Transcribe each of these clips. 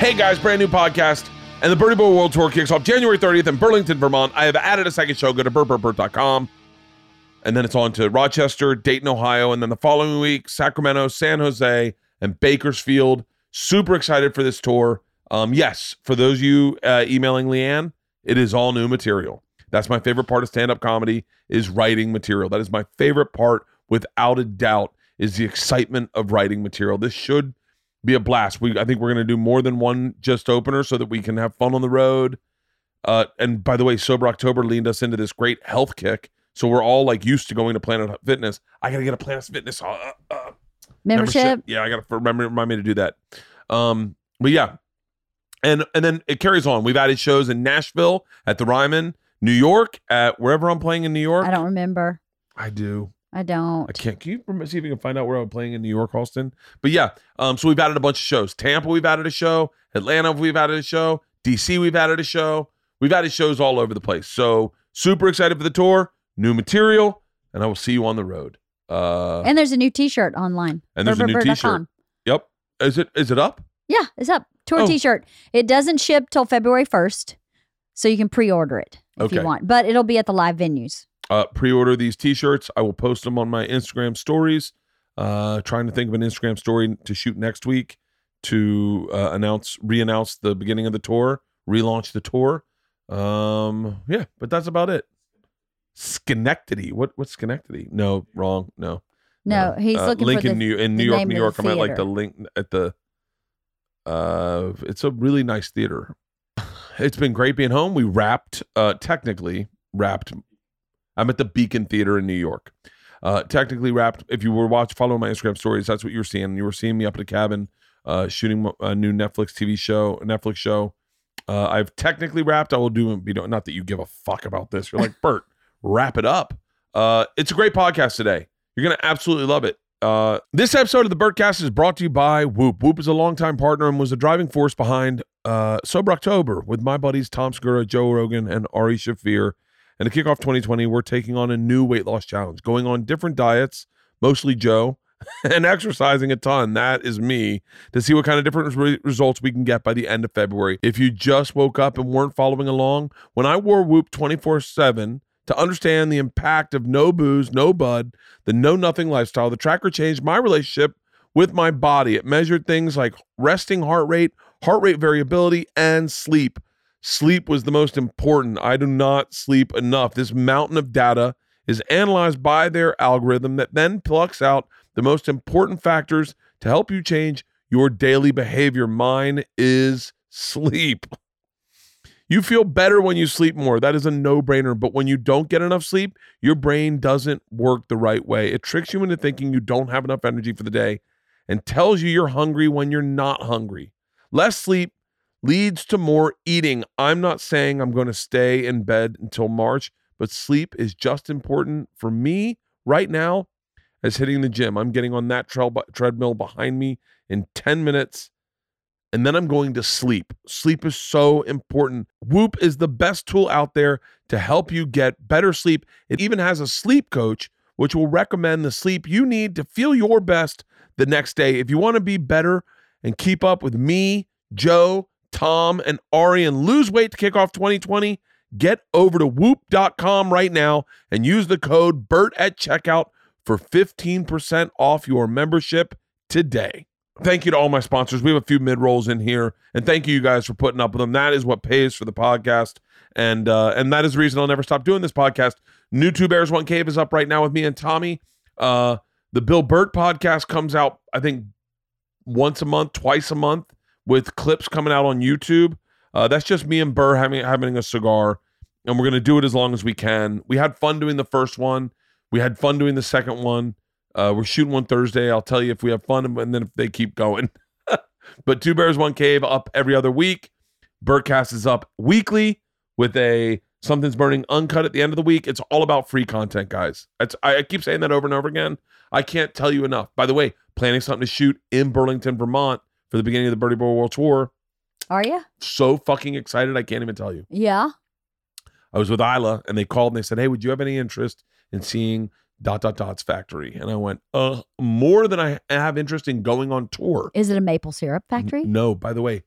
Hey guys, brand new podcast. And the Berty Boy World Tour kicks off January 30th in Burlington, Vermont. I have added a second show. Go to bertbertbert.com. And then it's on to Rochester, Dayton, Ohio. And then the following week, Sacramento, San Jose, and Bakersfield. Super excited for this tour. Um, yes, for those of you uh, emailing Leanne, it is all new material. That's my favorite part of stand-up comedy is writing material. That is my favorite part, without a doubt, is the excitement of writing material. This should be a blast. We I think we're gonna do more than one just opener so that we can have fun on the road. Uh, and by the way, Sober October leaned us into this great health kick. So we're all like used to going to Planet Fitness. I gotta get a Planet Fitness uh, uh, Membership. Yeah, I gotta remember remind me to do that. Um, but yeah, and and then it carries on. We've added shows in Nashville at the Ryman, New York at wherever I'm playing in New York. I don't remember. I do. I don't. I can't. Can you see if you can find out where I'm playing in New York, Halston? But yeah, um, so we've added a bunch of shows. Tampa, we've added a show. Atlanta, we've added a show. DC, we've added a show. We've added shows all over the place. So super excited for the tour, new material, and I will see you on the road. Uh, and there's a new T-shirt online. and there's a new. T-shirt. Yep. Is it? Is it up? Yeah, it's up. Tour Oh. T-shirt. It doesn't ship till February first, so you can pre-order it if you want. But it'll be at the live venues. Uh, pre-order these t-shirts. I will post them on my instagram stories. Uh, trying to think of an instagram story to shoot next week to uh, announce re-announce the beginning of the tour relaunch the tour. Um yeah but that's about it. Schenectady. What what's schenectady? No wrong. No. No, he's Uh, looking lincoln for the, new in new york new york i'm at like the link at the uh it's a really nice theater. It's been great being home. We wrapped uh technically wrapped i'm at the beacon theater in new york. Uh technically wrapped if you were watch following my instagram stories that's what you were seeing. You were seeing me up at a cabin uh shooting a new netflix tv show a netflix show. Uh i've technically wrapped. I will do you know not that you give a fuck about this. You're like bert wrap it up. Uh it's a great podcast today. You're gonna absolutely love it. Uh, this episode of the Bertcast is brought to you by Whoop. Whoop is a longtime partner and was the driving force behind uh, Sober October with my buddies Tom Segura, Joe Rogan, and Ari Shaffir. And to kick off 2020, we're taking on a new weight loss challenge, going on different diets, mostly Joe, and exercising a ton. That is me to see what kind of different re- results we can get by the end of February. If you just woke up and weren't following along, when I wore Whoop 24 7 to understand the impact of no booze, no bud, the no nothing lifestyle, the tracker changed my relationship with my body. It measured things like resting heart rate, heart rate variability, and sleep. Sleep was the most important. I do not sleep enough. This mountain of data is analyzed by their algorithm that then plucks out the most important factors to help you change your daily behavior. Mine is sleep. You feel better when you sleep more. That is a no brainer. But when you don't get enough sleep, your brain doesn't work the right way. It tricks you into thinking you don't have enough energy for the day and tells you you're hungry when you're not hungry. Less sleep leads to more eating. I'm not saying I'm going to stay in bed until March, but sleep is just important for me right now as hitting the gym. I'm getting on that treadmill behind me in 10 minutes and then I'm going to sleep. Sleep is so important. Whoop is the best tool out there to help you get better sleep. It even has a sleep coach, which will recommend the sleep you need to feel your best the next day. If you want to be better and keep up with me, Joe, Tom, and Ari and lose weight to kick off 2020, get over to whoop.com right now and use the code BERT at checkout for 15% off your membership today. Thank you to all my sponsors. We have a few mid rolls in here, and thank you, you guys, for putting up with them. That is what pays for the podcast, and uh, and that is the reason I'll never stop doing this podcast. New Two Bears One Cave is up right now with me and Tommy. Uh, the Bill Bert podcast comes out, I think, once a month, twice a month, with clips coming out on YouTube. Uh, that's just me and Burr having having a cigar, and we're gonna do it as long as we can. We had fun doing the first one. We had fun doing the second one. Uh, we're shooting one Thursday. I'll tell you if we have fun, and then if they keep going. but Two Bears One Cave up every other week. Bertcast is up weekly with a something's burning uncut at the end of the week. It's all about free content, guys. It's, I, I keep saying that over and over again. I can't tell you enough. By the way, planning something to shoot in Burlington, Vermont for the beginning of the Berty Boy World Tour. Are you? So fucking excited, I can't even tell you. Yeah. I was with Isla and they called and they said, Hey, would you have any interest in seeing dot dot dot's factory? And I went, uh, more than I have interest in going on tour. Is it a maple syrup factory? No, by the way,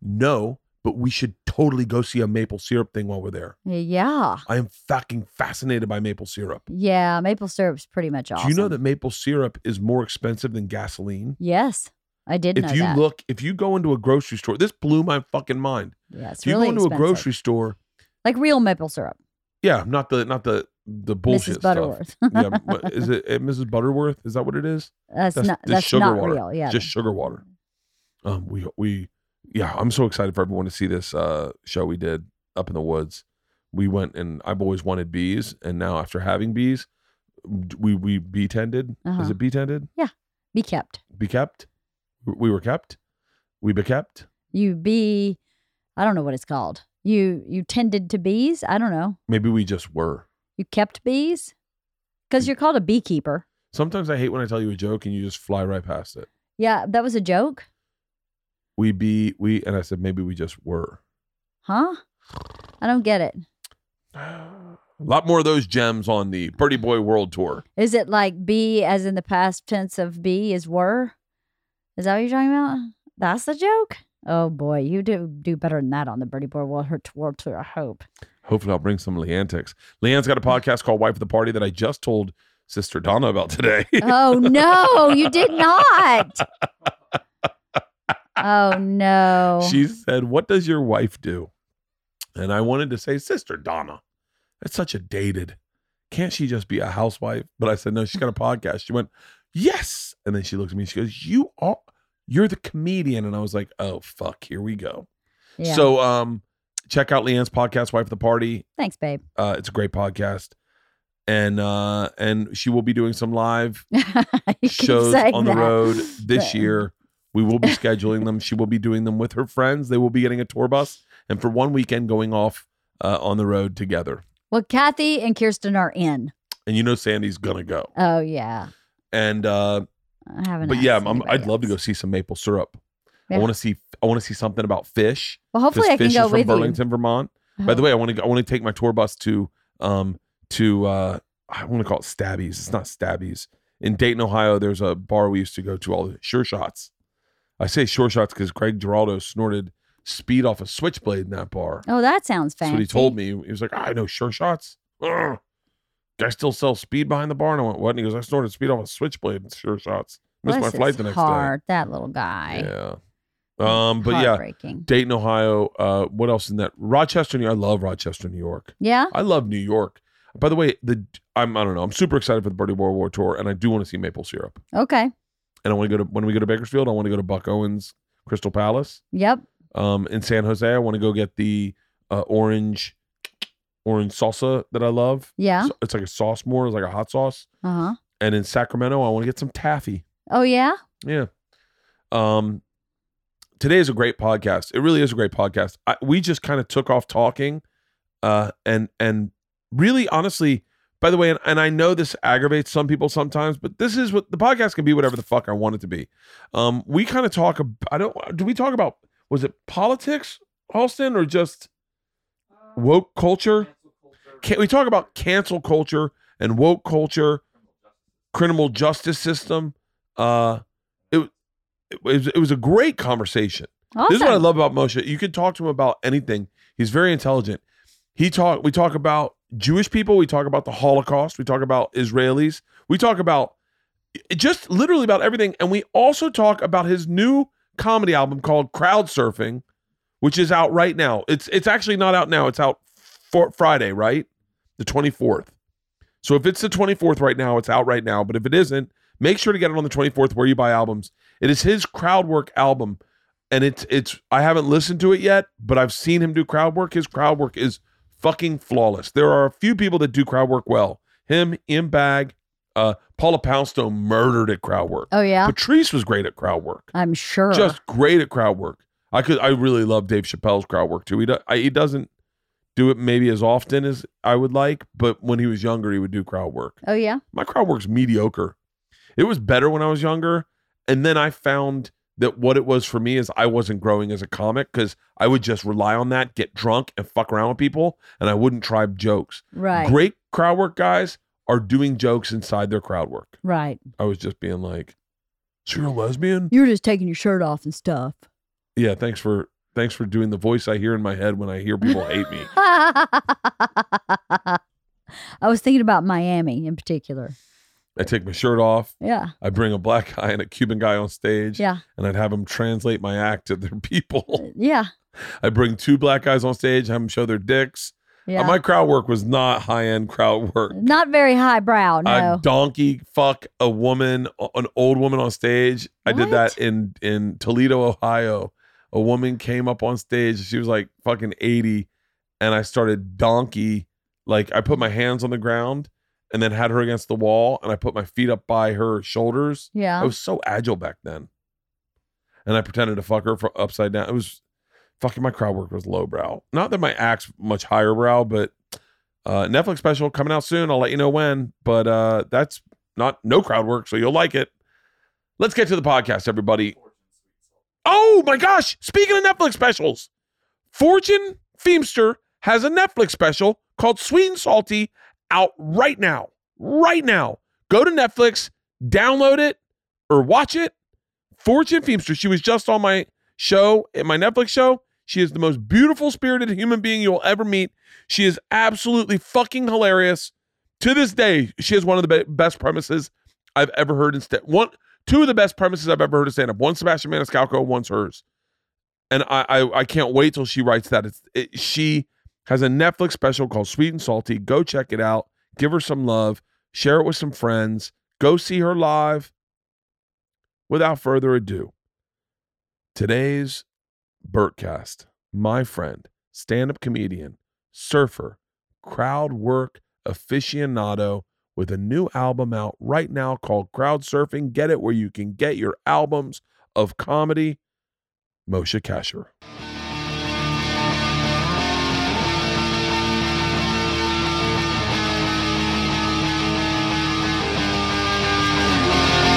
No, but we should totally go see a maple syrup thing while we're there. Yeah. I am fucking fascinated by maple syrup. Yeah. Maple syrup's pretty much awesome. Do you know that maple syrup is more expensive than gasoline? Yes. I did know If you that. look, if you go into a grocery store, this blew my fucking mind. yeah, If you really go into expensive. a grocery store, like real maple syrup. yeah, not the not the the bullshit Mrs. stuff. Butterworth. yeah, is it uh, Mrs. Butterworth? Is that what it is? that's, That's not that's sugar not water. real. Yeah. Just sugar water. Um, we we yeah, I'm so excited for everyone to see this uh show we did up in the woods. We went and I've always wanted bees, and now after having bees, we we bee tended. Uh-huh. Is it bee tended? Yeah, be kept. Be kept. We were kept. We be kept. You be I don't know what it's called. You you tended to bees? I don't know. Maybe we just were. You kept bees? Mm. Because you're called a beekeeper. Sometimes I hate when I tell you a joke and you just fly right past it. Yeah, that was a joke. We be we and I said maybe we just were. Huh? I don't get it. A lot more of those gems on the Berty Boy World Tour. Is it like be as in the past tense of be is were? Is that what you're talking about? That's the joke? Oh boy, you do do better than that on the Berty Boy World World Tour, I hope. Hopefully, I'll bring some Leantics. Leanne's got a podcast called Wife of the Party that I just told Sister Donna about today. Oh no, you did not. Oh no. she said, What does your wife do? And I wanted to say, Sister Donna. That's such a dated. Can't she just be a housewife? But I said, No, she's got a podcast. She went, Yes. And then she looked at me. She goes, You are, you're the comedian. And I was like, Oh, fuck, here we go. Yeah. So, um, check out Leanne's podcast, Wife of the Party. thanks, babe. Uh, it's a great podcast. And uh, and she will be doing some live shows on the that. road this But- year. We will be scheduling them. She will be doing them with her friends. They will be getting a tour bus and for one weekend going off uh, on the road together. Well, Kathy and Kirsten are in. And you know Sandy's gonna go. Oh yeah. And uh, I haven't. but yeah, I'm, I'd love to go see some maple syrup. I want to see I want to see something about fish. Well, hopefully I can go from with Burlington, Vermont. you. By the way, I want to I want to take my tour bus to um to uh I want to call it Stabbies. It's not Stabbies. In Dayton, Ohio, there's a bar we used to go to all the sure shots. I say sure shots because Greg Giraldo snorted speed off a switchblade in that bar. oh, that sounds That's fancy. what he told me. He was like, I know sure shots. Ugh. Guy still sell speed behind the bar. And I went, what? And he goes, I snorted speed off a switchblade and sure shots. Missed Bless my flight the next heart, That little guy. Yeah. Um, but yeah, Dayton, Ohio. Uh, what else in that? Rochester, New York. I love Rochester, New York. Yeah. I love New York. By the way, the I'm I don't know. I'm super excited for the Berty World War tour, and I do want to see maple syrup. Okay. And I want to go to when we go to Bakersfield. I want to go to Buck Owens Crystal Palace. Yep. Um, in San Jose, I want to go get the uh, orange orange salsa that I love. Yeah. So- it's like a sauce more, it's like a hot sauce. Uh huh. And in Sacramento, I want to get some taffy. Oh yeah. Yeah. Um, today is a great podcast. It really is a great podcast. I, we just kind of took off talking, uh, and and really honestly, by the way, and, and I know this aggravates some people sometimes, but this is what the podcast can be. Whatever the fuck I want it to be. Um, we kind of talk. ab- I don't. Do we talk about? Was it politics, Halston, or just woke culture? Can we talk about cancel culture and woke culture, criminal justice system? Uh, it, it was it was a great conversation. Awesome. This is what I love about Moshe. You can talk to him about anything. He's very intelligent. He talk. We talk about Jewish people. We talk about the Holocaust. We talk about Israelis. We talk about just literally about everything. And we also talk about his new comedy album called Crowd Surfing, which is out right now. It's it's actually not out now. It's out for Friday, right? The 24th. So if it's the 24th right now, it's out right now. But if it isn't, make sure to get it on the 24th where you buy albums. It is his crowd work album. And it's it's I haven't listened to it yet, but I've seen him do crowd work. His crowd work is fucking flawless. There are a few people that do crowd work well. Him, Im Bag, uh, Paula Poundstone murdered at crowd work. oh yeah. Patrice was great at crowd work. I'm sure. Just great at crowd work. I could I really love Dave Chappelle's crowd work too. He do, I, he doesn't do it maybe as often as I would like, but when he was younger, he would do crowd work. oh yeah. My crowd work's mediocre. It was better when I was younger, and then I found that what it was for me is I wasn't growing as a comic because I would just rely on that, get drunk, and fuck around with people, and I wouldn't try jokes. Right. Great crowd work guys are doing jokes inside their crowd work. Right. I was just being like, "So you're a lesbian?" You're just taking your shirt off and stuff. Yeah, thanks for Thanks for doing the voice I hear in my head when I hear people hate me. I was thinking about Miami in particular. I take my shirt off. Yeah. I bring a black guy and a Cuban guy on stage, Yeah. and I'd have them translate my act to their people. Yeah. I bring two black guys on stage, have them show their dicks. Uh, Yeah. my crowd work was not high end crowd work. Not very high brow. no. donkey fuck a woman, an old woman on stage. I did that in in Toledo, Ohio. A woman came up on stage. She was like fucking eighty, and I started donkey. Like I put my hands on the ground and then had her against the wall, and I put my feet up by her shoulders. Yeah. I was so agile back then, and I pretended to fuck her for upside down. It was fucking my crowd work was lowbrow. Not that my act's much higher brow, but uh, Netflix special coming out soon. I'll let you know when. But uh, that's not no crowd work, so you'll like it. Let's get to the podcast, everybody. Oh my gosh! Speaking of Netflix specials, Fortune Feimster has a Netflix special called Sweet and Salty out right now. Right now. Go to Netflix, download it, or watch it. Fortune Feimster, she was just on my show, in my Netflix show. She is the most beautiful spirited human being you will ever meet. She is absolutely fucking hilarious. To this day, she has one of the be- best premises I've ever heard in stand. One, two of the best premises I've ever heard of stand up. One Sebastian Maniscalco, one's hers. And I, I, I can't wait till she writes that. It's it, she has a Netflix special called Sweet and Salty. Go check it out. Give her some love. Share it with some friends. Go see her live. Without further ado, today's Bertcast, my friend, stand up comedian, surfer, crowd work aficionado with a new album out right now called Crowd Surfing. Get it where you can get your albums of comedy. Moshe Kasher.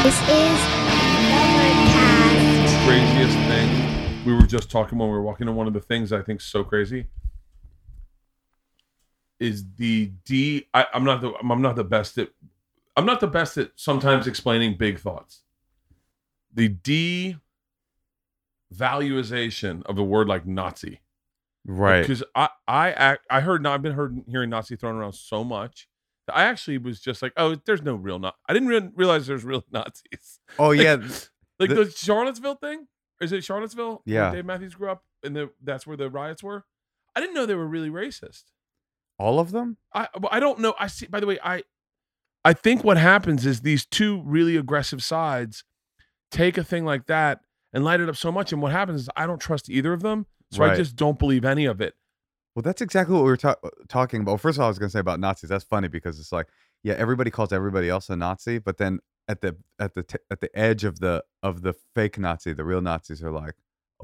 This is the Wordcast. craziest thing. We were just talking when we were walking in. One of the things I think so crazy is the D. I, I'm not the. I'm not the best at. I'm not the best at sometimes explaining big thoughts. The D valuization of a word like Nazi. Right. Because I I act, I heard I've been heard hearing Nazi thrown around so much. I actually was just like, oh, there's no real Nazi. I didn't re- realize there's real Nazis. Oh Like- yeah. like The- the, Charlottesville thing. Is it Charlottesville? where Yeah. Dave Matthews grew up, and the, that's where the riots were. I didn't know they were really racist. All of them? I I don't know. I see. By the way, I I think what happens is these two really aggressive sides take a thing like that and light it up so much, and what happens is I don't trust either of them, so I just don't believe any of it. Well, that's exactly what we were ta- uh, talking about. First of all, I was going to say about Nazis. That's funny because it's like, yeah, everybody calls everybody else a Nazi, but then at the at the t- at the edge of the of the fake Nazi, the real Nazis are like,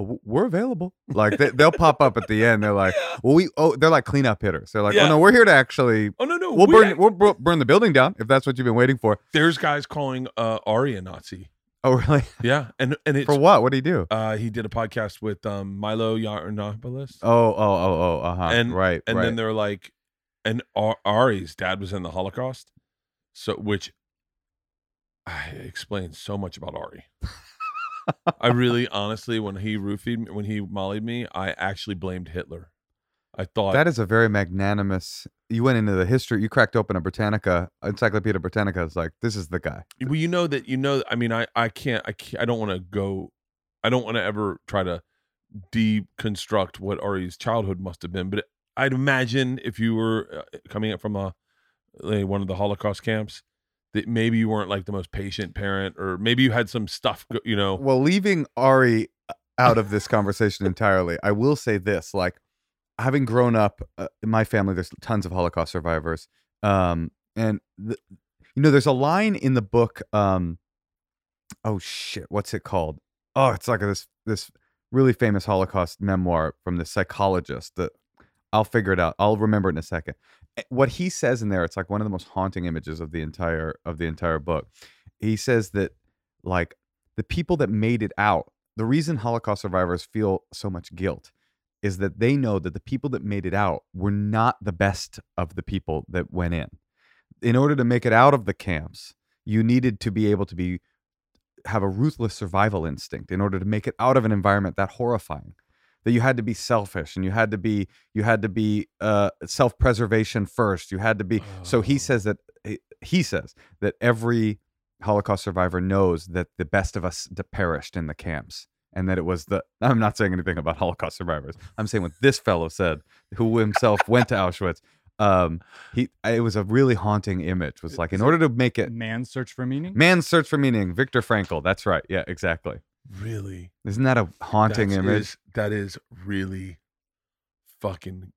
oh, we're available. Like they, they'll pop up at the end. They're like, well, we oh, they're like cleanup hitters. They're like, Yeah. oh no, we're here to actually. Oh no, no, We'll we burn, act- we'll bur- burn the building down if that's what you've been waiting for. there's guys calling uh, Ari a Nazi. Oh, really? Yeah, and and it's For what? What do he do? uh, he did a podcast with um, Milo Yiannopoulos. Oh, oh, oh, oh, uh huh. and right, and right. then they're like, and Ar- Ari's dad was in the Holocaust, so which I explains so much about Ari. I really, honestly, when he roofied me, when he mollied me, I actually blamed Hitler. I thought That is a very magnanimous. You went into the history. You cracked open a Britannica, Encyclopedia Britannica. It's like this is the guy. well, you know that you know. I mean, I I can't I can't, I don't want to go. I don't want to ever try to deconstruct what Ari's childhood must have been, but I'd imagine if you were uh, coming up from a like, one of the Holocaust camps, that maybe you weren't like the most patient parent, or maybe you had some stuff, you know. Well, leaving Ari uh, out of this conversation entirely, I will say this: like having grown up uh, in my family, there's tons of Holocaust survivors, um, and the, you know, there's a line in the book. Um, oh shit, what's it called? Oh, it's like this this really famous Holocaust memoir from the psychologist that I'll figure it out. I'll remember it in a second. Eh, What he says in there, it's like one of the most haunting images of the entire of the entire book. He says that like the people that made it out, the reason Holocaust survivors feel so much guilt is that they know that the people that made it out were not the best of the people that went in. In order to make it out of the camps, you needed to be able to be have a ruthless survival instinct in order to make it out of an environment that horrifying. That you had to be selfish and you had to be you had to be uh self-preservation first. You had to be so he Oh. says that he- he says that every holocaust survivor knows that the best of us perished in the camps and that it was the i'm not saying anything about holocaust survivors. I'm saying what this fellow said who himself went to auschwitz um he it was a really haunting image. Was like in order to make it Man's search for meaning. man's search for meaning viktor frankl. That's right. Yeah exactly Really isn't that a haunting That's- image is- that is really fucking.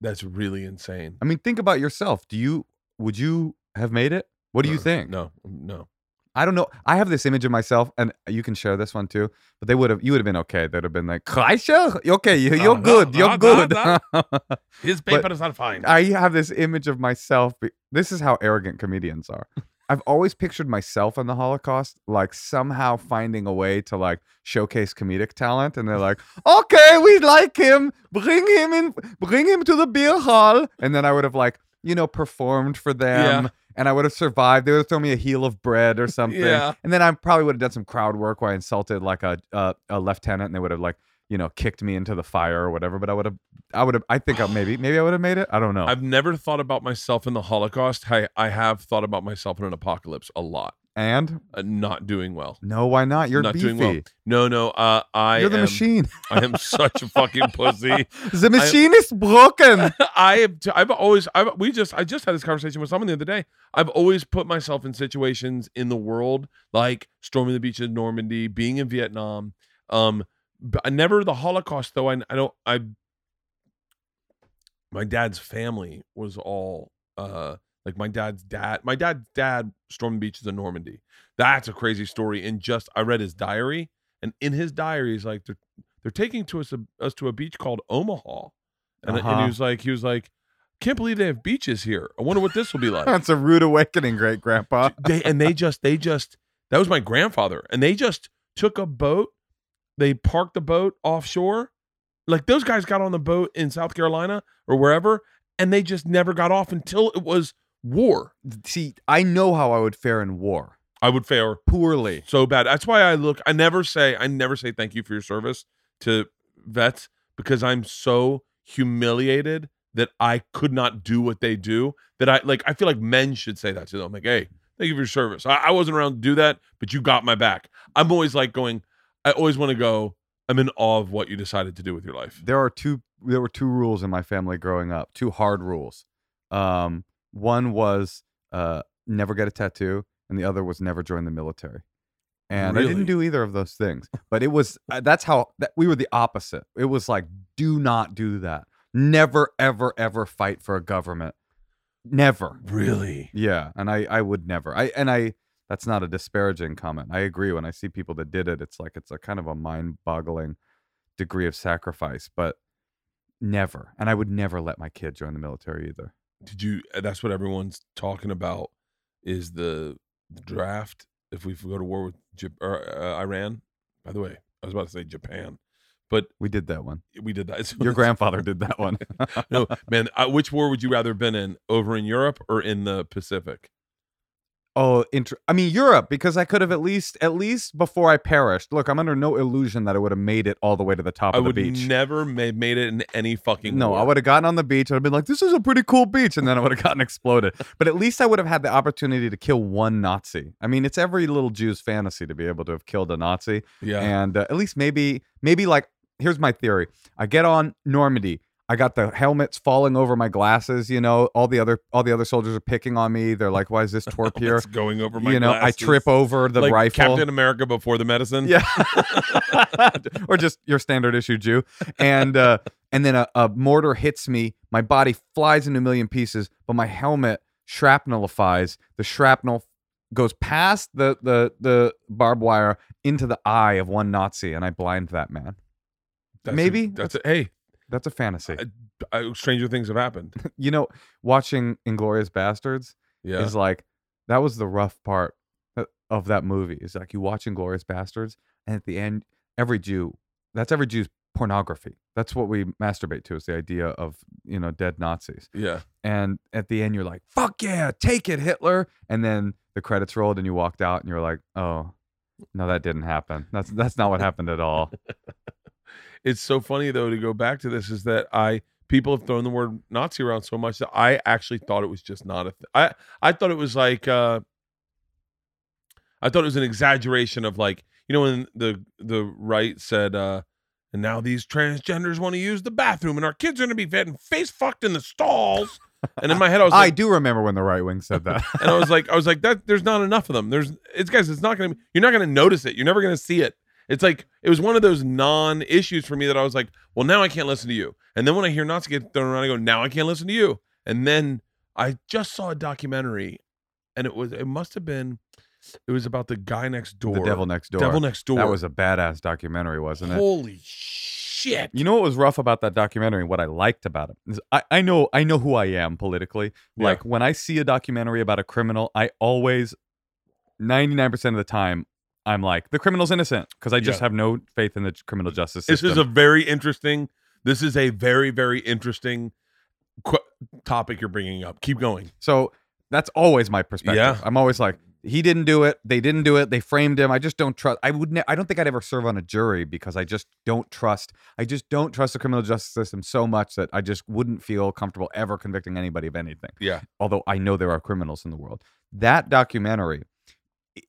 That's really insane. I mean, think about yourself. Do you would you have made it? What do you think? No, no. I don't know. I have this image of myself, and you can share this one too. But they would have, you would have been okay. They'd have been like, "Kreischer? okay, you- you're Uh, good, uh, you're uh, good. uh, His But paper is not fine. I have this image of myself. This is how arrogant comedians are. I've always pictured myself in the Holocaust, like somehow finding a way to like showcase comedic talent, and they're like, "Okay, we like him. Bring him in. Bring him to the beer hall." And then I would have like, you know, performed for them, Yeah. and I would have survived. They would have thrown me a heel of bread or something, Yeah. and then I probably would have done some crowd work where I insulted like a a, a lieutenant, and they would have like. You know, kicked me into the fire or whatever, but I would have, I would have, I think I maybe, maybe I would have made it. I don't know. I've never thought about myself in the Holocaust. I, I have thought about myself in an apocalypse a lot. and Uh, not doing well. No, why not? You're not beefy. doing well. No, no. Uh, I You're the am, machine. I am such a fucking pussy. The machine is broken. I have. T- I've always. I've. We just. I just had this conversation with someone the other day. I've always put myself in situations in the world like storming the beaches of Normandy, being in Vietnam. Um, but I never the Holocaust though. I. I don't. I. My dad's family was all. uh like my dad's dad. My dad's dad stormed beaches in Normandy. That's a crazy story. And just I read his diary, and in his diary, he's like they're they're taking to us a, us to a beach called Omaha, and, and Uh-huh. he was like he was like, can't believe they have beaches here. I wonder what this will be like. That's a rude awakening, great grandpa. they and they just they just that was my grandfather, and they just took a boat, they parked the boat offshore, like those guys got on the boat in South Carolina or wherever, and they just never got off until it was war. See, I know how I would fare in war. I would fare Poorly. so bad. That's why I look. I never say. I never say thank you for your service to vets because I'm so humiliated that I could not do what they do. That I like. I feel like men should say that to them. Like, hey, thank you for your service. I, I wasn't around to do that, but you got my back. I'm always like going. I always want to go. I'm in awe of what you decided to do with your life. There are two there were two rules in my family growing up, two hard rules. Um, one was uh never get a tattoo, and the other was never join the military. And I didn't do either of those things. But it was uh, that's how that we were the opposite. It was like do not do that. Never ever ever fight for a government. Never. Really? Yeah, and I I would never. I and I that's not a disparaging comment. I agree when I see people that did it, it's like it's a kind of a mind-boggling degree of sacrifice, but never. And I would never let my kid join the military either. Did you? uh, That's what everyone's talking about. Is the, the draft if we go to war with or, uh, Iran? By the way, I was about to say Japan, but We did that one. we did that. So Your grandfather did that one. no, man. Uh, which war would you rather have been in? Over in Europe or in the Pacific? Oh, inter- I mean Europe because I could have at least at least before I perished. Look, I'm under no illusion that I would have made it all the way to the top I of the would beach. never ma- made it in any fucking. No, war. I would have gotten on the beach. I'd have been like, "This is a pretty cool beach," and then I would have gotten exploded. But at least I would have had the opportunity to kill one Nazi. I mean, it's every little Jew's fantasy to be able to have killed a Nazi, Yeah. and uh, at least maybe, maybe like here's my theory: I get on Normandy. I got the helmets falling over my glasses. You know, all the other all the other soldiers are picking on me. They're like, "Why is this twerp here?" Going over my. you know, I trip over the like rifle. Captain America before the medicine. Yeah. or just your standard issue Jew. And uh and then a, a mortar hits me, my body flies into a million pieces, but my helmet shrapnelifies. The shrapnel goes past the the the barbed wire into the eye of one Nazi and I blind that man. That's a- Maybe. that's a, hey. That's a fantasy. I, I, stranger things have happened. You know, watching Inglourious Basterds Yeah. is like that was the rough part uh, of that movie. Is like you watch Inglourious Basterds, and at the end, every Jew, that's every Jew's pornography. That's what we masturbate to is the idea of you know dead Nazis. yeah. And at the end, you're like, "Fuck yeah, take it, Hitler!" And then the credits rolled, and you walked out, and you're like, "Oh, no, that didn't happen. That's that's not what happened at all." it's so funny though to go back to this is that I people have thrown the word Nazi around so much that I actually thought it was just not a. Th- I I thought it was like. uh I thought it was an exaggeration of like you know when the the right said. uh and now these transgenders want to use the bathroom, and our kids are going to be fed and face fucked in the stalls. And in my head, I was I do remember when the right wing said that. and I was like, I was like, that. There's not enough of them. There's, it's guys. It's not gonna. be You're not gonna notice it. You're never gonna see it. It's like it was one of those non-issues for me that I was like, well, now I can't listen to you. And then when I hear Nazi get thrown around, I go, now I can't listen to you. And then I just saw a documentary, and it was, it must have been, it was about the guy next door, the devil next door. Devil next door. That was a badass documentary, wasn't it? holy shit. You know what was rough about that documentary? and What I liked about it is I, I know I know who I am politically. Yeah. Like when I see a documentary about a criminal, I always, ninety nine percent of the time, I'm like the criminal's innocent because I just Yeah. have no faith in the criminal justice system. This is a very interesting. This is a very very interesting qu- topic you're bringing up. Keep going. so that's always my perspective. Yeah. I'm always like he didn't do it. They didn't do it. They framed him. I just don't trust. I would. Ne- I don't think I'd ever serve on a jury because I just don't trust. I just don't trust the criminal justice system so much that I just wouldn't feel comfortable ever convicting anybody of anything. Yeah. although I know there are criminals in the world. That documentary, i-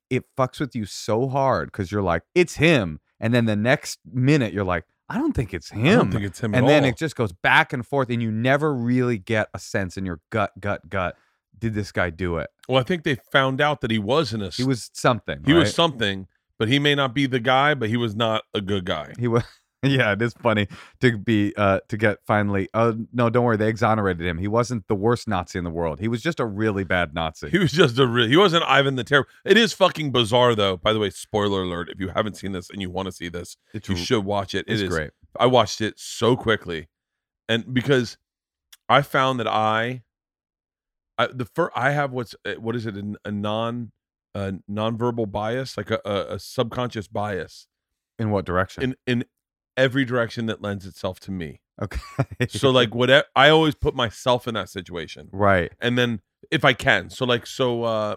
it fucks with you so hard because you're like, it's him. And then the next minute, you're like, I don't think it's him. I don't think it's him. and then all. it just goes back and forth, and you never really get a sense in your gut, gut, gut. Did this guy do it? Well, I think they found out that he was in a. He was something. he was something, but he may not be the guy, but he was not a good guy. He was. Yeah, it is funny to be uh to get finally. Oh no, don't worry, they exonerated him. He wasn't the worst Nazi in the world. He was just a really bad Nazi. He was just a real. He wasn't Ivan the Terrible. It is fucking bizarre, though. By the way, spoiler alert: if you haven't seen this and you want to see this, it's you should watch it. It it's great. I watched it so quickly, and because I found that I, I the first I have what's uh, what is it a, a non a nonverbal bias like a, a, a subconscious bias In what direction? in in every direction that lends itself to me. okay. So like whatever I always put myself in that situation, right. and then if I can, so like so uh,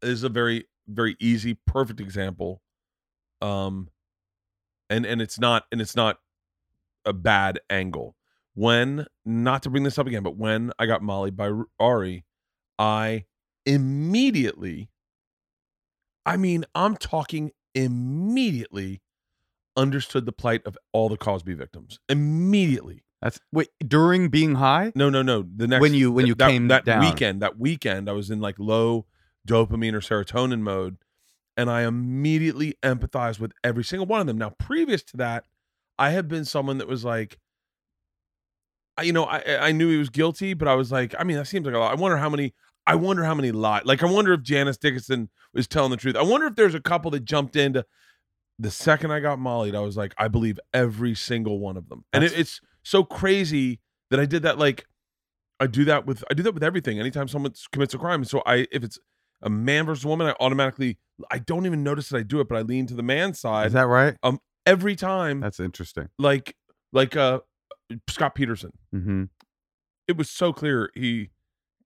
is a very very easy perfect example, um, and and it's not and it's not a bad angle. When not to bring this up again, but when I got Molly by Ari, I immediately, I mean, I'm talking immediately, understood the plight of all the Cosby victims immediately. That's wait during being high. No, no, no. The next When you- when you that, came that down. weekend, that weekend, I was in like low dopamine or serotonin mode, and I immediately empathized with every single one of them. Now, previous to that, I had been someone that was like, I- you know, I I knew he was guilty, but I was like, I mean, that seems like a lot. I wonder how many. I wonder how many lied. Like, I wonder if Janice Dickinson was telling the truth. I wonder if there's a couple that jumped into. The second I got mollied, I was like, I believe every single one of them, and it, it's so crazy that I did that. Like, I do that with I do that with everything. Anytime someone commits a crime, so I if it's a man versus a woman, I automatically I don't even notice that I do it, but I lean to the man side Is that right? every time. That's interesting. like like uh Scott Peterson. Mm-hmm. It was so clear he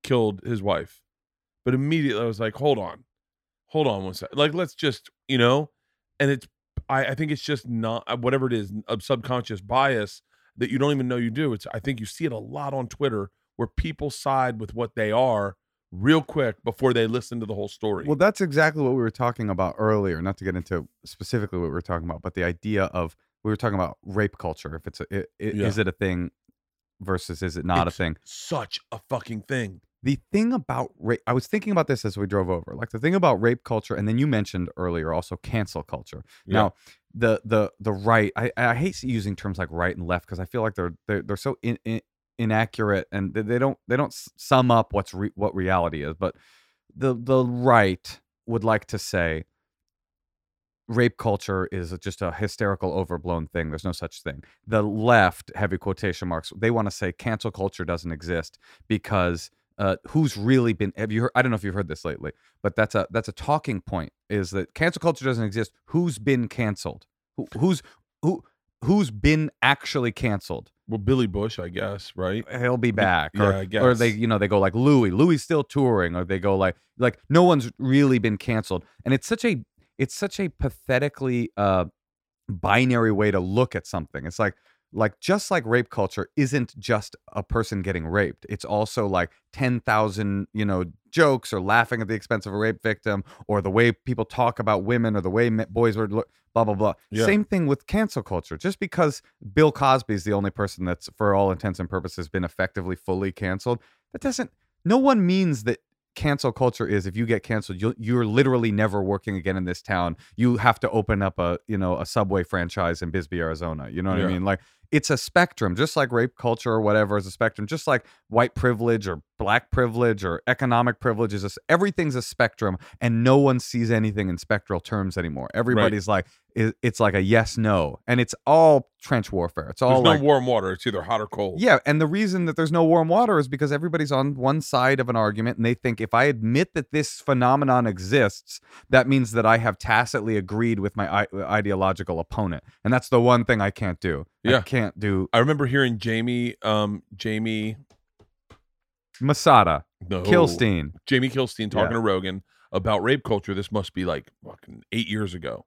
killed his wife, but immediately I was like, hold on, hold on one second. Like let's just you know, and it's I I think it's just not uh, whatever it is a subconscious bias that you don't even know you do. It's I think you see it a lot on Twitter where people side with what they are real quick before they listen to the whole story. Well, that's exactly what we were talking about earlier. Not to get into specifically what we were talking about, but the idea of we were talking about rape culture. If it's a, i i- Yeah. is it a thing versus is it not It's a thing? Such a fucking thing. The thing about rape, I was thinking about this as we drove over. Like the thing about rape culture, and then you mentioned earlier also cancel culture. Yeah. Now, the the the right, I I hate using terms like right and left because I feel like they're they're, they're so in, in, inaccurate and they, they don't they don't sum up what's re, what reality is. But the the right would like to say rape culture is just a hysterical overblown thing there's no such thing the left heavy quotation marks they want to say cancel culture doesn't exist because uh, who's really been have you heard i don't know if you've heard this lately but that's a that's a talking point is that cancel culture doesn't exist. Who's been canceled? Who, who's who who's been actually canceled? Well, Billy Bush, I guess, right? he'll be back yeah, or, I or they you know they go like louis louis still touring or they go like like no one's really been canceled. And it's such a it's such a pathetically uh binary way to look at something. It's like like just like rape culture isn't just a person getting raped. It's also like 10,000, you know, jokes or laughing at the expense of a rape victim or the way people talk about women or the way boys look blah blah blah. Yeah. Same thing with cancel culture. Just because Bill Cosby is the only person that's for all intents and purposes been effectively fully canceled, that doesn't no one means that cancel culture is if you get canceled you you're literally never working again in this town you have to open up a you know a subway franchise in bisbee arizona you know what Yeah. i mean like it's a spectrum just like rape culture or whatever is a spectrum just like white privilege or black privilege or economic privilege is a everything's a spectrum and no one sees anything in spectral terms anymore. Everybody's like it, it's like a yes no and it's all trench warfare it's all There's no warm water. It's either hot or cold. yeah, and the reason that there's no warm water is because everybody's on one side of an argument and they think if I admit that this phenomenon exists, that means that I have tacitly agreed with my I- ideological opponent. And that's the one thing I can't do. yeah I can't do I remember hearing Jamie, um, Jamie, Masada, no, Kilstein. Jamie Kilstein talking Yeah. to Rogan about rape culture. This must be like fucking eight years ago.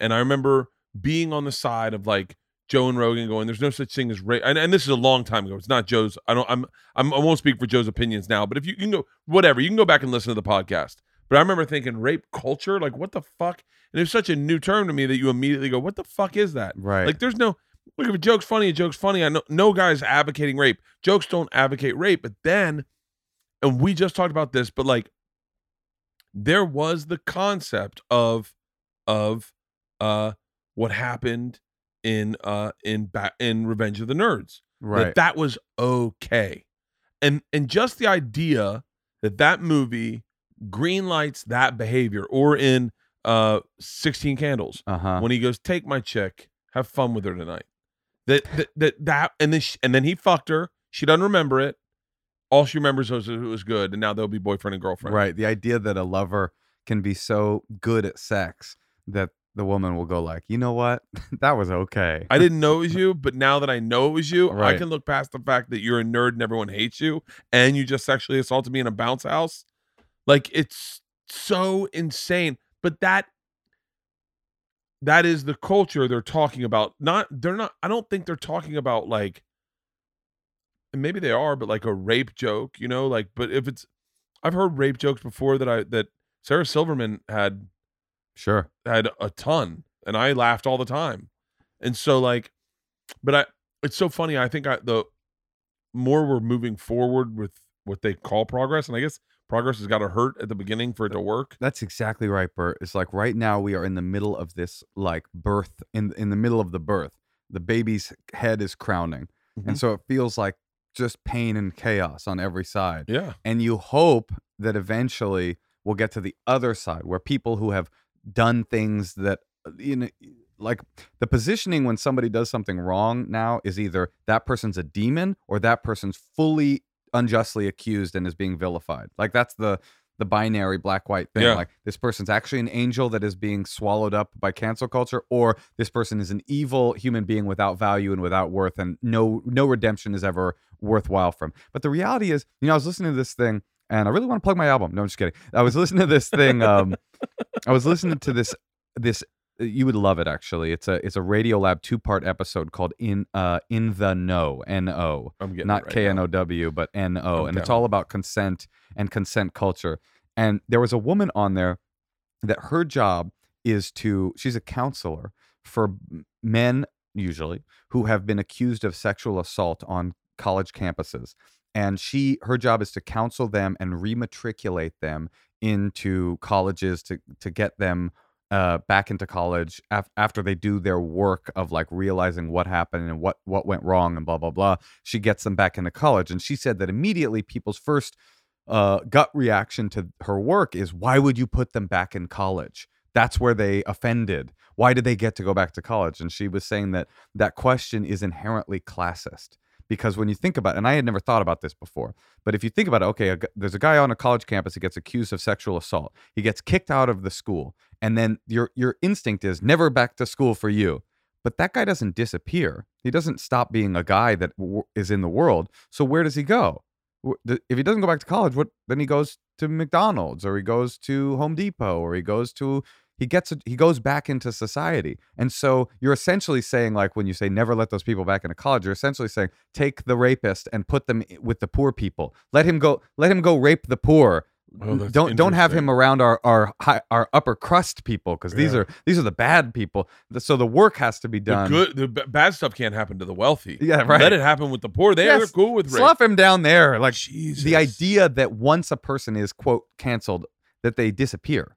And I remember being on the side of like Joe and Rogan going, there's no such thing as rape. And, and this is a long time ago. It's not Joe's. I don't, I'm, I'm, I won't speak for Joe's opinions now, but if you, you can go, whatever, you can go back and listen to the podcast. But I remember thinking rape culture, like what the fuck? And it was such a new term to me that you immediately go, what the fuck is that? Right. Like there's no look if a joke's funny, a joke's funny. I know no guy's advocating rape. Jokes don't advocate rape, but then and we just talked about this, but like there was the concept of of uh what happened in uh in ba- in Revenge of the Nerds. right. That that was okay. And and just the idea that that movie greenlights that behavior or in uh 16 candles uh-huh. when he goes, "Take my chick, have fun with her tonight." That that that, that and then she, and then he fucked her. She doesn't remember it. All she remembers was it was good, and now they'll be boyfriend and girlfriend. Right. The idea that a lover can be so good at sex that the woman will go like, "You know what? that was okay." I didn't know it was you, but now that I know it was you, I can look past the fact that you're a nerd and everyone hates you, and you just sexually assaulted me in a bounce house. Like it's so insane. But that that is the culture they're talking about. Not they're not. I don't think they're talking about like. And maybe they are, but like a rape joke, you know, like. But if it's, I've heard rape jokes before that I that Sarah Silverman had Sure. I had a ton and I laughed all the time. And so like but I it's so funny. I think I the more we're moving forward with what they call progress and I guess progress has got to hurt at the beginning for it to work. That's exactly right, Bert. It's like right now we are in the middle of this like birth in in the middle of the birth. The baby's head is crowning. Mhm. And so it feels like just pain and chaos on every side. Yeah. And you hope that eventually we'll get to the other side where people who have done things that uh, you know like the positioning when somebody does something wrong now is either that person's a demon or that person's fully unjustly accused and is being vilified. Like that's the the binary black white thing. Yeah. Like this person's actually an angel that is being swallowed up by cancel culture, or this person is an evil human being without value and without worth, and no no redemption is ever worthwhile from. But the reality is, you know, I was listening to this thing and I really want to plug my album. No, I'm just kidding. I was listening to this thing. Um, I was listening to this this. You would love it actually. It's a it's a Radio Lab two part episode called in uh in the know N O not K N. O W, but N O, and it's all about consent and consent culture. And there was a woman on there that her job is to she's a counselor for men usually who have been accused of sexual assault on college campuses and she her job is to counsel them and rematriculate them into colleges to to get them uh, back into college af- after they do their work of like realizing what happened and what what went wrong and blah blah blah. She gets them back into college and she said that immediately people's first uh, gut reaction to her work is why would you put them back in college? That's where they offended. Why did they get to go back to college? And she was saying that that question is inherently classist because when you think about and i had never thought about this before but if you think about it okay a there's a guy on a college campus who gets accused of sexual assault. He gets kicked out of the school and then your your instinct is never back to school for you. But that guy doesn't disappear. He doesn't stop being a guy that w- is in the world. So where does he go? If he doesn't go back to college what then he goes to mcdonald's or he goes to home depot or he goes to he gets he goes back into society and so you're essentially saying like when you say never let those people back into college you're essentially saying take the rapist and put them with the poor people let him go let him go rape the poor that's don't don't have him around our our high, our upper crust people because these are these are the bad people so the work has to be The done good, the bad stuff can't happen to the wealthy. Yeah, right. Let it happen with the poor. They, Yes, They're cool with rape. slough him down there like Jesus. the idea that once a person is quote canceled that they disappear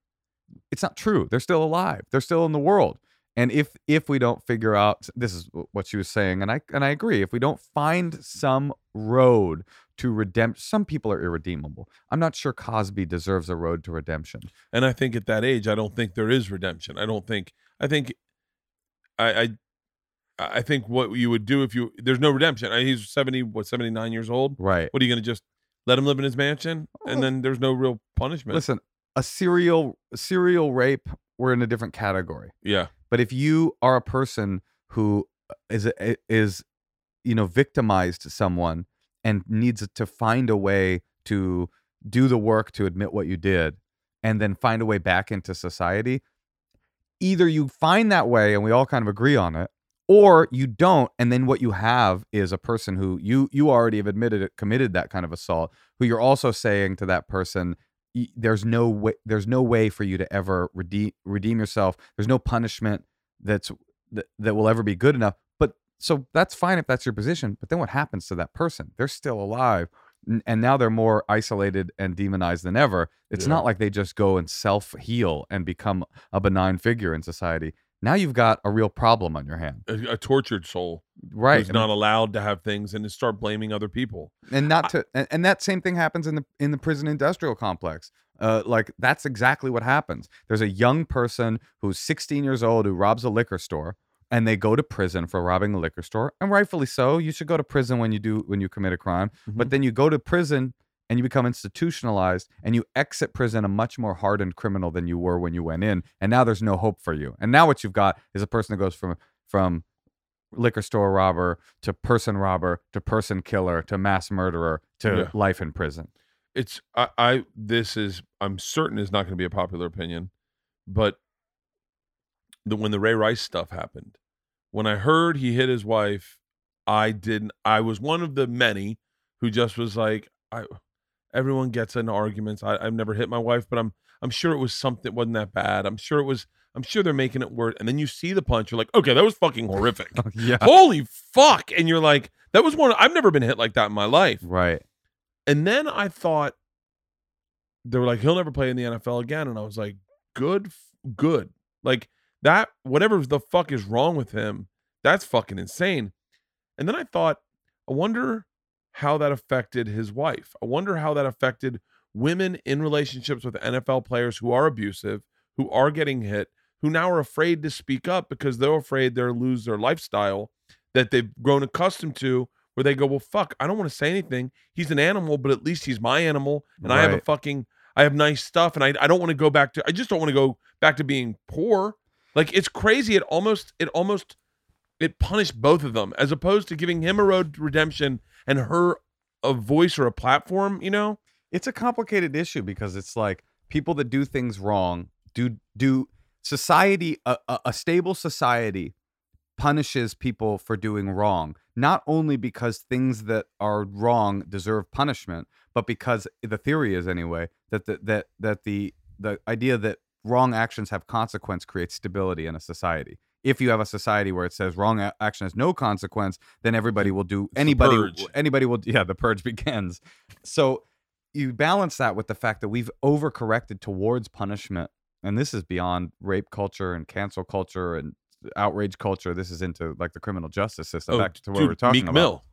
it's not true they're still alive they're still in the world and if if we don't figure out this is what she was saying and i and i agree if we don't find some road to redemption some people are irredeemable i'm not sure cosby deserves a road to redemption And I think at that age, I don't think there is redemption. I don't think. I think. I. I I think what you would do if you there's no redemption. I- He's seventy, what seventy nine years old. right What are you going to just let him live in his mansion and Oh. then there's no real punishment? listen a serial serial rape we're in a different category. Yeah, But if you are a person who uh, is a- is you know victimized someone and needs to find a way to do the work to admit what you did and then find a way back into society, either you find that way and we all kind of agree on it or you don't and then what you have is a person who you you already have admitted it committed that kind of assault who you're also saying to that person there's no way there's no way for you to ever redeem redeem yourself. There's no punishment that's that, that will ever be good enough but so that's fine if that's your position but then what happens to that person? They're still alive and now they're more isolated and demonized than ever. It's Yeah. not like they just go and self heal and become a benign figure in society now you've got a real problem on your hand a, a tortured soul right who's not allowed to have things and to start blaming other people. and not to and, and that same thing happens in the in the prison industrial complex. Uh, like that's exactly what happens. There's a young person who's 16 years old who robs a liquor store and they go to prison for robbing a liquor store and rightfully so. You should go to prison when you do when you commit a crime but then you go to prison and you become institutionalized and you exit prison a much more hardened criminal than you were when you went in and now there's no hope for you and now what you've got is a person that goes from from liquor store robber to person robber to person killer to mass murderer to Yeah. life in prison it's I, I this is I'm certain is not going to be a popular opinion, but the when the Ray Rice stuff happened, when I heard he hit his wife, I didn't. I was one of the many who just was like, I. Everyone gets into arguments. I, I've never hit my wife, but I'm I'm sure it was something wasn't that bad. I'm sure it was. I'm sure they're making it worse. And then you see the punch, you're like, okay, that was fucking horrific. yeah Holy fuck! And you're like, that was one. I've never been hit like that in my life. right And then I thought they were like, he'll never play in the NFL again. And I was like, good, good. Like that, whatever the fuck is wrong with him, that's fucking insane. And then I thought, I wonder how that affected his wife. I wonder how that affected women in relationships with NFL players who are abusive, who are getting hit, who now are afraid to speak up because they're afraid they'll lose their lifestyle that they've grown accustomed to where they go, well, fuck, I don't want to say anything. He's an animal, but at least he's my animal, and I have a fucking, I have nice stuff, and I, I don't want to go back to, I just don't want to go back to being poor. Like it's crazy. It almost, it almost, it punished both of them as opposed to giving him a road to redemption and her a voice or a platform. You know, it's a complicated issue because it's like people that do things wrong do do society a, a, stable society punishes people for doing wrong not only because things that are wrong deserve punishment but because the theory is anyway that the, that that the the idea that wrong actions have consequence creates stability in a society if you have a society where it says wrong action has no consequence then everybody will do anybody anybody will yeah the purge begins. So you balance that with the fact that we've overcorrected towards punishment and this is beyond rape culture and cancel culture and outrage culture. This is into like the criminal justice system Oh, back to what dude, we're talking Meek about. Mill.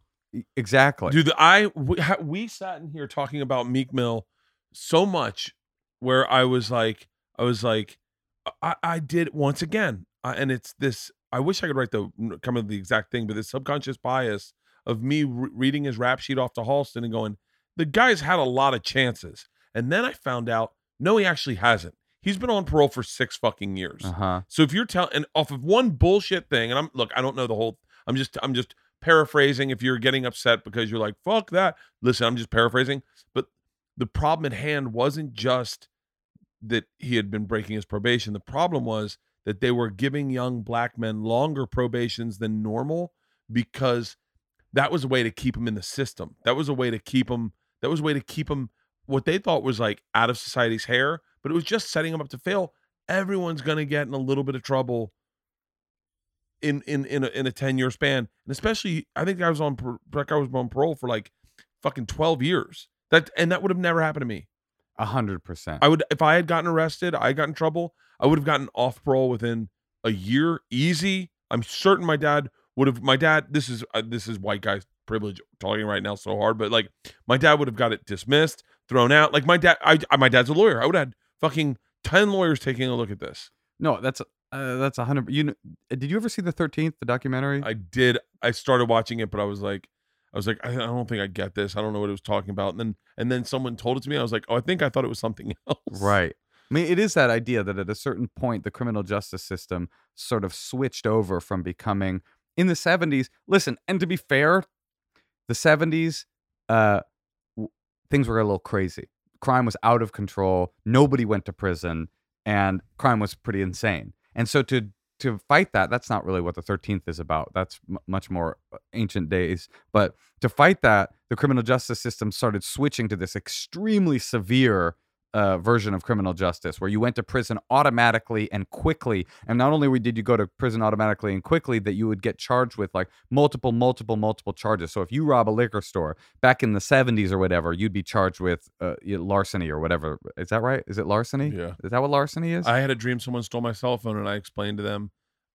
Exactly. Dude, I we, we sat in here talking about Meek Mill so much, where I was like, I was like, I, I did once again, I, and it's this. I wish I could write the come with the exact thing, but this subconscious bias of me re- reading his rap sheet off to Halston and going, the guy's had a lot of chances, and then I found out, no, he actually hasn't. He's been on parole for six fucking years. uh-huh So if you're telling and off of one bullshit thing, and I'm look, I don't know the whole. I'm just I'm just paraphrasing. If you're getting upset because you're like fuck that, listen, I'm just paraphrasing. But the problem at hand wasn't just that he had been breaking his probation. The problem was that they were giving young black men longer probations than normal because that was a way to keep them in the system. That was a way to keep them. That was a way to keep them what they thought was like out of society's hair, but it was just setting them up to fail. Everyone's going to get in a little bit of trouble in in in a, in a 10 year span and especially i think i was on like i was on parole for like fucking 12 years that and that would have never happened to me A hundred percent. i would if i had gotten arrested i got in trouble i would have gotten off parole within a year easy i'm certain my dad would have my dad this is uh, this is white guy privilege talking right now so hard but like my dad would have got it dismissed thrown out like my dad i, I my dad's a lawyer i would have had fucking 10 lawyers taking a look at this No, that's uh, that's a hundred. You know, did you ever see the Thirteenth, the documentary? I did. I started watching it, but I was like, I was like, I, I don't think I get this. I don't know what it was talking about. And then, and then someone told it to me. I was like, oh, I think I thought it was something else. Right. Mean, it is that idea that at a certain point, the criminal justice system sort of switched over from becoming in the 70s. Listen, and to be fair, the 70s, uh, w- things were a little crazy. Crime was out of control. Nobody went to prison, and crime was pretty insane. And so to to fight that, that's not really what the 13th is about. That's m- much more uh, ancient days. But to fight that, the criminal justice system started switching to this extremely severe uh, version of criminal justice where you went to prison automatically and quickly. And not only did you go to prison automatically and quickly, that you would get charged with like multiple, multiple, multiple charges. So if you rob a liquor store back in the 70s or whatever, you'd be charged with uh, larceny or whatever. Is that right? Is it larceny? Yeah. Is that what larceny is? I had a dream someone stole my cell phone, and I explained to them,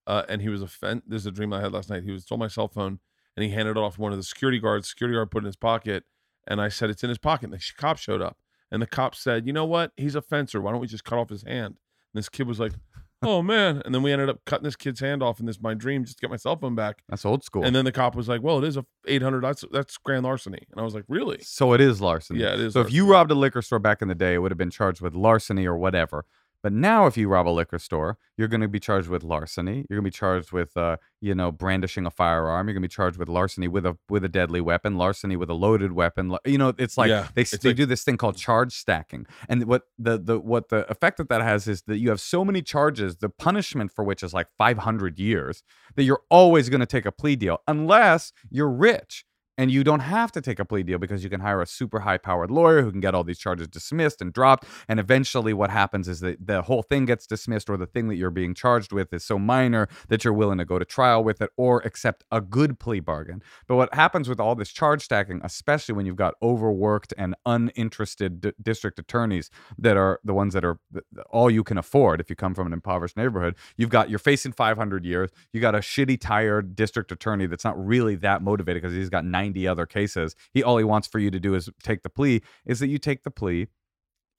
uh, and he was offended. This is a dream I had last night. He was stole my cell phone, and he handed it off to one of the security guards. Security guard put it in his pocket, and I said it's in his pocket. And the cop showed up, and the cop said, "You know what? He's a fencer. Why don't we just cut off his hand?" And this kid was like, "Oh man!" And then we ended up cutting this kid's hand off in this my dream just to get my cell phone back. That's old school. And then the cop was like, "Well, it is a eight hundred. That's that's grand larceny." And I was like, "Really?" so it is larceny. Yeah, it is. So if you robbed a liquor store back in the day, it would have been charged with larceny or whatever. But now, if you rob a liquor store, you're going to be charged with larceny. You're going to be charged with, uh, you know, brandishing a firearm. You're going to be charged with larceny with a with a deadly weapon, larceny with a loaded weapon. You know, it's like Yeah, they it's they like- do this thing called charge stacking, and what the the what the effect that that has is that you have so many charges, the punishment for which is like 500 years, that you're always going to take a plea deal unless you're rich and you don't have to take a plea deal because you can hire a super high powered lawyer who can get all these charges dismissed and dropped. And eventually what happens is that the whole thing gets dismissed or the thing that you're being charged with is so minor that you're willing to go to trial with it or accept a good plea bargain. But what happens with all this charge stacking especially when you've got overworked and uninterested d- district attorneys that are the ones that are th- all you can afford if you come from an impoverished neighborhood you've got you're facing 500 years you got a shitty tired district attorney that's not really that motivated because he's got 90 other cases he all he wants for you to do is take the plea is that you take the plea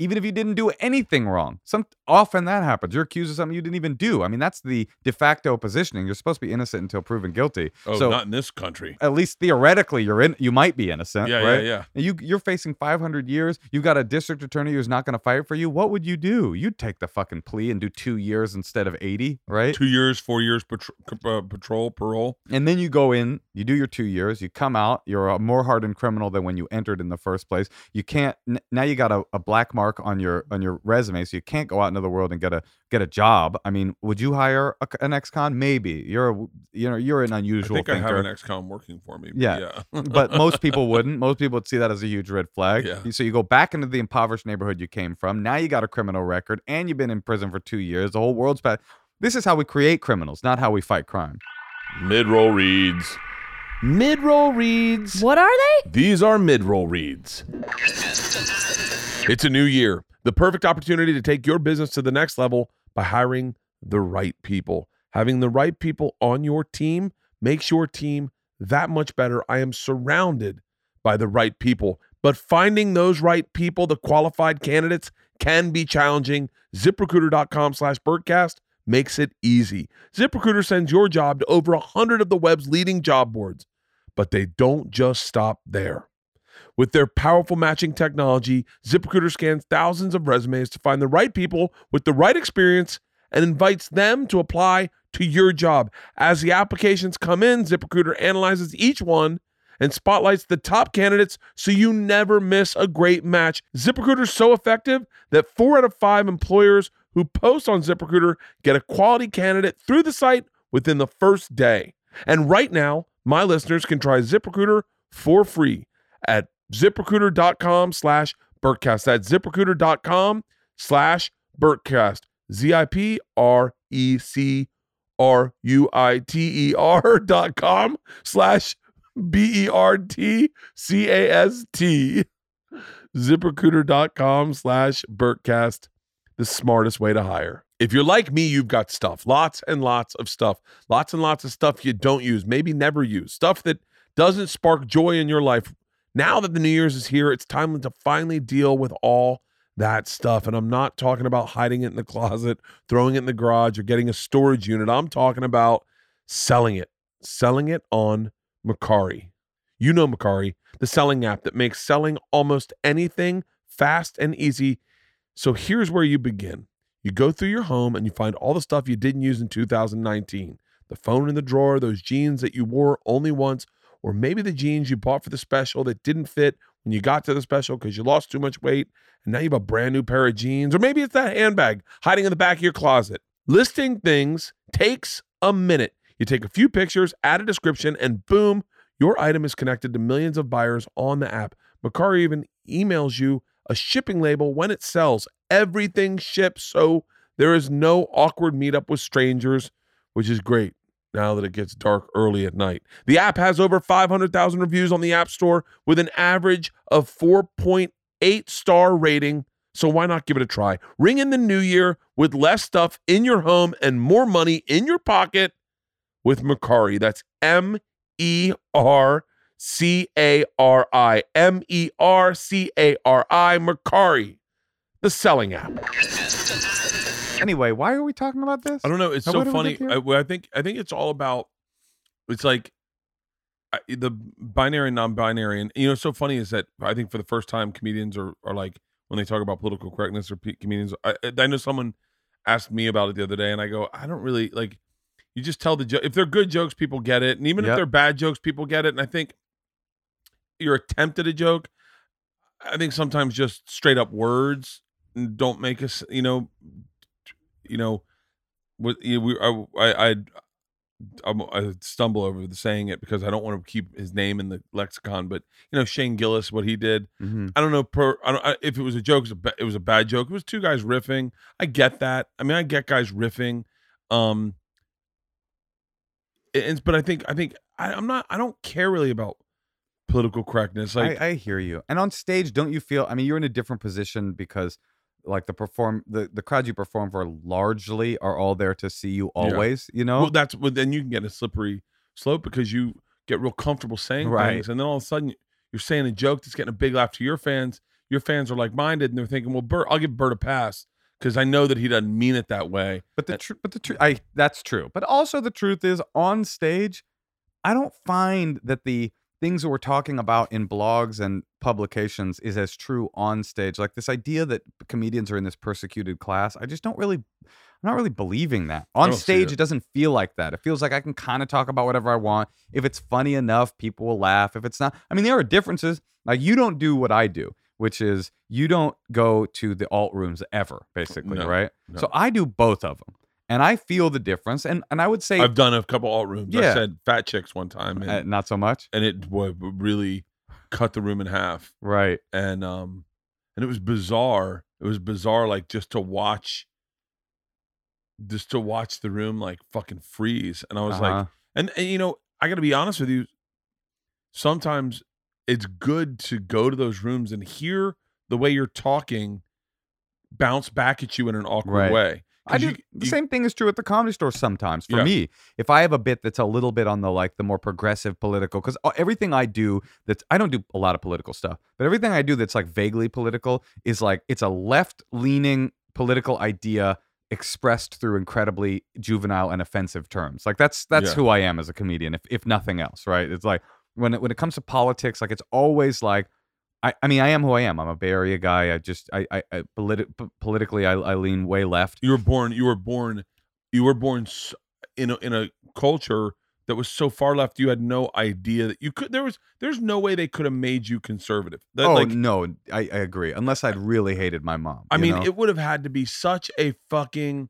even if you didn't do anything wrong some often that happens you're accused of something you didn't even do i mean that's the de facto positioning you're supposed to be innocent until proven guilty oh, so not in this country. at least theoretically you're in you might be innocent Yeah, right yeah, yeah. and you you're facing 500 years. You've got a district attorney who's not going to fight for you. What would you do? You'd take the fucking plea and do two years instead of 80, right? Two years, four years patro- uh, patrol, parole. And then you go in, you do your two years, you come out, you're a more hardened criminal than when you entered in the first place. You can't n- now you got a, a black mark on your on your resume, so you can't go out into the world and get a get a job. I mean, would you hire a, an ex-con? Maybe you're a, you know you're an unusual. I think I have an ex-con working for me. Yeah. yeah. but most people wouldn't. Most people would see that as a huge red flag. Yeah. So you go back into the impoverished neighborhood you came from. Now you got a criminal record and you've been in prison for two years. The whole world's bad. This is how we create criminals, not how we fight crime. mid-roll reads. Mid-roll reads. What are they? These are mid-roll reads. It's a new year. The perfect opportunity to take your business to the next level by hiring the right people. Having the right people on your team makes your team that much better. I am surrounded by the right people, but finding those right people, the qualified candidates, can be challenging. ZipRecruiter.com slash Bertcast makes it easy. ZipRecruiter sends your job to over 100 of the web's leading job boards, but they don't just stop there. With their powerful matching technology, ZipRecruiter scans thousands of resumes to find the right people with the right experience and invites them to apply to your job. As the applications come in, ZipRecruiter analyzes each one and spotlights the top candidates so you never miss a great match. ZipRecruiter is so effective that four out of five employers who post on ZipRecruiter get a quality candidate through the site within the first day. And right now, my listeners can try ZipRecruiter for free at ziprecruiter.com slash Bertcast. That's ziprecruiter.com slash Bertcast. Z I P R E C R U I T E R dot com slash B E R T C A S T. ZipRecruiter.com slash Bertcast. The smartest way to hire. If you're like me, you've got stuff, lots and lots of stuff, lots and lots of stuff you don't use, maybe never use, stuff that doesn't spark joy in your life. Now that the New Year's is here, it's time to finally deal with all that stuff. And I'm not talking about hiding it in the closet, throwing it in the garage, or getting a storage unit. I'm talking about selling it, selling it on Mercari. You know Mercari, the selling app that makes selling almost anything fast and easy. So here's where you begin. You go through your home and you find all the stuff you didn't use in 2019 the phone in the drawer, those jeans that you wore only once, or maybe the jeans you bought for the special that didn't fit when you got to the special because you lost too much weight and now you have a brand new pair of jeans, or maybe it's that handbag hiding in the back of your closet. Listing things takes a minute. You take a few pictures, add a description, and boom, your item is connected to millions of buyers on the app. Mercari even emails you a shipping label when it sells. Everything ships, so there is no awkward meetup with strangers, which is great now that it gets dark early at night. The app has over 500,000 reviews on the App Store with an average of 4.8 star rating. So why not give it a try? Ring in the new year with less stuff in your home and more money in your pocket with Mercari. That's M E R C A R I. M E R C A R I. Mercari, the selling app. Anyway, why are we talking about this? I don't know. It's How- so where did we funny. I, I think I think it's all about. It's like I, the binary, and non-binary, and you know, what's so funny is that I think for the first time, comedians are are like when they talk about political correctness or pe- comedians. I, I know someone asked me about it the other day, and I go, I don't really like. You just tell the joke. If they're good jokes, people get it, and even if they're bad jokes, people get it. And I think your attempt at a joke, I think sometimes just straight up words don't make us, you know, you know, with we I I I I'm, stumble over the saying it because I don't want to keep his name in the lexicon, but you know Shane Gillis, what he did. Mhm. I don't know per, I don't, I, if it was a joke. It was a, ba- it was a bad joke. It was two guys riffing. I get that. I mean, I get guys riffing. Um, but I think I think I, I'm not. I don't care really about political correctness. Like I, I hear you. And on stage, don't you feel? I mean, you're in a different position because, like, the perform the the crowds you perform for largely are all there to see you always. You know, well, that's well, then you can get a slippery slope because you get real comfortable saying Right. things, and then all of a sudden you're saying a joke that's getting a big laugh to your fans. Your fans are like minded, and they're thinking, "Well, Bert, I'll give Bert a pass because I know that he doesn't mean it that way." But the eh truth, but the truth, I that's true. But also the truth is, on stage, I don't find that the things that we're talking about in blogs and publications is as true on stage. Like this idea that comedians are in this persecuted class, I just don't really, I'm not really believing that. On stage, it. it doesn't feel like that. It feels like I can kind of talk about whatever I want. If it's funny enough, people will laugh. If it's not, I mean, there are differences. Like you don't do what I do, which is you don't go to the alt rooms ever, basically, No, right? no. So I do both of them, and I feel the difference. And and I would say I've done a couple alt rooms. Yeah. I said fat chicks one time, and, uh, not so much, and it would really cut the room in half. right? and um and it was bizarre it was bizarre like just to watch just to watch the room like fucking freeze and i was like Uh-huh. and, and you know i gotta be honest with you sometimes it's good to go to those rooms and hear the way you're talking bounce back at you in an awkward Right. way I do. you- the you- same thing is true at the comedy store sometimes. For Yeah. me, if I have a bit that's a little bit on the like the more progressive political, because uh, everything I do that's I don't do a lot of political stuff, but everything I do that's like vaguely political is like it's a left leaning political idea expressed through incredibly juvenile and offensive terms. Like that's that's Yeah. who I am as a comedian, if if nothing else, right? It's like when it when it comes to politics, like it's always like. I, I mean, I am who I am. I'm a Bay Area guy. I just, I, I, I politi- p- politically, I, I lean way left. you were born you were born you were born in a, in a culture that was so far left you had no idea that you could there was there's no way they could have made you conservative. That, oh like, no, I, I agree. Unless I'd really hated my mom. I mean, know? it would have had to be such a fucking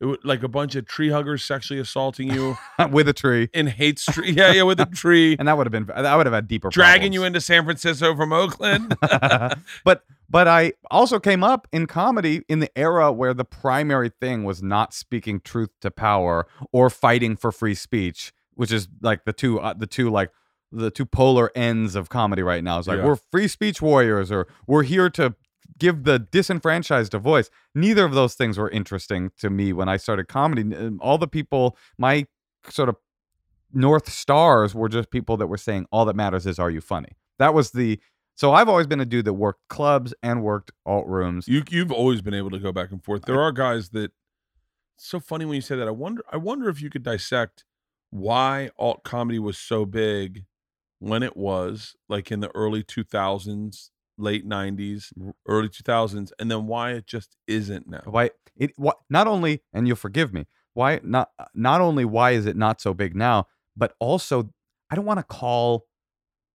it like a bunch of tree huggers sexually assaulting you with a tree, in Haight Street. Yeah, yeah, with a tree, and that would have been that would have had deeper dragging you into San Francisco from Oakland. but but I also came up in comedy in the era where the primary thing was not speaking truth to power or fighting for free speech, which is like the two uh, the two like the two polar ends of comedy right now. It's like Yeah. we're free speech warriors or we're here to give the disenfranchised a voice. Neither of those things were interesting to me when I started comedy. Um, all the people my sort of north stars were just people that were saying all that matters is are you funny. That was the so I've always been a dude that worked clubs and worked alt rooms. you you've always been able to go back and forth. There are guys that it's so funny when you say that. I wonder I wonder if you could dissect why alt comedy was so big when it was like in the early 2000s, late 90s, early 2000s and then why it just isn't now. Why it what not only and you'll forgive me, why not uh, not only why is it not so big now, but also I don't want to call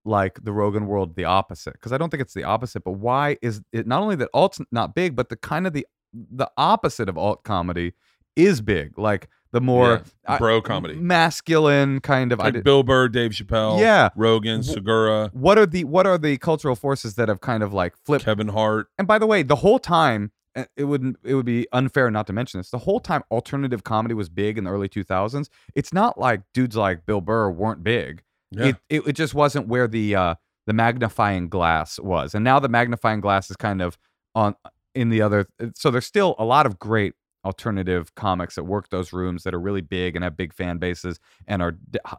like the Rogan world the opposite because I don't think it's the opposite, but why is it not only that alt's not big, but the kind of the the opposite of alt comedy is big. Like the more Yeah, I- bro comedy. masculine kind of I Like did- Bill Burr, Dave Chappelle, Yeah. Rogan, Segura, what are the what are the cultural forces that have kind of like flipped Kevin Hart. and by the way, the whole time uh, it wouldn't it would be unfair not to mention this. The whole time alternative comedy was big in the early 2000s. It's not like dudes like Bill Burr weren't big. Yeah. It, it it just wasn't where the uh the magnifying glass was. And now the magnifying glass is kind of on in the other so there's still a lot of great alternative comics that work those rooms that are really big and have big fan bases and are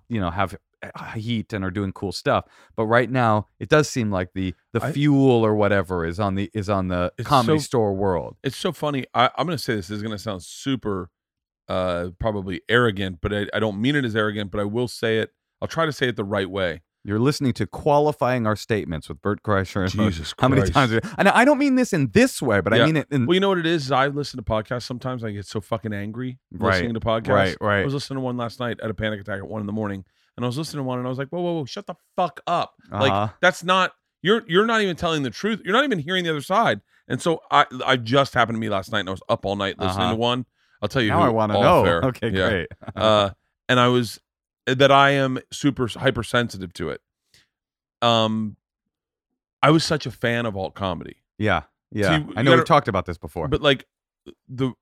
you know have uh, heat and are doing cool stuff but right now it does seem like the the I- fuel or whatever is on the is on the comedy so- store world it's so funny. I, I'm going to say this. This is going to sound super, uh, probably arrogant, but I, I don't mean it as arrogant. But I will say it. I'll try to say it the right way. You're listening to qualifying our statements with Bert Kreischer Jesus how many times and I don't mean this in this way but Yeah. I mean it in Well, you know what it is? I listen to podcasts sometimes. I get so fucking angry Right, listening to podcasts. right right. I was listening to one last night at a panic attack at one in the morning, and I was listening to one, and I was like, "Whoa, whoa, whoa! Shut the fuck up! Uh-huh. Like that's not you're you're not even telling the truth. You're not even hearing the other side." And so I I just happened to me last night, and I was up all night listening Uh-huh. to one. I'll tell you now who. I want to know air. okay Yeah. great uh, and I was that I am super hypersensitive to it. Um, I was such a fan of alt comedy, yeah yeah you I know gotta- we talked about this before but like the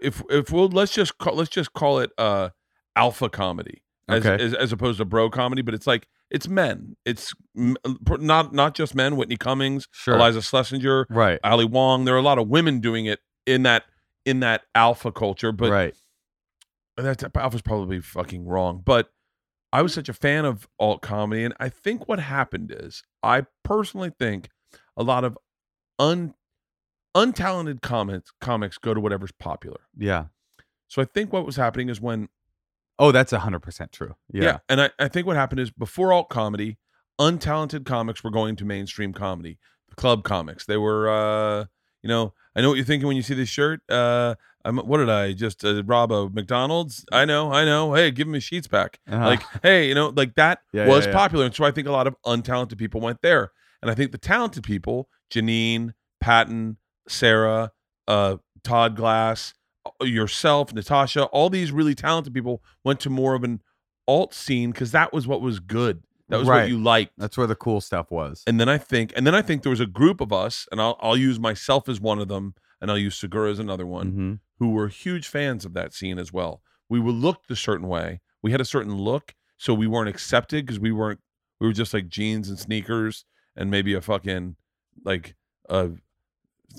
if if we'll let's just call let's just call it uh alpha comedy as, Okay. as as opposed to bro comedy, but it's like it's men. It's m- not not just men. Whitney Cummings, Sure. Iliza Shlesinger, right Ali Wong. There are a lot of women doing it in that in that alpha culture, but right that's alpha's probably fucking wrong but i was such a fan of alt comedy and i think what happened is i personally think a lot of un untalented comics comics go to whatever's popular. Yeah. So i think what was happening is when oh that's 100% true. Yeah, and I, I think what happened is before alt comedy untalented comics were going to mainstream comedy the club comics. They were uh you know i know what you're thinking when you see this shirt uh I'm, what did I just uh, rob a McDonald's? I know, I know. Hey, give him his sheets back. Uh-huh. Like, hey, you know, like that Yeah, was yeah, yeah. popular. And so I think a lot of untalented people went there. And I think the talented people, Janeane, Patton, Sarah, uh, Todd Glass, uh, yourself, Natasha, all these really talented people went to more of an alt scene because that was what was good. That was what you liked. that's where the cool stuff was And then I think, and then I think there was a group of us, and I'll I'll use myself as one of them, and I'll use Segura as another one Mhm. who were huge fans of that scene as well. We were looked a certain way. We had a certain look, so we weren't accepted because we weren't. We were just like jeans and sneakers and maybe a fucking like a,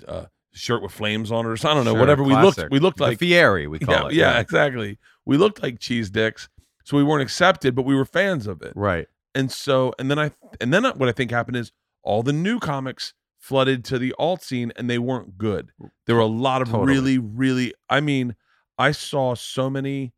a shirt with flames on it or something. I don't know. Sure, whatever we classic. looked, we looked the like Fieri we call yeah, it yeah, exactly. We looked like cheese dicks, so we weren't accepted, but we were fans of it. right And so, and then I, and then what I think happened is all the new comics flooded to the alt scene and they weren't good. There were a lot of Totally. really, really, I mean, I saw so many,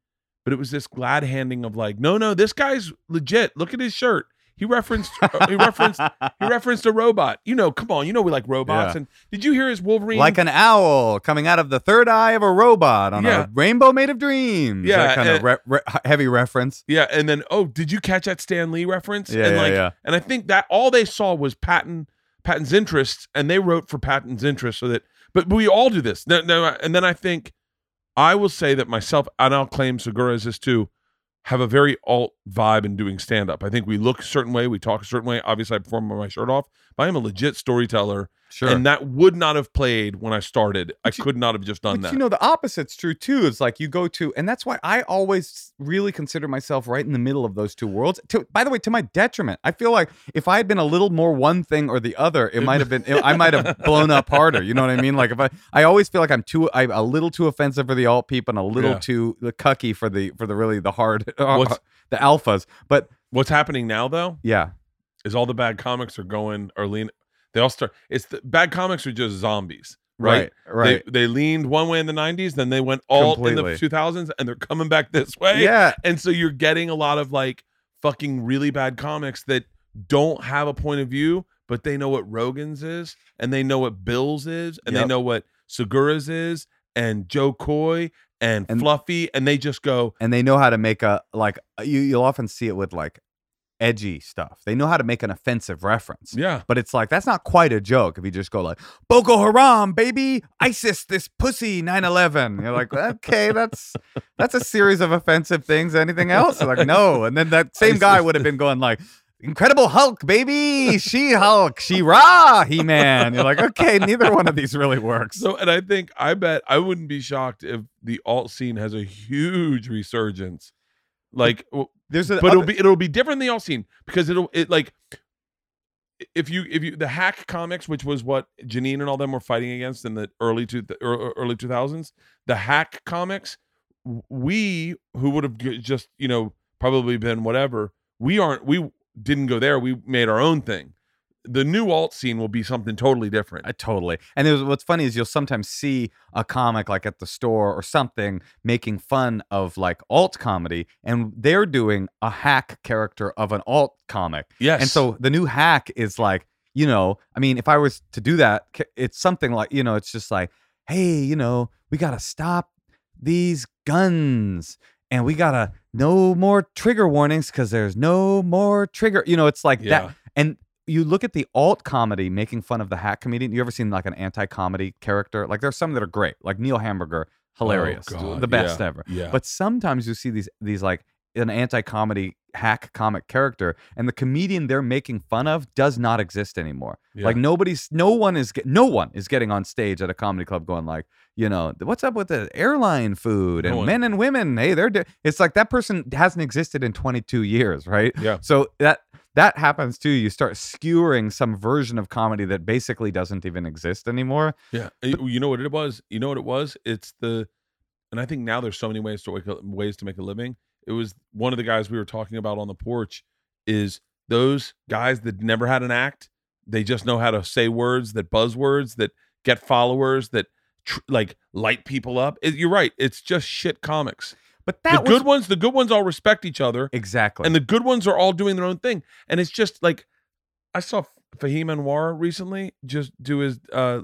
but it was this glad handing of like, no, no, this guy's legit. Look at his shirt. He referenced uh, he referenced he referenced a robot. You know, come on, you know we like robots. Yeah. And did you hear his Wolverine? like an owl coming out of the third eye of a robot on Yeah. a rainbow made of dreams. Yeah, that kind uh, of re- re- heavy reference. yeah, and then oh, did you catch that Stan Lee reference? Yeah, and yeah, like, yeah. And I think that all they saw was Patton Patton's interests, and they wrote for Patton's interests, so that. But we all do this. No, no, and then I think I will say that myself, and I'll claim Segura is this too, have a very alt vibe in doing stand up. I think we look a certain way, we talk a certain way. Obviously, I perform with my shirt off, but I am a legit storyteller, Sure. and that would not have played when I started. I you- could not have just done but that. you know the opposite's true too. It's like you go to, and that's why I always really consider myself right in the middle of those two worlds. To, by the way, to my detriment, I feel like if I had been a little more one thing or the other, it might have been. I might have blown up harder. You know what I mean? Like if I, I always feel like I'm too, I'm a little too offensive for the alt peep and a little Yeah. too the cucky for the for the really the hard, uh, the alphas. But What's happening now, though, yeah, is all the bad comics are going or lean. They all start. It's the bad comics are just zombies, right? right, right. They, they leaned one way in the 90s, then they went alt in the 2000s, and they're coming back this way. yeah, And so you're getting a lot of like fucking really bad comics that don't have a point of view, but they know what Rogan's is, and they know what Bill's is, and they know what Segura's is, and Jo Koy and, And- Fluffy, and they just go, and they know how to make a like you. You'll often see it with like edgy stuff. They know how to make an offensive reference. yeah. But it's like that's not quite a joke if you just go like Boko Haram, baby, ISIS, this pussy, 9/11. You're like, okay, that's that's a series of offensive things. Anything else? Like, no. And then that same guy would have been going like, Incredible Hulk, baby, She Hulk, She Ra, He Man. You're like, okay, neither one of these really works. So, and I think I bet I wouldn't be shocked if the alt scene has a huge resurgence. Like, There's a but it'll be it'll be different than the alt scene because it'll it like if you if you the hack comics, which was what Janeane and all them were fighting against in the early to the early two thousands, the hack comics, we who would have just you know probably been whatever, we aren't we didn't go there. We made our own thing. The new alt scene will be something totally different. Uh, totally. And there's, what's funny is you'll sometimes see a comic like at the store or something making fun of like alt comedy, and they're doing a hack character of an alt comic. yes, And so the new hack is like, you know, I mean, if I was to do that, it's something like, you know, it's just like, hey, you know, we got to stop these guns and we got to no more trigger warnings because there's no more trigger. You know, it's like Yeah. that. And you look at the alt comedy making fun of the hack comedian. You ever seen like an anti comedy character? Like there's some that are great, like Neil Hamburger, hilarious, Oh, the best yeah, ever. Yeah. But sometimes you see these these like an anti-comedy hack comic character and the comedian they're making fun of does not exist anymore. Yeah. Like nobody's no one is no one is getting on stage at a comedy club going like, you know, what's up with the airline food and one. men and women, hey, they're di-" it's like that person hasn't existed in 22 years, right? Yeah. So that that happens too. You start skewering some version of comedy that basically doesn't even exist anymore. Yeah, eh, you you know what it was. You know what it was. It's the, and I think now there's so many ways to wake up, ways to make a living. It was one of the guys we were talking about on the porch. Is those guys that never had an act? They just know how to say words that buzzwords that get followers that tr- like light people up. It- you're right. It's just shit comics. But The was good ones, the good ones all respect each other, exactly. and the good ones are all doing their own thing. And it's just like I saw Fahim Anwar recently just do his uh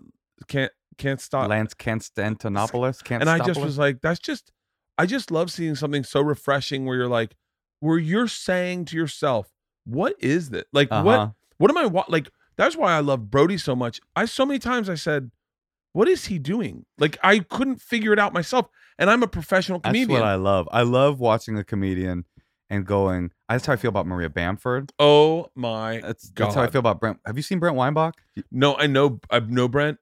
can't can't stop Lance Constantinopolis, can't and I just was like, that's just, I just love seeing something so refreshing where you're like, where you're saying to yourself, what is this? Like, Uh-huh. what, what am I, wa-? like, that's why I love Brody so much. I, so many times I said, what is he doing? Like, I couldn't figure it out myself. And I'm a professional comedian. That's what I love. I love watching a comedian and going. That's how I feel about Maria Bamford. oh my That's God. that's how I feel about Brent. Have you seen Brent Weinbach? No, I know, I know Brent.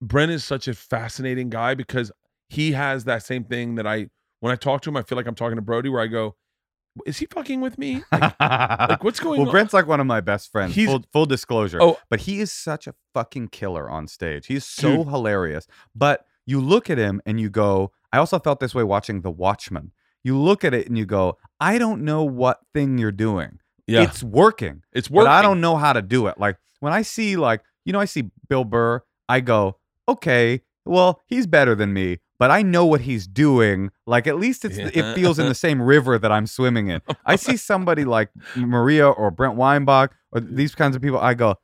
Brent is such a fascinating guy because he has that same thing that I, when I talk to him, I feel like I'm talking to Brody where I go, is he fucking with me? Like, like, what's going well, on? Well, Brent's like one of my best friends. He's- full, full disclosure. Oh. but he is such a fucking killer on stage. He's so hilarious. But you look at him and you go. I also felt this way watching The Watchmen. You look at it and you go, I don't know what thing you're doing. yeah, It's working. it's working. but I don't know how to do it. Like when I see like you know I see Bill Burr, I go, okay, well he's better than me, but I know what he's doing. Like at least it's Yeah. it feels in the same river that I'm swimming in. I see somebody like Maria or Brent Weinbach or these kinds of people. I go,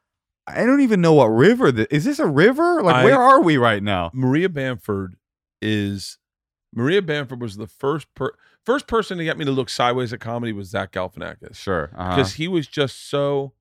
I don't even know what river this is. This a river? Like I- where are we right now? Maria Bamford is Maria Bamford was the first per, first person to get me to look sideways at comedy was Zach Galifianakis Sure, uh-huh. because he was just so.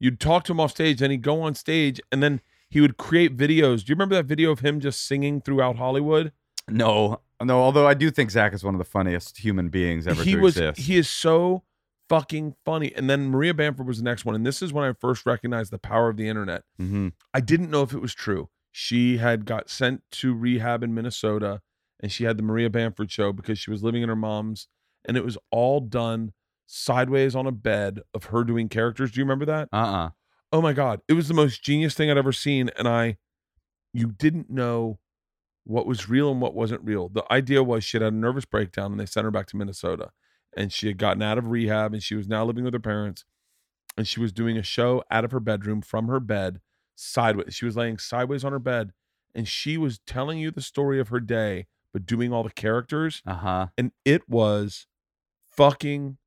You'd talk to him off stage, then he'd go on stage, and then he would create videos. Do you remember that video of him just singing throughout Hollywood? no, no. Although I do think Zach is one of the funniest human beings ever he to was exist. he is so fucking funny. And then Maria Bamford was the next one, and this is when I first recognized the power of the internet. hmm I didn't know if it was true. She had got sent to rehab in Minnesota and she had the Maria Bamford show because she was living in her mom's and it was all done sideways on a bed of her doing characters. Do you remember that? Uh-uh. Oh my god, it was the most genius thing I'd ever seen and I you didn't know what was real and what wasn't real. The idea was she had had a nervous breakdown and they sent her back to Minnesota and she had gotten out of rehab and she was now living with her parents and she was doing a show out of her bedroom from her bed sideways. She was laying sideways on her bed and she was telling you the story of her day but doing all the characters Uh-huh. and it was fucking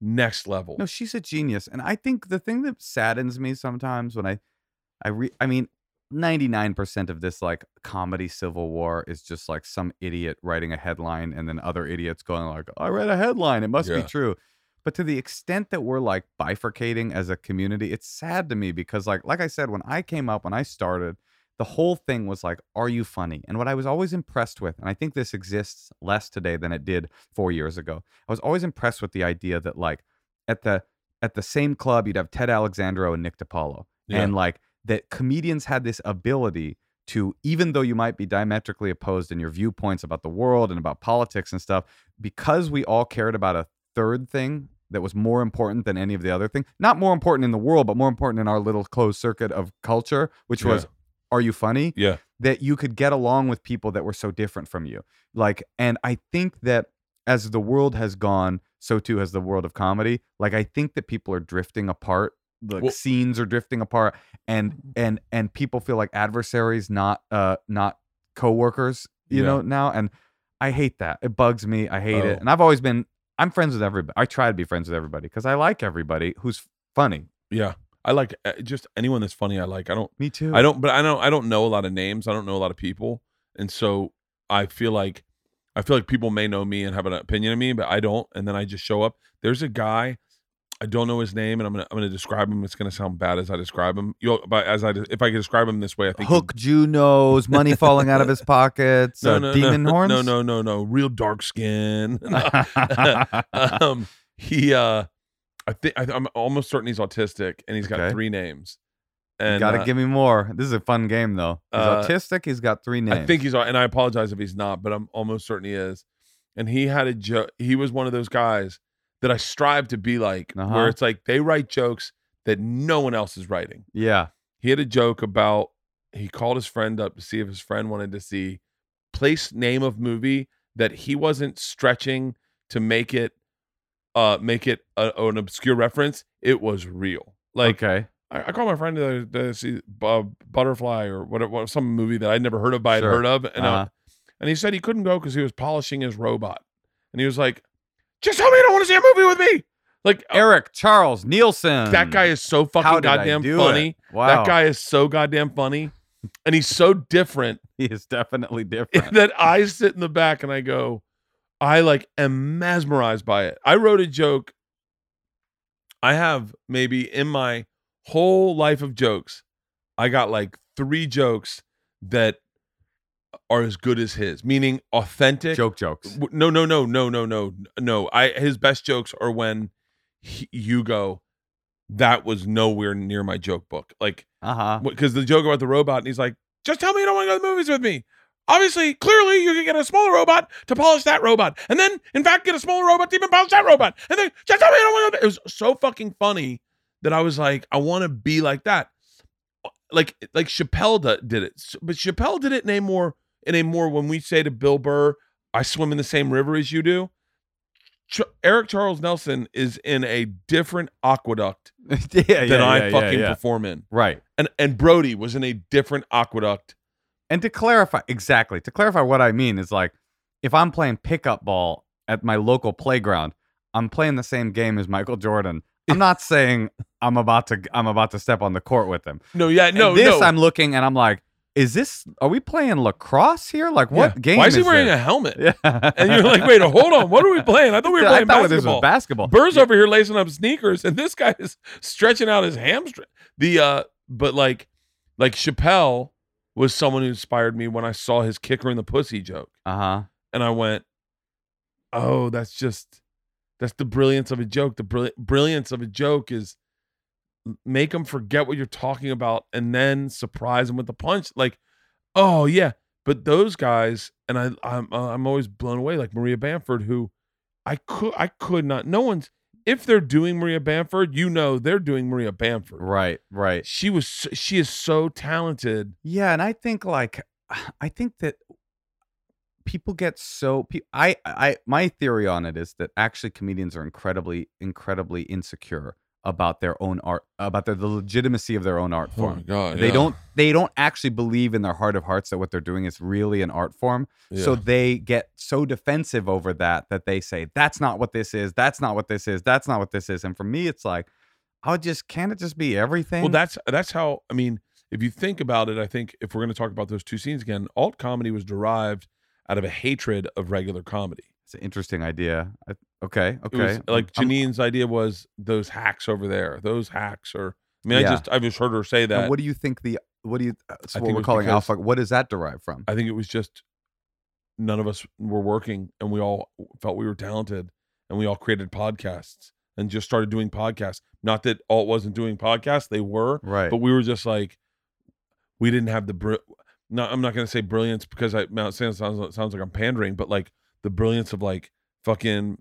next level. No, she's a genius. And I think the thing that saddens me sometimes when I I re I mean 99% of this like comedy civil war is just like some idiot writing a headline and then other idiots going like, I read a headline, it must Yeah. be true. But to the extent that we're like bifurcating as a community, it's sad to me because like like I said, when I came up, when I started, the whole thing was like, are you funny? And what I was always impressed with, and I think this exists less today than it did four years ago, I was always impressed with the idea that like at the at the same club you'd have Ted Alexandro and Nick DiPaolo. Yeah. And like that comedians had this ability to, even though you might be diametrically opposed in your viewpoints about the world and about politics and stuff, because we all cared about a third thing that was more important than any of the other thing, not more important in the world, but more important in our little closed circuit of culture, which was, Yeah. Are you funny? Yeah. that you could get along with people that were so different from you. Like, and I think that as the world has gone, so too has the world of comedy. Like, I think that people are drifting apart. Like Well- scenes are drifting apart, and and and people feel like adversaries, not uh not coworkers. You Yeah. know now, and I hate that. It bugs me. I hate Oh. it. And I've always been. I'm friends with everybody. I try to be friends with everybody because I like everybody who's funny. Yeah. I like uh, just anyone that's funny I like. I don't Me too. I don't, but I don't. I don't know a lot of names. I don't know a lot of people, and so I feel like I feel like people may know me and have an opinion of me, but I don't. And then I just show up. There's a guy. I don't know his name, and I'm gonna I'm gonna describe him. It's gonna sound bad as I describe him. You, but as I if I can describe him this way, I think Hook Junos, money falling out of his pockets, No, uh, no, demon no, horns. No, no, no, no. Real dark skin. um, he uh, I think I, I'm almost certain he's autistic, and he's got Okay. three names. You And gotta uh, give me more. This is a fun game though. He's Uh, autistic. He's got three names. I think he's, and I apologize if he's not, but I'm almost certain he is. And he had a joke. He was one of those guys that I strive to be like, Uh-huh. where it's like they write jokes that no one else is writing. Yeah. He had a joke about he called his friend up to see if his friend wanted to see place name of movie that he wasn't stretching to make it uh make it a, an obscure reference. It was real. Like okay. I, I called my friend to, to see uh, Butterfly or whatever, what, some movie that I'd never heard of, but I'd Sure. heard of, and uh, Uh-huh. and he said he couldn't go because he was polishing his robot, and he was like, "Just tell me you don't want to see a movie with me." Like uh, Eric Charles Nielsen. that guy is so fucking How did I goddamn funny. it? Wow. That guy is so goddamn funny, and he's so different He is definitely different. that I sit in the back and I go, I like am mesmerized by it. I wrote a joke. I have maybe in my whole life of jokes, I got like three jokes that are as good as his, meaning authentic. Joke jokes. No, no, no, no, no, no, no. I his best jokes are when he, you go, that was nowhere near my joke book. Like Uh huh. because the joke about the robot, and he's like, just tell me you don't want to go to the movies with me. Obviously, clearly, you can get a smaller robot to polish that robot, and then, in fact, get a smaller robot to even polish that robot, and then just tell me you don't want to. It was so fucking funny that I was like, I want to be like that. Like, like Chappelle did it, but Chappelle did it in a more, in a more when we say to Bill Burr, "I swim in the same river as you do." Ch- Eric Charles Nelson is in a different aqueduct yeah, yeah, than I yeah, yeah, fucking yeah. perform in Right. and and Brody was in a different aqueduct And to clarify, exactly to clarify what I mean is like, if I'm playing pickup ball at my local playground, I'm playing the same game as Michael Jordan. I'm not saying I'm about to I'm about to step on the court with him. No, yeah, no, And this no. I'm looking and I'm like, is this? Are we playing lacrosse here? Like what Yeah. game? Why is he is wearing this? a helmet? Yeah. And you're like, wait, hold on. What are we playing? I thought we were I playing this basketball. was basketball. Burr's over here lacing up sneakers, and this guy is stretching out his hamstring. The uh, but like, like Chappelle was someone who inspired me when I saw his kicker in the pussy joke, Uh huh. and I went, "Oh, that's just that's the brilliance of a joke. The brilliance of a joke is make them forget what you're talking about, and then surprise them with the punch. Like, oh yeah." But those guys, and I, I'm, uh, I'm always blown away. Like Maria Bamford, who I could, I could not. No one's. If they're doing Maria Bamford, you know they're doing Maria Bamford. Right. Right. She was, she is so talented. Yeah, and I think like I think that people get so I I my theory on it is that actually comedians are incredibly incredibly insecure about their own art about their, the legitimacy of their own art Oh form. god, They yeah. don't they don't actually believe in their heart of hearts that what they're doing is really an art form. So they get so defensive over that that they say that's not what this is, that's not what this is, that's not what this is. And for me it's like I would just can't it just be everything? Well, that's that's how. I mean, if you think about it, I think if we're going to talk about those two scenes again, alt comedy was derived out of a hatred of regular comedy. it's an interesting idea. I, okay, okay. was I'm- like I'm- Janeane's idea was those hacks over there. Those hacks are. I mean, Yeah. I just I just heard her say And that. what do you think the what do you uh, so think what we're calling alpha? What does that derive from? I think it was just none of us were working, and we all felt we were talented, and we all created podcasts and just started doing podcasts. Not that alt wasn't doing podcasts; they were, Right. but we were just like we didn't have the br- not i'm not going to say brilliance because i sounds, sounds sounds like i'm pandering but like the brilliance of like fucking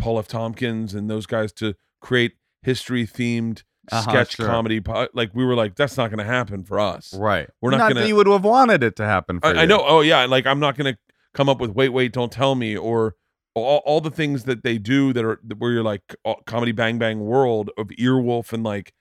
paul f tompkins and those guys to create history themed Uh-huh, sketch sure. comedy like we were like that's not going to happen for us right. we're not that gonna- you would have wanted it to happen for I, I know oh yeah like i'm not going to come up with wait wait don't tell me or all, all the things that they do that are where you're like uh, comedy bang bang world of earwolf and like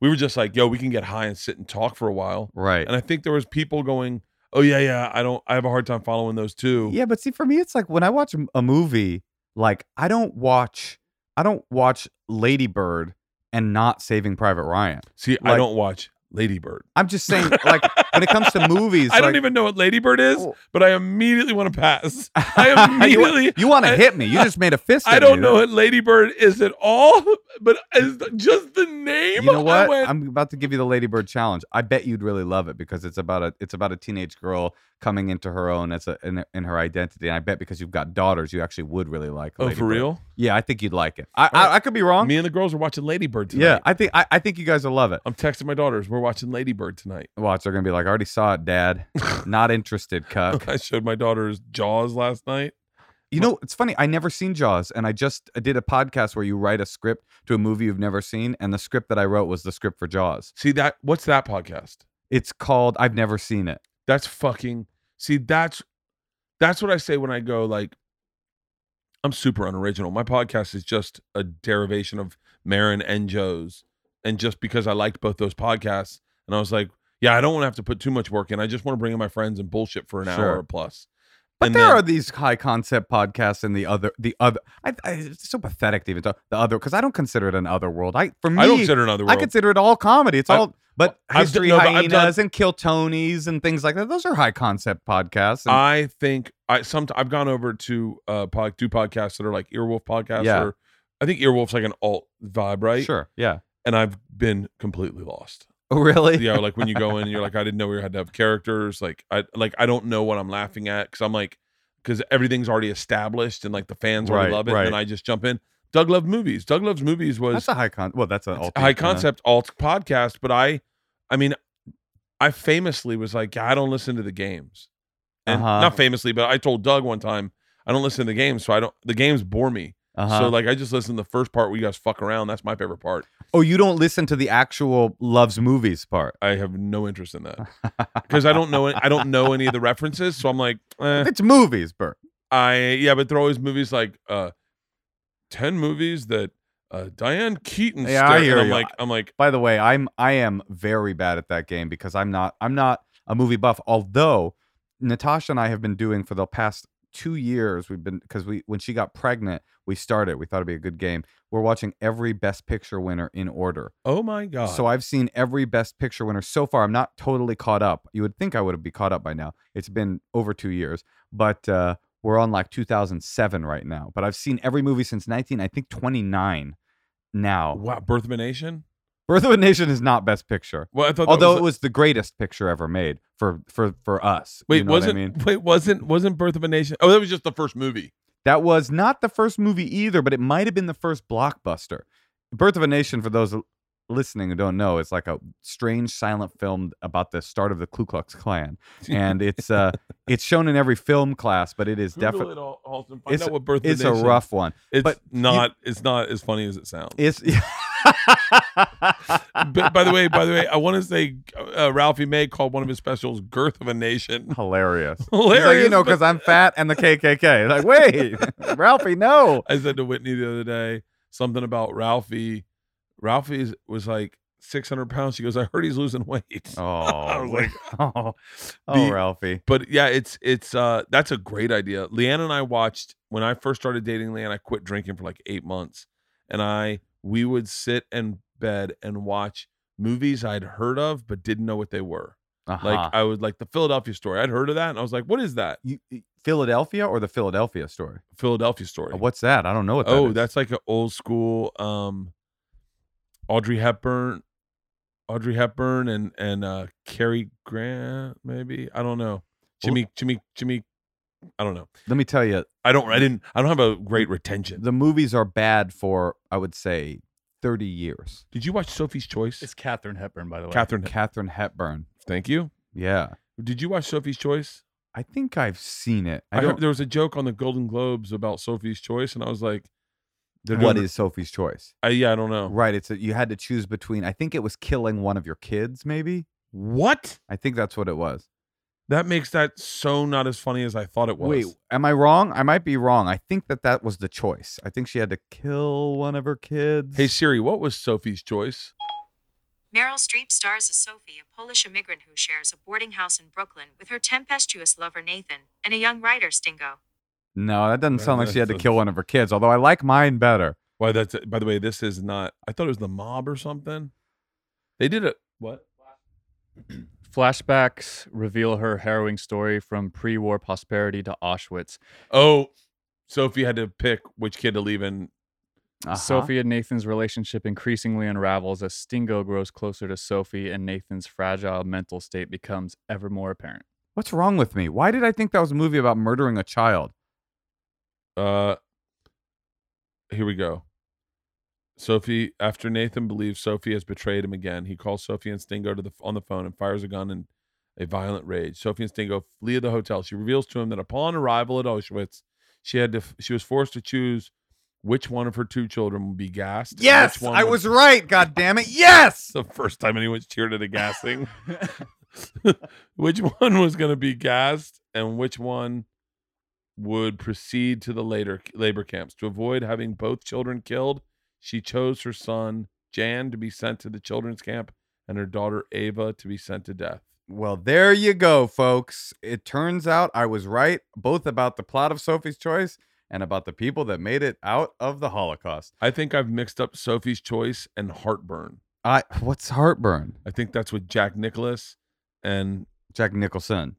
we were just like yo we can get high and sit and talk for a while Right. and I think there was people going, "Oh yeah, yeah, I don't, I have a hard time following those too." Yeah, but see, for me, it's like when I watch a movie, like I don't watch, I don't watch Lady Bird and not Saving Private Ryan. See, I don't watch Lady Bird. I'm just saying, like when it comes to movies, I don't even know what Lady Bird is, Oh. but I immediately want to pass. I you, immediately, you want to hit me? You just made a fist. I don't me. know what Lady Bird is at all, but is just the name. You know what? went, I'm about to give you the Lady Bird challenge. I bet you'd really love it because it's about a it's about a teenage girl coming into her own as a in, in her identity. And I bet because you've got daughters, you actually would really like. oh, Lady for Bird. real? Yeah, I think you'd like it. I I, I could be wrong. Me and the girls are watching Lady Bird tonight. yeah, I think I, I think you guys will love it. I'm texting my daughters. We're watching Lady Bird tonight. Watch, they're gonna be like, I already saw it, Dad. Not interested, cuck. I showed my daughters Jaws last night. You know, it's funny. I never seen Jaws, and I just I did a podcast where you write a script to a movie you've never seen, and the script that I wrote was the script for Jaws. See that? What's that podcast? It's called I've never seen it. That's fucking see that's that's what I say when I go like I'm super unoriginal. My podcast is just a derivation of Marin and Joe's. And just because I liked both those podcasts and I was like, yeah, I don't want to have to put too much work in. I just want to bring in my friends and bullshit for an Sure. hour or plus. But And there then- are these high concept podcasts and the other the other. I, I, it's so pathetic to even talk the other because I don't consider it an other world. I for me, I don't consider another I consider it all comedy. It's I- all but I've d- history no, but I've hyenas done- and kill Tonys and things like that. Those are high concept podcasts. and- I think I some I've gone over to uh pod, do podcasts that are like Earwolf podcasts Yeah. or I think Earwolf's like an alt vibe, right? Sure. Yeah. And I've been completely lost. Oh, really? yeah, like when you go in and you're like, I didn't know we had to have characters. Like I like I don't know what I'm laughing at because I'm like because everything's already established and like the fans already Right, love it. right. And I just jump in. Doug loved movies. Doug loves movies was That's a high con. Well, that's an alt- a high concept alt podcast, but I I mean I famously was like, I don't listen to the games. And Uh-huh. not famously, but I told Doug one time, I don't listen to the games, so I don't the games bore me. Uh-huh. So like I just listen to the first part where you guys fuck around. That's my favorite part. oh, you don't listen to the actual loves movies part. I have no interest in that. Because I don't know I don't know any of the references. So I'm like, eh. It's movies, Bert. I yeah, but they're always movies like uh ten movies that uh Diane Keaton Yeah, I hear and I'm you. like I'm like By the way, I'm I am very bad at that game because I'm not I'm not a movie buff. Although Natasha and I have been doing for the past two years, we've been because we when she got pregnant, we started. We thought it'd be a good game. We're watching every Best Picture winner in order. Oh my god. So I've seen every Best Picture winner so far. I'm not totally caught up. You would think I would have been caught up by now. It's been over two years, but uh, we're on like 2007 right now. But I've seen every movie since 19, I think 29 now. wow, Birth of a Nation. Birth of a Nation is not Best Picture, Well, I thought. although was, it was the greatest picture ever made for for for us. Wait, you know wasn't what I mean? wait wasn't wasn't Birth of a Nation? Oh, that was just the first movie. That was not the first movie either, but it might have been the first blockbuster. Birth of a Nation, for those listening who don't know, is like a strange silent film about the start of the Ku Klux Klan, and it's uh it's shown in every film class, but it is definitely it, Al- Halston. Find it's out what Birth of it's a a rough one. It's but not. it's not as funny as it sounds. It's but by the way, by the way, I want to say uh, Ralphie May called one of his specials "Girth of a Nation." hilarious. Hilarious, So, you know, because I'm fat and the KKK. Like, wait, Ralphie, no. I said to Whitney the other day something about Ralphie. Ralphie was like 600 pounds. She goes, "I heard he's losing weight." Oh, I was like, oh, oh, The- Ralphie. but yeah, it's it's uh that's a great idea. Leanne and I watched when I first started dating Leanne. I quit drinking for like eight months, and I we would sit in bed and watch movies I'd heard of but didn't know what they were. Uh-huh. Like I would like the Philadelphia story. I'd heard of that, and I was like, "What is that?" you, Philadelphia or the Philadelphia story? Philadelphia story. Uh, What's that? I don't know what that oh, is. that's like an old school um Audrey Hepburn, Audrey Hepburn and and uh Cary Grant maybe. I don't know. Jimmy Jimmy Jimmy I don't know. Let me tell you, I don't I didn't I don't have a great retention. the movies are bad for I would say 30 years. Did you watch Sophie's Choice? It's Katharine Hepburn, by the way. Katharine. Katharine Hepburn. Thank you. Yeah. Did you watch Sophie's Choice? I think I've seen it. I, I, heard there was a joke on the Golden Globes about Sophie's Choice, and I was like, they're What doing- is Sophie's choice? I, yeah, I don't know. Right, it's a, you had to choose between I think it was killing one of your kids maybe. What? I think that's what it was. That makes that so not as funny as I thought it was. Wait, am I wrong? I might be wrong. I think that that was the choice. I think she had to kill one of her kids. Hey Siri, what was Sophie's Choice? Meryl Streep stars as Sophie, a Polish immigrant who shares a boarding house in Brooklyn with her tempestuous lover Nathan and a young writer Stingo. no, that doesn't sound like she had to kill one of her kids. Although I like mine better. Why that's by the way, this is not I thought it was the mob or something. They did it what? Flashbacks reveal her harrowing story from pre-war prosperity to Auschwitz. Oh, Sophie had to pick which kid to leave in. Uh-huh. Sophie and Nathan's relationship increasingly unravels as Stingo grows closer to Sophie and Nathan's fragile mental state becomes ever more apparent. What's wrong with me? Why did I think that was a movie about murdering a child? Uh here we go. Sophie, after Nathan believes Sophie has betrayed him again, he calls Sophie and Stingo to the on the phone and fires a gun in a violent rage. Sophie and Stingo flee the hotel. She reveals to him that upon arrival at Auschwitz, she had to she was forced to choose which one of her two children would be gassed. Yes, I would- was right. God damn it. Yes. the first time anyone's cheered at a gassing. which one was going to be gassed and which one would proceed to the later labor camps to avoid having both children killed she chose her son jan to be sent to the children's camp and her daughter ava to be sent to death Well, there you go, folks. It turns out I was right both about the plot of Sophie's Choice and about the people that made it out of the Holocaust. i think i've mixed up sophie's choice and heartburn I what's heartburn? i think that's with jack nicholas and Jack Nicholson.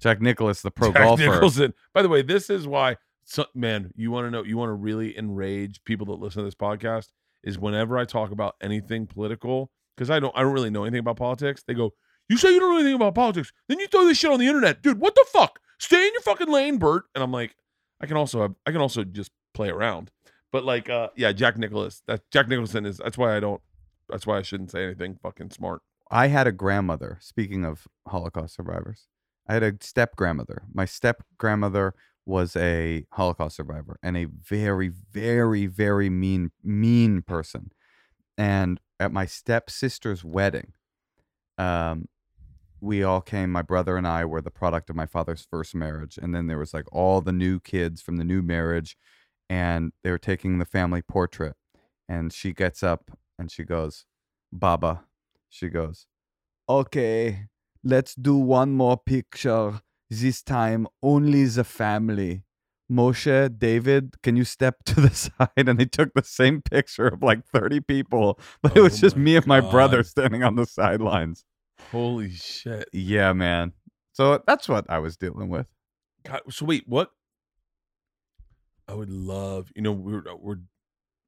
Jack Nicklaus, the pro Jack golfer. Nicholson. By the way, this is why, so, man, you want to know, you want to really enrage people that listen to this podcast is whenever I talk about anything political, because I don't, I don't really know anything about politics. They go, "You say you don't know anything about politics, then you throw this shit on the internet, dude. What the fuck? Stay in your fucking lane, Bert." And I'm like, I can also have, I can also just play around, but like, uh, yeah, Jack Nicklaus. That Jack Nicholson is. That's why I don't. That's why I shouldn't say anything fucking smart. I had a grandmother, speaking of Holocaust survivors, I had a step grandmother. My step grandmother was a Holocaust survivor and a very, very, very mean, mean person. And at my stepsister's wedding, um, we all came. My brother and I were the product of my father's first marriage. And then there was like all the new kids from the new marriage, and they were taking the family portrait. And she gets up and she goes, Baba, she goes, okay, let's do one more picture. This time, only the family. Moshe, David, can you step to the side? And they took the same picture of like 30 people, but it was Oh just me and my brother standing on the sidelines. Holy shit! Yeah, man. So that's what I was dealing with. God, so wait, what? I would love, you know, we're we're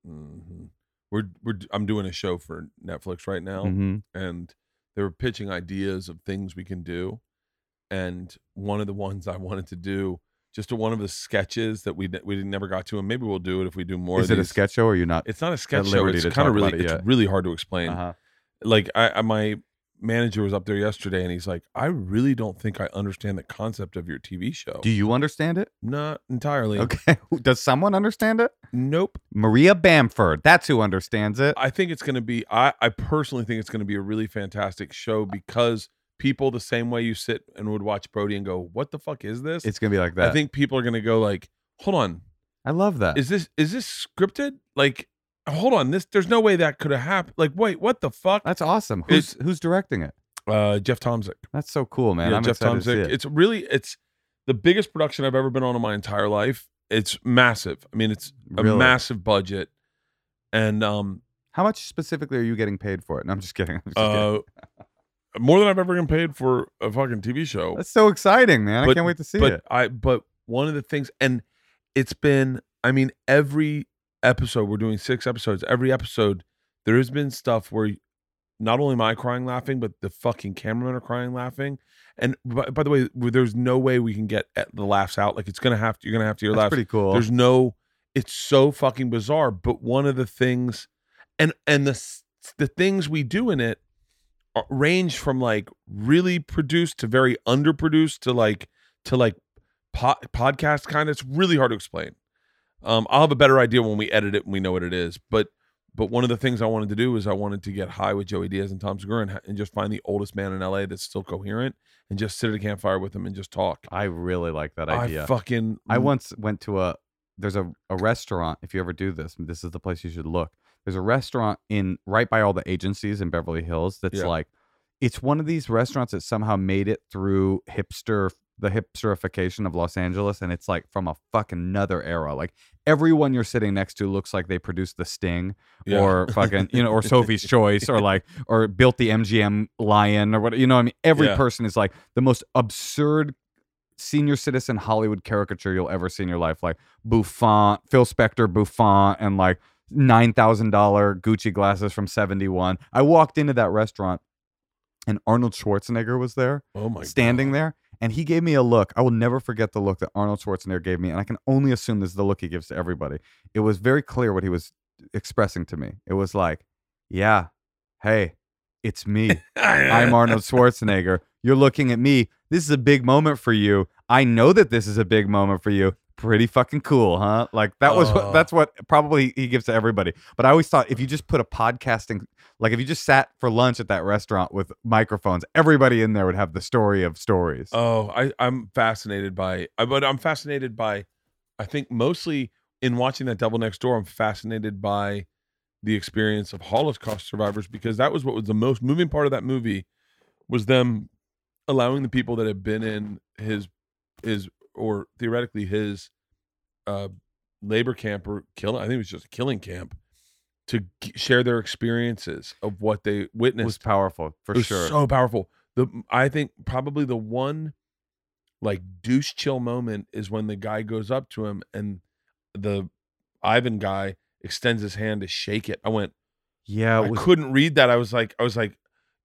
mhm. we're we're I'm doing a show for Netflix right now, Mhm. and they were pitching ideas of things we can do, and one of the ones I wanted to do, just a, one of the sketches that we we never got to, and maybe we'll do it if we do more. Is it a sketch show or are you not? It's not a sketch show. It's kind of really, it it's really hard to explain. Uh-huh. Like I, I, my manager was up there yesterday, and he's like, "I really don't think I understand the concept of your TV show." Do you understand it? Not entirely. Okay. Does someone understand it? Nope. Maria Bamford. That's who understands it. I think it's going to be. I, I personally think it's going to be a really fantastic show because people, the same way you sit and would watch Brody and go, "What the fuck is this?" It's gonna be like that. I think people are going to go like, "Hold on, I love that. is this is this scripted? Like, hold on, this there's no way that could have happened. Like, wait, what the fuck?" That's awesome. Who's who's directing it? Uh, Jeff Tomsic. That's so cool, man. yeah, I'm Jeff excited to see Tomsic. it. It's really it's the biggest production I've ever been on in my entire life. It's massive. I mean, it's a Really? massive budget, and um, How much specifically are you getting paid for it? No, I'm just kidding. I'm just kidding. More than I've ever been paid for a fucking TV show. That's so exciting, man. I can't wait to see but it. I but one of the things, and it's been. I mean, every episode we're doing six episodes. Every episode there has been stuff where not only am I crying laughing, but the fucking cameramen are crying laughing. And by, by the way, there's no way we can get eh, the laughs out. Like it's gonna have to. You're gonna have to hear That's laughs. pretty cool. There's no. It's so fucking bizarre. But one of the things, and and the the things we do in it range from like really produced to very underproduced to like to like po- podcast kind. Of. It's really hard to explain. Um, I'll have a better idea when we edit it and we know what it is. But but one of the things I wanted to do is I wanted to get high with Joey Diaz and Tom Segura and, and just find the oldest man in LA that's still coherent and just sit at a campfire with him and just talk. I really like that idea. I fucking I once went to a there's a, a restaurant. If you ever do this, this is the place you should look. There's a restaurant in right by all the agencies in Beverly Hills that's Yeah. like it's one of these restaurants that somehow made it through hipster the hipsterification of Los Angeles and it's like from a fucking another era. Like everyone you're sitting next to looks like they produced the Sting Yeah. or fucking you know or Sophie's Choice or like or built the MGM Lion or what you know what I mean every Yeah. person is like the most absurd senior citizen Hollywood caricature you'll ever see in your life like Buffon Phil Spector Buffon and like $9,000 Gucci glasses from 71 I walked into that restaurant and Arnold Schwarzenegger was there oh my standing God. there and he gave me a look. I will never forget the look that Arnold Schwarzenegger gave me, and I can only assume this is the look he gives to everybody. It was very clear what he was expressing to me. It was like, "Yeah, hey, it's me. I'm Arnold Schwarzenegger. You're looking at me. This is a big moment for you. I know that this is a big moment for you. Pretty fucking cool, huh? Like that was Oh. what that's what probably he gives to everybody. But I always thought if you just put a podcasting like if you just sat for lunch at that restaurant with microphones, everybody in there would have the story of stories. Oh, I, I'm fascinated by, uh, but I'm fascinated by, I think mostly in watching that Devil Next Door, I'm fascinated by the experience of Holocaust survivors because that was what was the most moving part of that movie was them allowing the people that had been in his, his, or theoretically his, uh, labor camp or killing, I think it was just a killing camp to g- share their experiences of what they it witnessed was powerful for it was sure. So powerful. The I think probably the one like douche chill moment is when the guy goes up to him and the Ivan guy extends his hand to shake it. I went, yeah, I couldn't read that. I was like, I was like,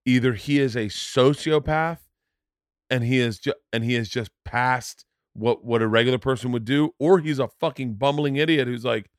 either he is a sociopath and he is just and he is just past what what a regular person would do, or he's a fucking bumbling idiot who's like,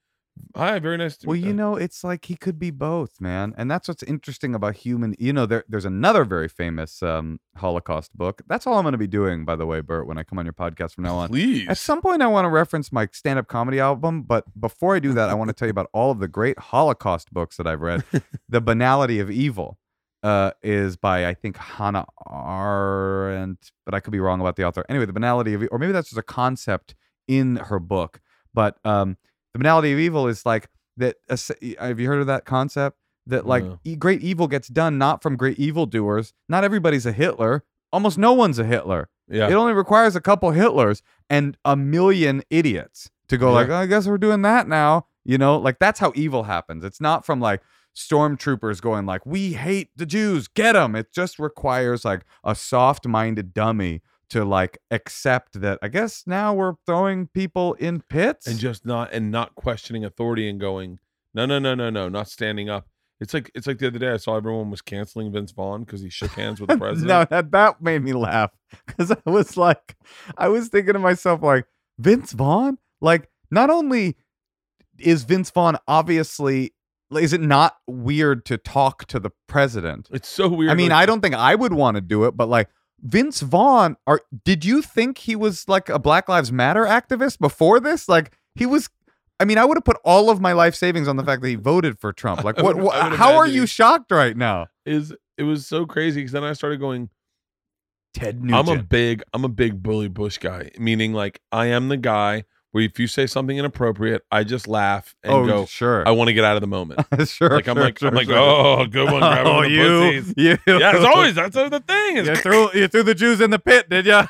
Hi, very nice to well, you know, it's like he could be both, man. And that's what's interesting about human. You know, there, there's another very famous um, Holocaust book. That's all I'm going to be doing, by the way, Bert, when I come on your podcast from now on. Please. At some point, I want to reference my stand up comedy album. But before I do that, I want to tell you about all of the great Holocaust books that I've read. the Banality of Evil uh, is by, I think, Hannah Arendt, but I could be wrong about the author. Anyway, The Banality of or maybe that's just a concept in her book. But um, The Banality of Evil is like that. s- Have you heard of that concept? That like No. e- great evil gets done not from great evildoers. Not everybody's a Hitler. almost no one's a Hitler. Yeah. It only requires a couple Hitlers and a million idiots to go Yeah. like, oh, I guess we're doing that now. You know, like that's how evil happens. It's not from like stormtroopers going like, we hate the Jews, get them. It just requires like a soft-minded dummy to like accept that. I guess now we're throwing people in pits. and just not and not questioning authority and going no no no no no not standing up it's like it's like the other day i saw everyone was canceling vince vaughn because he shook hands with the president no, that that made me laugh because I was like, I was thinking to myself like, Vince Vaughn. Like, not only is Vince Vaughn obviously, is it not weird to talk to the president? it's so weird I mean, like, I don't think I would want to do it, but like. Vince Vaughn, are did you think he was like a Black Lives Matter activist before this? Like he was I mean, I would have put all of my life savings on the fact that he voted for Trump. Like what, would- what how are you shocked right now? is it was so crazy because then i started going Ted i'm a big i'm a big Billy Bush guy meaning like i am the guy where if you say something inappropriate i just laugh and oh, go sure. i want to get out of the moment sure. like i'm sure, like sure, i'm like sure. oh good one oh, you, pussies. you, yeah it's always that's the thing is you threw you threw the Jews in the pit, did you?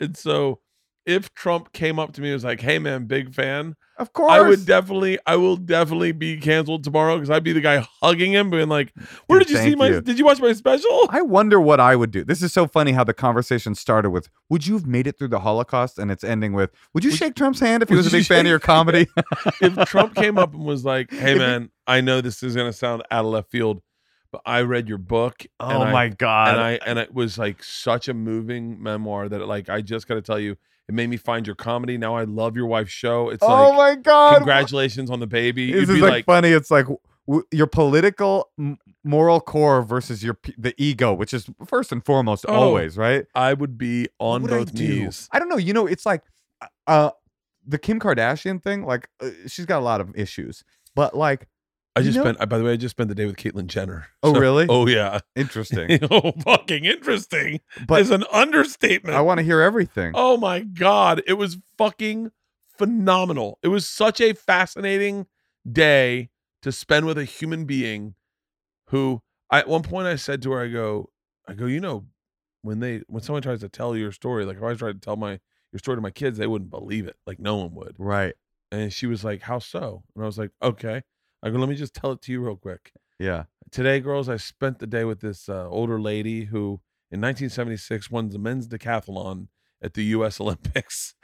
and so if trump came up to me and was like hey man big fan of course. I would definitely, I will definitely be canceled tomorrow because I'd be the guy hugging him, being like, "Where Dude, did you see my? you. Did you watch my special?" I wonder what I would do. This is so funny how the conversation started with, "Would you have made it through the Holocaust?" and it's ending with, "Would you Would- shake Trump's hand if he was a you big fan of your comedy?" if Trump came up and was like, "Hey man, I know this is gonna sound out of left field, but I read your book, and oh I, god! and I and it was like such a moving memoir that like I just got to tell you, it made me find your comedy. Now I love your wife's show. It's oh like." my god! Congratulations on the baby. This You'd is be like, like, funny. It's like w- your political m- moral core versus your p- the ego, which is first and foremost Oh, always right. I would be on What would I both knees. I don't know. You know, it's like uh the Kim Kardashian thing. Like uh, she's got a lot of issues, but like, I just know- spent. I- By the way, I just spent the day with Caitlyn Jenner. Oh, really? Oh yeah. interesting. oh, fucking interesting. But is an understatement. I want to hear everything. oh my god, it was fucking phenomenal. It was such a fascinating day to spend with a human being who I, at one point I said to her, I go, I go, you know, when they when someone tries to tell your story, like if I tried to tell my your story to my kids, they wouldn't believe it. Like no one would. Right. And she was like, How so? And I was like, Okay. I go, let me just tell it to you real quick. Yeah. Today, girls, I spent the day with this uh, older lady who in 1976 won the men's decathlon at the US Olympics.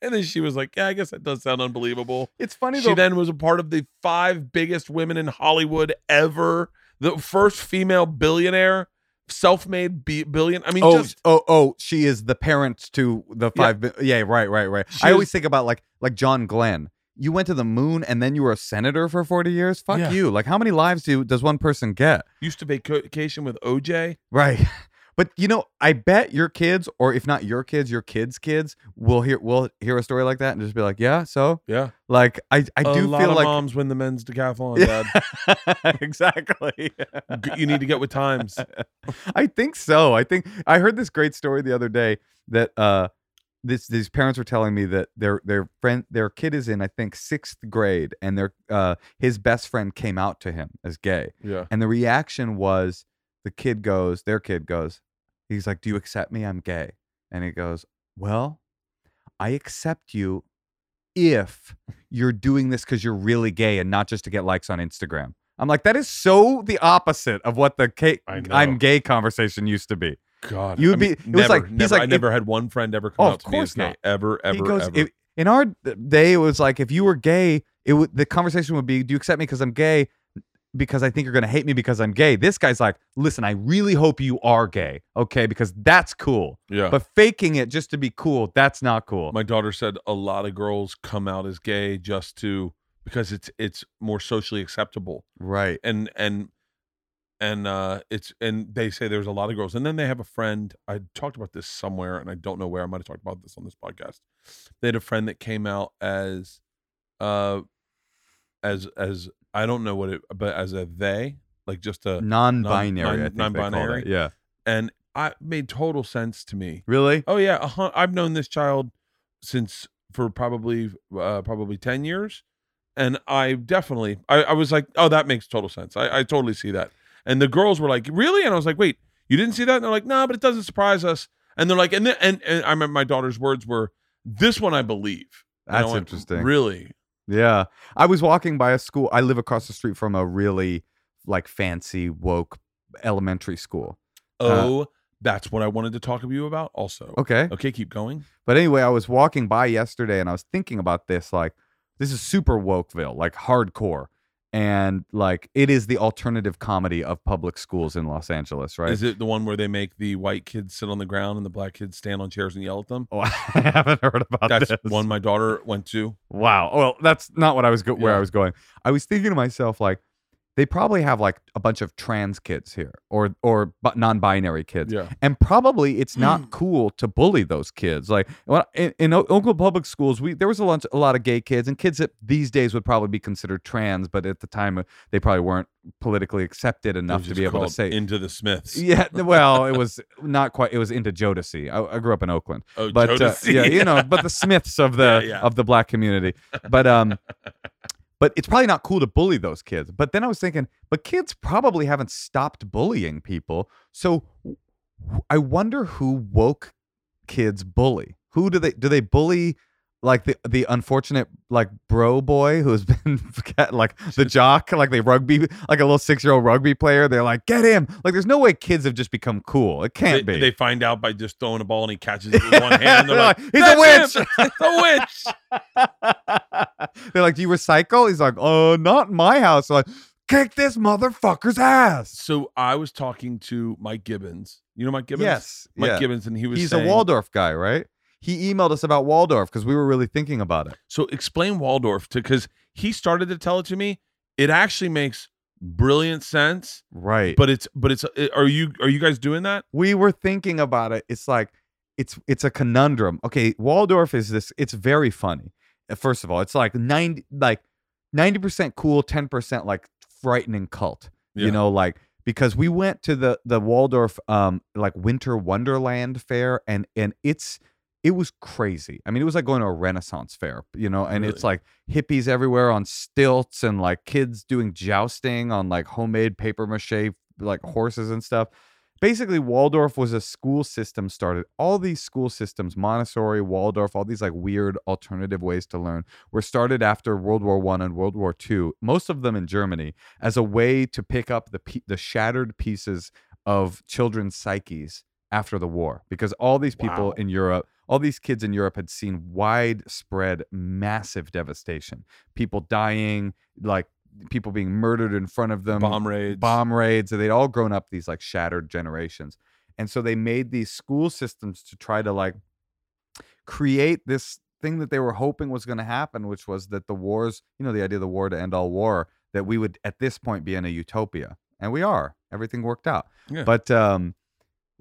and then she was like, Yeah, I guess that does sound unbelievable. It's funny She though. then was a part of the five biggest women in Hollywood ever, the first female billionaire, self-made bi- billion. I mean, oh, just oh, oh, she is the parent to the Yeah. five. bi- Yeah, right, right, right. She I always think about like like John Glenn. You went to the moon and then you were a senator for forty years. Fuck Yeah. you. Like, how many lives do does one person get? used to vacation with OJ. Right. But you know, I bet your kids, or if not your kids, your kids' kids, will hear will hear a story like that and just be like, "Yeah." So, Yeah, like, I I a do lot feel of like moms win the men's decathlon. Dad, exactly. You need to get with times. I think so. I think I heard this great story the other day that uh this these parents were telling me that their their friend their kid is in I think 6th grade and their uh his best friend came out to him as gay. Yeah, And the reaction was the kid goes, their kid goes, he's like, "Do you accept me? I'm gay." And he goes, "Well, I accept you if you're doing this cuz you're really gay and not just to get likes on Instagram." I'm like, that is so the opposite of what the K-. I'm gay conversation used to be. God, You I would mean, be- it was never, like- he's like, I if- never had one friend ever come Oh, out to me as gay not. ever, ever, he goes, ever. "If- in our day, it was like if you were gay, it would the conversation would be, "Do you accept me because I'm gay?" Because I think you're gonna hate me because I'm gay. This guy's like, "Listen, I really hope you are gay, okay? Because that's cool. yeah, But faking it just to be cool, that's not cool." my daughter said a lot of girls come out as gay just to because it's it's more socially acceptable right. and and and uh it's and they say there's a lot of girls and then they have a friend i talked about this somewhere and i don't know where i might have talked about this on this podcast they had a friend that came out as uh as as i don't know what it but as a they like just a Non-binary, non- I think non-binary. it. Yeah. and i made total sense to me Really? Oh yeah, hun- I've known this child since for probably uh, probably ten years, and I definitely I, I was like, oh, that makes total sense. I, I totally see that. And the girls were like, really? And I was like, wait, You didn't see that? And they're like, no, but it doesn't surprise us. And they're like, and then, and, and I remember my daughter's words were, "This one I believe." And I That's went, interesting. Really? Yeah. I was walking by a school. I live across the street from a really like fancy woke elementary school. Uh, oh, that's what I wanted to talk to you about. Also. Okay. Okay, keep going. But anyway, I was walking by yesterday and I was thinking about this like this is super wokeville, like hardcore. And like it is the alternative comedy of public schools in Los Angeles, right? Is it the one where they make the white kids sit on the ground and the black kids stand on chairs and yell at them? Oh, I haven't heard about That's this. one my daughter went to. Wow. Well, that's not what I was go- where I was going. I was thinking to myself like they probably have like a bunch of trans kids here or or bu- non-binary kids. Yeah. And probably it's not cool to bully those kids. Like when, in, in O- Oakland public schools, we there was a lot, a lot of gay kids and kids that these days would probably be considered trans, but at the time uh, they probably weren't politically accepted enough to be able to say. into the Smiths. yeah, well, it was not quite. It was into Jodeci. I, I grew up in Oakland Oh, but uh, Jodeci. yeah, you know, but the Smiths of the Yeah, yeah. of the black community. But um, but it's probably not cool to bully those kids. But then I was thinking, but kids probably haven't stopped bullying people. So I wonder who woke kids bully. Who do they do they bully? Like the the unfortunate like bro boy who's been like the jock like the rugby like a little six year old rugby player they're like get him like there's no way kids have just become cool it can't be they find out by just throwing a ball and he catches it with one hand. And they're They're like, "He's a witch." a witch. They're like, "Do you recycle?" He's like, "Oh, not in my house." They're like, kick this motherfucker's ass. So I was talking to Mike Gibbons. You know Mike Gibbons? Yes, Mike yeah. Gibbons, and he was He's saying, a Waldorf guy, right? He emailed us about Waldorf because we were really thinking about it. So explain Waldorf to because he started to tell it to me. It actually makes brilliant sense, Right. but it's but it's uh, are you are you guys doing that? we were thinking about it. It's like it's it's a conundrum. Okay, Waldorf is this. It's very funny. Uh, First of all, it's like ninety like ninety percent cool, ten percent like frightening cult. Yeah. You know, like because we went to the the Waldorf um like Winter Wonderland fair, and and it's it was crazy. I mean, it was like going to a Renaissance fair, you know, and it's like hippies everywhere on stilts and like kids doing jousting on like homemade paper mache like horses and stuff basically Waldorf was a school system started. All these school systems, Montessori, Waldorf, all these like weird alternative ways to learn were started after World War 1 and World War 2, most of them in Germany, as a way to pick up the pe- the shattered pieces of children's psyches after the war because all these people Wow. in Europe, all these kids in Europe had seen widespread massive devastation. People dying, like people being murdered in front of them, Bomb raids. bomb raids. and They'd all grown up these like shattered generations. And so they made these school systems to try to like create this thing that they were hoping was going to happen, which was that the wars, you know, the idea of the war to end all war, that we would at this point be in a utopia. And we are. Everything worked out. Yeah. But um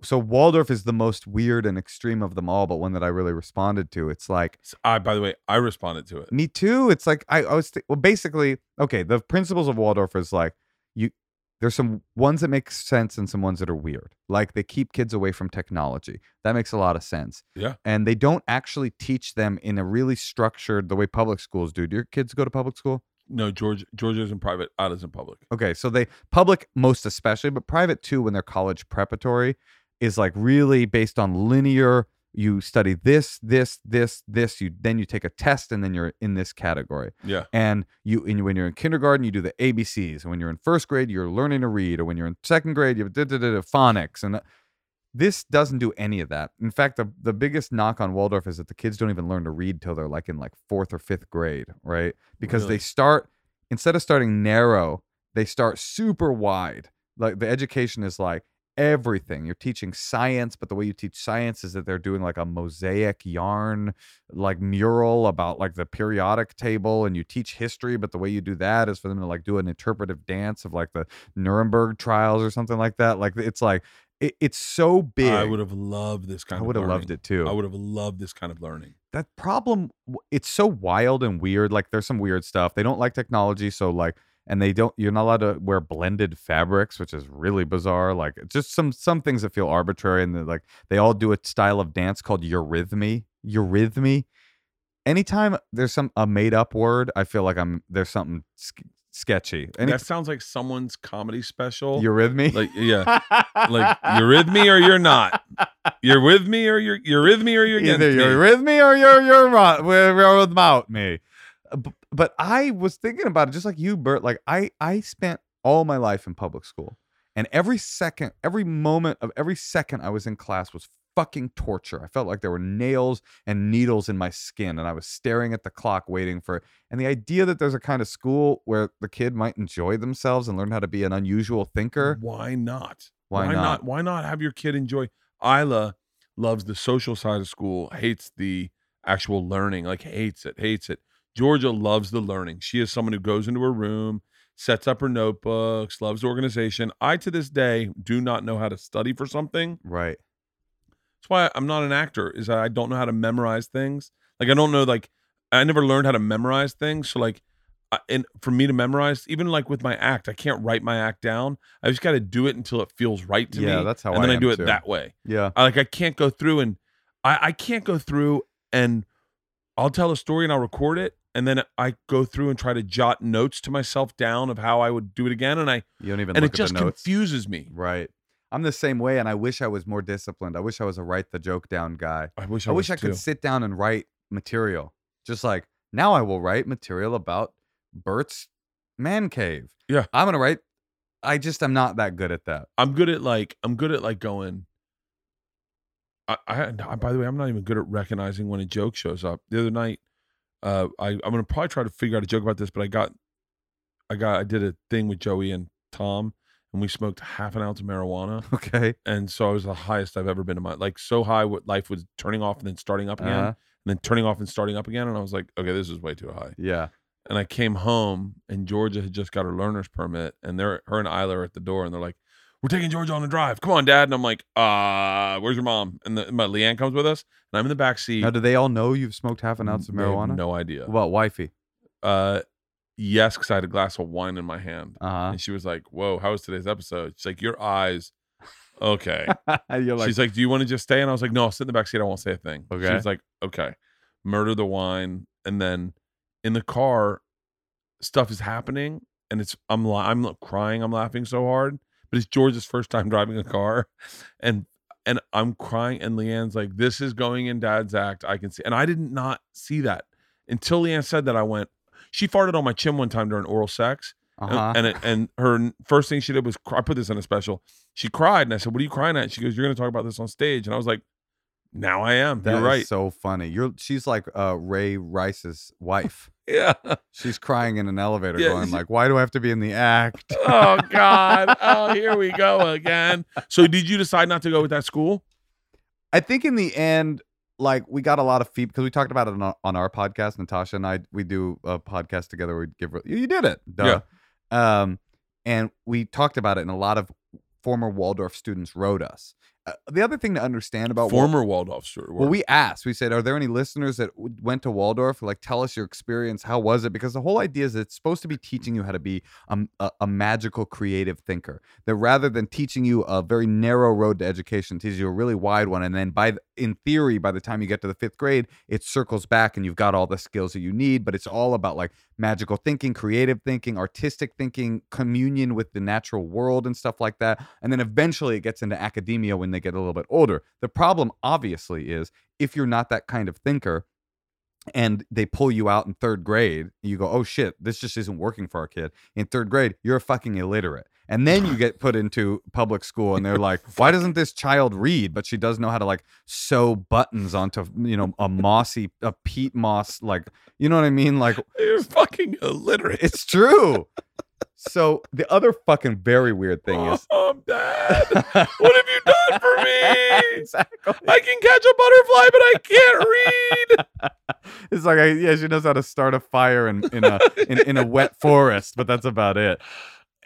so Waldorf is the most weird and extreme of them all, but one that I really responded to. It's like I by the way, I responded to it. me too. It's like I, I was th- well, basically okay. The principles of Waldorf is like you. There's some ones that make sense and some ones that are weird. Like they keep kids away from technology. That makes a lot of sense. Yeah. And they don't actually teach them in a really structured the way public schools do. Do your kids go to public school? No, George Georgia's in private, Ada's in public. Okay, so they public most especially, but private too when they're college preparatory is like really based on linear. You study this, this, this, this. You then you take a test, and then you're in this category. Yeah. And you, and when you're in kindergarten, you do the ABCs. And when you're in first grade, you're learning to read. Or when you're in second grade, you have phonics. And uh, this doesn't do any of that. In fact, the the biggest knock on Waldorf is that the kids don't even learn to read till they're like in like fourth or fifth grade, right? Because Really? they start instead of starting narrow, they start super wide. Like the education is like everything. You're teaching science, but the way you teach science is that they're doing like a mosaic yarn, like mural about like the periodic table, and you teach history, but the way you do that is for them to like do an interpretive dance of like the Nuremberg trials or something like that. Like it's like it, it's so big. I would have loved this kind of I would have loved it too I would have loved this kind of learning. that problem it's so wild and weird like there's some weird stuff they don't like technology so like and they don't you're not allowed to wear blended fabrics which is really bizarre like it's just some some things that feel arbitrary and like they all do a style of dance called eurythmy eurythmy anytime there's some a made up word i feel like i'm there's something sk- sketchy. And that sounds like someone's comedy special. you're me? like yeah, like you're with me or you're not. You're with me or you're you're with me or you're Either you're with me or you're you're we're, we're without me. But I was thinking about it just like you, Bert. Like I I spent all my life in public school, and every second, every moment of every second I was in class was fucking torture. I felt like there were nails and needles in my skin, and I was staring at the clock waiting for. And the idea that there's a kind of school where the kid might enjoy themselves and learn how to be an unusual thinker. Why not? Why not? Why not have your kid enjoy? Ila loves the social side of school, hates the actual learning, like hates it, hates it. Georgia loves the learning. She is someone who goes into her room, sets up her notebooks, loves organization. I, to this day, do not know how to study for something. Right. That's why I'm not an actor. Is I don't know how to memorize things. Like I don't know. Like I never learned how to memorize things. So like, I, and for me to memorize, even like with my act, I can't write my act down. I just got to do it until it feels right to me. Yeah, that's how and then I I, am do it that way. Yeah. I, like I can't go through and I, I can't go through and I'll tell a story and I'll record it. And then I go through and try to jot notes to myself down of how I would do it again. And I You don't even and it just confuses me. Right. I'm the same way, and I wish I was more disciplined. I wish I was a write the joke down guy. I wish I, I wish I was could too. sit down and write material. Just like now, I will write material about Bert's man cave. Yeah. I'm gonna write. I just I'm not that good at that. I'm good at like I'm good at like going. I, I by the way, I'm not even good at recognizing when a joke shows up. The other night, uh, I I'm gonna probably try to figure out a joke about this, but I got, I got I did a thing with Joey and Tom, and we smoked half an ounce of marijuana, Okay. and so I was the highest I've ever been in my like so high. What life was turning off and then starting up again, Uh-huh. and then turning off and starting up again, and I was like, okay, this is way too high. Yeah. And I came home, and Georgia had just got her learner's permit, and they're her and Ila are at the door, and they're like, "We're taking Georgia on a drive. Come on, Dad." And I'm like, "Uh, where's your mom?" And the, my Leanne comes with us, and I'm in the back seat. Now, do they all know you've smoked half an ounce of They have marijuana? No idea. Well, wifey. Uh, yes, because I had a glass of wine in my hand, Uh and she was like, "Whoa, how was today's episode?" She's like, "Your eyes." Okay. You're like, She's like, "Do you want to just stay?" And I was like, "No, I'll sit in the back seat. I won't say a thing." Okay. She's like, "Okay." Murder the wine, and then in the car, stuff is happening, and it's I'm la- I'm crying. I'm laughing so hard, but it's George's first time driving a car, and and I'm crying, and Leanne's like, "This is going in Dad's act." I can see, and I did not see that until Leanne said that. I went. She farted on my chin one time during oral sex, uh and- and it, and her first thing she did was cry. I put this in a special. She cried, and I said, "What are you crying at?" She goes, "You're going to talk about this on stage," and I was like, "Now I am. That You're is right. so funny. You're she's like uh, Ray Rice's wife. Yeah. She's crying in an elevator, Yeah, going like, "Why do I have to be in the act?" oh God. Oh, here we go again. So, did you decide not to go with that school? I think in the end, like we got a lot of feedback because we talked about it on our, on our podcast. Natasha and I, we do a podcast together. We give you did it, duh. Um, and we talked about it, and a lot of former Waldorf students wrote us. Uh, the other thing to understand about Former Waldorf student. Well, we asked. We said, "Are there any listeners that w- went to Waldorf? Like, tell us your experience. How was it?" Because the whole idea is it's supposed to be teaching you how to be um, a, a magical, creative thinker. That rather than teaching you a very narrow road to education, teaches you a really wide one. And then, by the, in theory, by the time you get to the fifth grade, it circles back and you've got all the skills that you need. But it's all about like magical thinking, creative thinking, artistic thinking, communion with the natural world, and stuff like that. And then eventually, it gets into academia when they get a little bit older. The problem, obviously, is if you're not that kind of thinker and they pull you out in third grade, you go, oh shit, this just isn't working for our kid. In third grade, you're a fucking illiterate. And then you get put into public school and they're like, why doesn't this child read? But she does know how to like sew buttons onto, you know, a mossy, a peat moss, like, you know what I mean? Like, You're fucking illiterate. it's true. So the other fucking very weird thing is, oh, Dad, what have you done for me? exactly. I can catch a butterfly, but I can't read. It's like, I, yeah, she knows how to start a fire in, in a in, in a wet forest, but that's about it.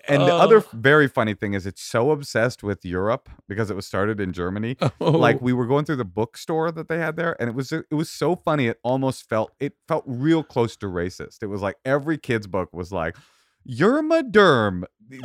And the other Oh. very funny thing is, it's so obsessed with Europe because it was started in Germany. Like oh. we were going through the bookstore that they had there, and it was it was so funny. It almost felt it felt real close to racist. It was like every kid's book was like, Yermaderm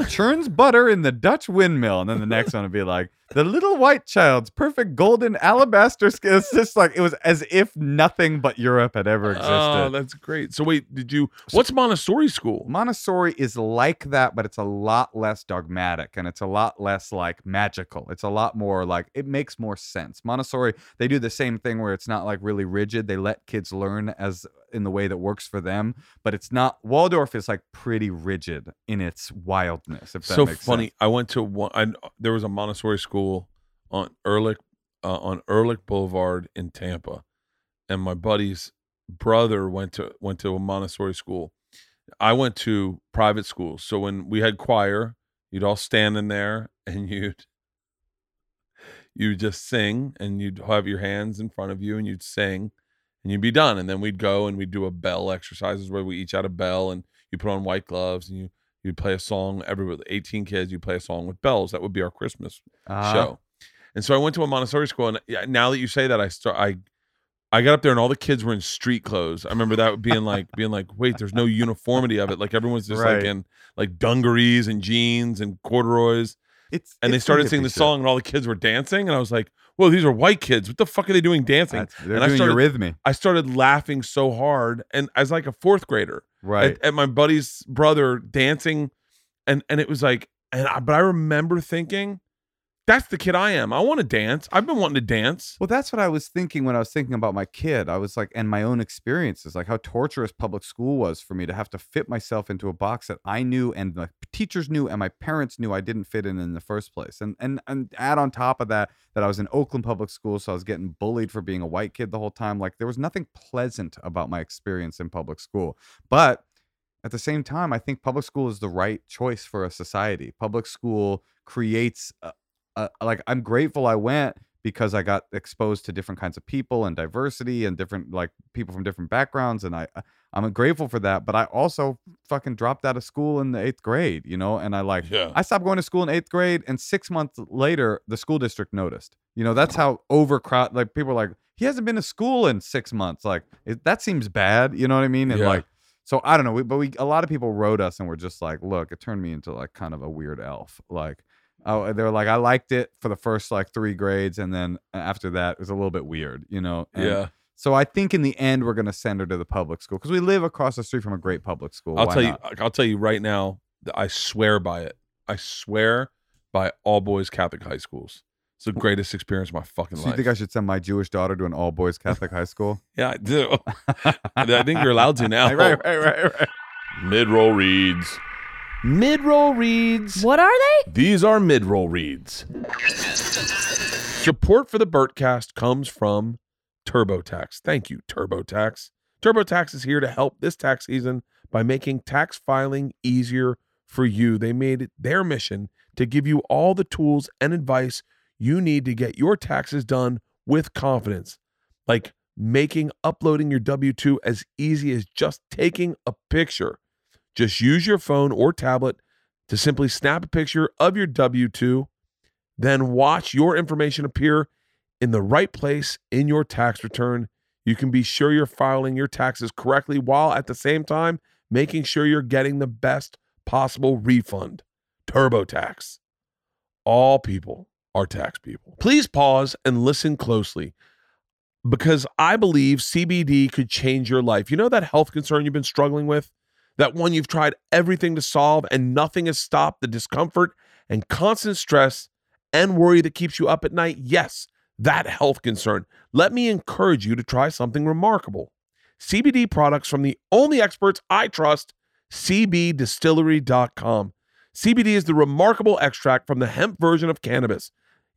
churns butter in the Dutch windmill. And then the next one would be like, the little white child's perfect golden alabaster skin. It's just like, it was as if nothing but Europe had ever oh, existed. Oh, that's great. So wait, did you? What's Montessori school? Montessori is like that, but it's a lot less dogmatic and it's a lot less like magical. It's a lot more like it makes more sense. Montessori, they do the same thing where it's not like really rigid. They let kids learn as in the way that works for them, but it's not. Waldorf is like pretty rigid in its wildness. If that so makes funny. sense. I went to one. I, there was a Montessori school on Ehrlich uh, on Ehrlich Boulevard in Tampa, and my buddy's brother went to went to a Montessori school. I went to private schools, so when we had choir, you'd all stand in there and you'd you just sing and you'd have your hands in front of you and you'd sing and you'd be done and then we'd go and we'd do a bell exercises where we each had a bell and you put on white gloves and you you'd play a song every with 18 kids you play a song with bells. That would be our christmas Uh-huh. show. And so i went to a montessori school and now that you say that i start i i got up there and all the kids were in street clothes. I remember that being like being like wait there's no uniformity of it. Like everyone's just Right. like in like dungarees and jeans and corduroys. It's and they it's some started singing the song and all the kids were dancing and i was like whoa these are white kids. What the fuck are they doing dancing? That's- they're and I doing started- eurythmy, i started laughing so hard and as like a fourth grader right? at, at my buddy's brother dancing. And and it was like and I, but i remember thinking that's the kid i am i want to dance i've been wanting to dance Well, that's what I was thinking when I was thinking about my kid. I was like, and my own experiences, like how torturous public school was for me to have to fit myself into a box that I knew and the teachers knew and my parents knew I didn't fit in in the first place. And and and add on top of that that I was in Oakland public school, so I was getting bullied for being a white kid the whole time. Like there was nothing pleasant about my experience in public school. But at the same time, I think public school is the right choice for a society. Public school creates a, a, like I'm grateful I went because I got exposed to different kinds of people and diversity and different like people from different backgrounds and I uh, I'm grateful for that, but I also fucking dropped out of school in the 8th grade, you know, and I like yeah I stopped going to school in 8th grade and 6 months later the school district noticed. You know, that's how overcrowded like people are like he hasn't been to school in 6 months. Like it, that seems bad, you know what I mean? And Yeah. like so I don't know, we, but we a lot of people wrote us and were just like, look, it turned me into like kind of a weird elf. Like oh, they were like, I liked it for the first like three grades, and then after that, it was a little bit weird, you know. And yeah So I think in the end, we're gonna send her to the public school because we live across the street from a great public school. i'll Why tell not? you i'll tell you right now i swear by it i swear by all boys catholic high schools it's the greatest experience of my fucking So you think I should send my Jewish daughter to an all boys Catholic high school? yeah i do i think you're allowed to now right, right, right, right. mid-roll reads mid-roll reads What are they? These are mid roll reads. Support for the Bertcast comes from TurboTax. Thank you, TurboTax. TurboTax is here to help this tax season by making tax filing easier for you. They made it their mission to give you all the tools and advice you need to get your taxes done with confidence, like making uploading your W 2 as easy as just taking a picture. Just use your phone or tablet to simply snap a picture of your W 2, then watch your information appear in the right place in your tax return. You can be sure you're filing your taxes correctly while at the same time making sure you're getting the best possible refund. TurboTax. All people are tax people. Please pause and listen closely because I believe CBD could change your life. You know that health concern you've been struggling with? That one you've tried everything to solve and nothing has stopped the discomfort and constant stress and worry that keeps you up at night? Yes, that health concern. Let me encourage you to try something remarkable. CBD products from the only experts I trust, cbdistillery.com. CBD is the remarkable extract from the hemp version of cannabis.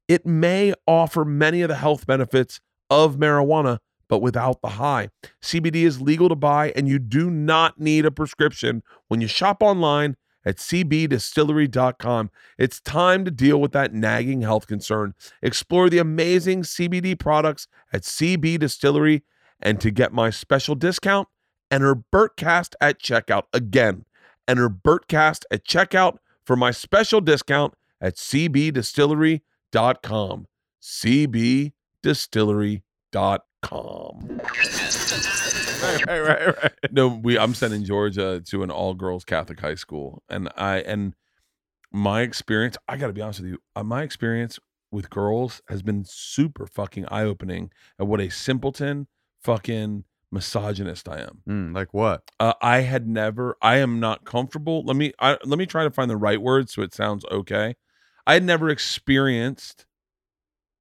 It may offer many of the health benefits of marijuana, but without the high. CBD is legal to buy, and you do not need a prescription when you shop online at cbdistillery.com. It's time to deal with that nagging health concern. Explore the amazing CBD products at CB Distillery, and to get my special discount, enter Bertcast at checkout. Again, enter Bertcast at checkout for my special discount at cbdistillery.com. cbdistillery.com. calm. right, right, right, right. No, we I'm sending Georgia to an all girls Catholic high school, and I and my experience. I got to be honest with you. uh, My experience with girls has been super fucking eye opening at what a simpleton fucking misogynist I am. Mm, like what? Uh, I had never. I am not comfortable. Let me. I, let me try to find the right word so it sounds okay. I had never experienced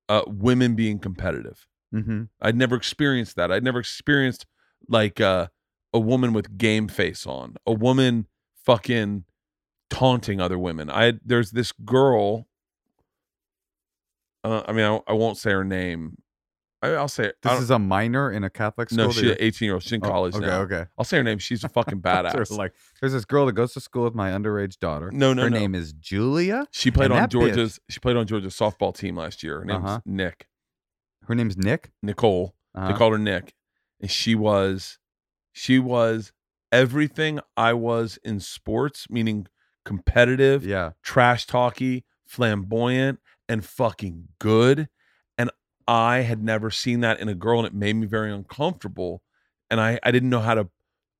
uh, women being competitive. Mm-hmm. I'd never experienced that. I'd never experienced like uh, a woman with game face on, a woman fucking taunting other women. I there's this girl. Uh, I mean, I, I won't say her name. I, I'll say it. This is a minor in a Catholic school. no, she's an 18 year old. She's in Oh, college okay, now. okay. I'll say her name. She's a fucking badass. like there's this girl that goes to school with my underage daughter. no, no, Her no. name is Julia. She played on that bitch- Georgia's. She played on Georgia's softball team last year. Her name's Uh-huh. Nick Her name's Nick. Nicole. Uh-huh. They called her Nick, and she was, she was everything I was in sports, meaning competitive, yeah. trash talky, flamboyant, and fucking good. And I had never seen that in a girl, and it made me very uncomfortable. And I, I didn't know how to,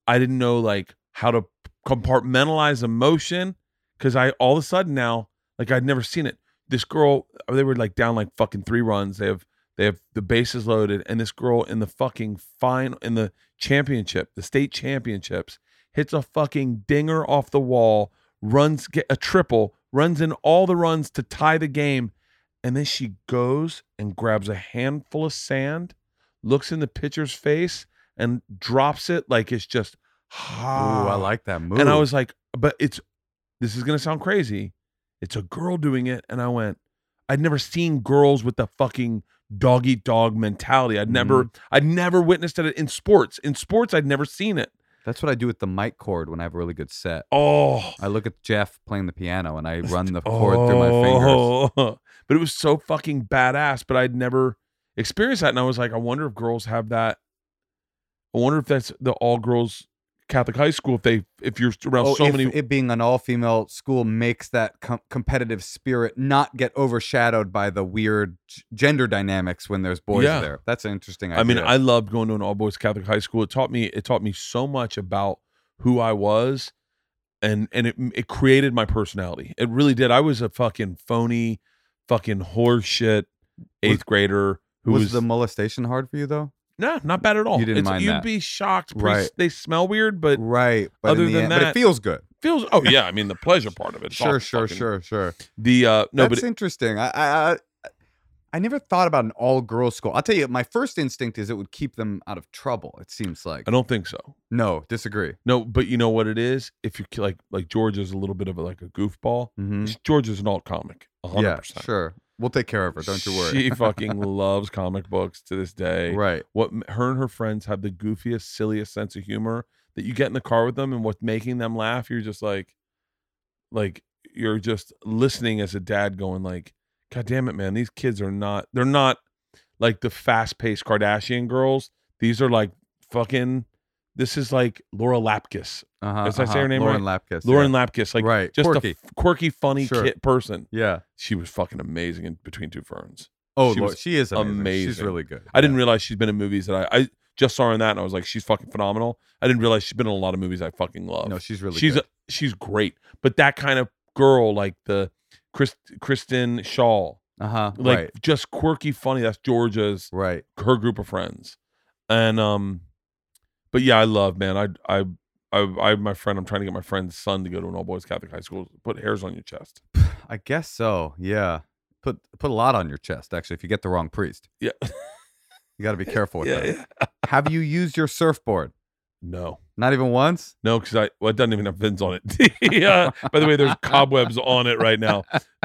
I didn't know like how to compartmentalize emotion because I all of a sudden now, like I'd never seen it. This girl, they were like down like fucking three runs. They have they have the bases loaded, and this girl in the fucking final in the championship, the state championships, hits a fucking dinger off the wall, runs get a triple, runs in all the runs to tie the game, and then she goes and grabs a handful of sand, looks in the pitcher's face, and drops it like it's just. Ooh, I like that move. And I was like, but it's this is gonna sound crazy. It's a girl doing it, and I went. I'd never seen girls with the fucking dog eat dog mentality. I'd never, Mm-hmm. I'd never witnessed it in sports. In sports, I'd never seen it. That's what I do with the mic cord when I have a really good set. Oh, I look at Jeff playing the piano and I run the cord through my fingers. Oh. But it was so fucking badass. But I'd never experienced that, and I was like, I wonder if girls have that. I wonder if that's the all girls Catholic high school. If they, if you're around Oh, so if many, it being an all-female school makes that com- competitive spirit not get overshadowed by the weird g- gender dynamics when there's boys Yeah. there. That's an interesting idea. I mean, I loved going to an all boys Catholic high school. It taught me it taught me so much about who I was, and and it it created my personality. It really did. I was a fucking phony, fucking horseshit eighth grader who was, was, the molestation hard for you though? No, not bad at all. You didn't mind You'd that. be shocked. Pretty, Right. They smell weird, but right. But other in the than end- but that- it feels good. feels. Oh yeah, I mean the pleasure part of it. It's Sure, all sure, fucking- sure, sure. The uh no, That's but it- interesting. I, I I I never thought about an all-girls school. I'll tell you, my first instinct is it would keep them out of trouble. It seems like. I don't think so. No, disagree. No, but you know what it is? If you like, like George is a little bit of a, like a goofball. hmm George is an alt comic. a hundred Yeah, percent. sure. We'll take care of her. Don't you worry. She fucking loves comic books to this day. right. What her and her friends have the goofiest, silliest sense of humor that you get in the car with them, and what's making them laugh, you're just like, like you're just listening as a dad, going like, God damn it, man, these kids are not. They're not like the fast paced Kardashian girls. These are like fucking. This is like Laura Lapkus, Uh-huh, Did I say her name Lauren Lapkus. Lauren yeah. Lapkus, like right. just Quirky. a f- quirky, funny Sure. kid person. yeah. She was fucking amazing in Between Two Ferns. Oh, she Lord, she is amazing. She's really good. I didn't realize she's been in movies that I, I just saw her in that and I was like, she's fucking phenomenal. I didn't realize she's been in a lot of movies I fucking love. No, she's really. she's good. a, she's great. But that kind of girl, like the Chris, Kristen Schaal, uh huh. like right. just quirky, funny. That's Georgia's Right. her group of friends, and um, but yeah, I love man. I I I I my friend. I'm trying to get my friend's son to go to an all boys Catholic high school. Put hairs on your chest. I guess so. Yeah. Put put a lot on your chest actually. If you get the wrong priest, Yeah, you got to be careful with yeah, that. yeah. Have you used your surfboard? No. Not even once. No, because I well, it doesn't even have fins on it. yeah. By the way, there's cobwebs on it right now.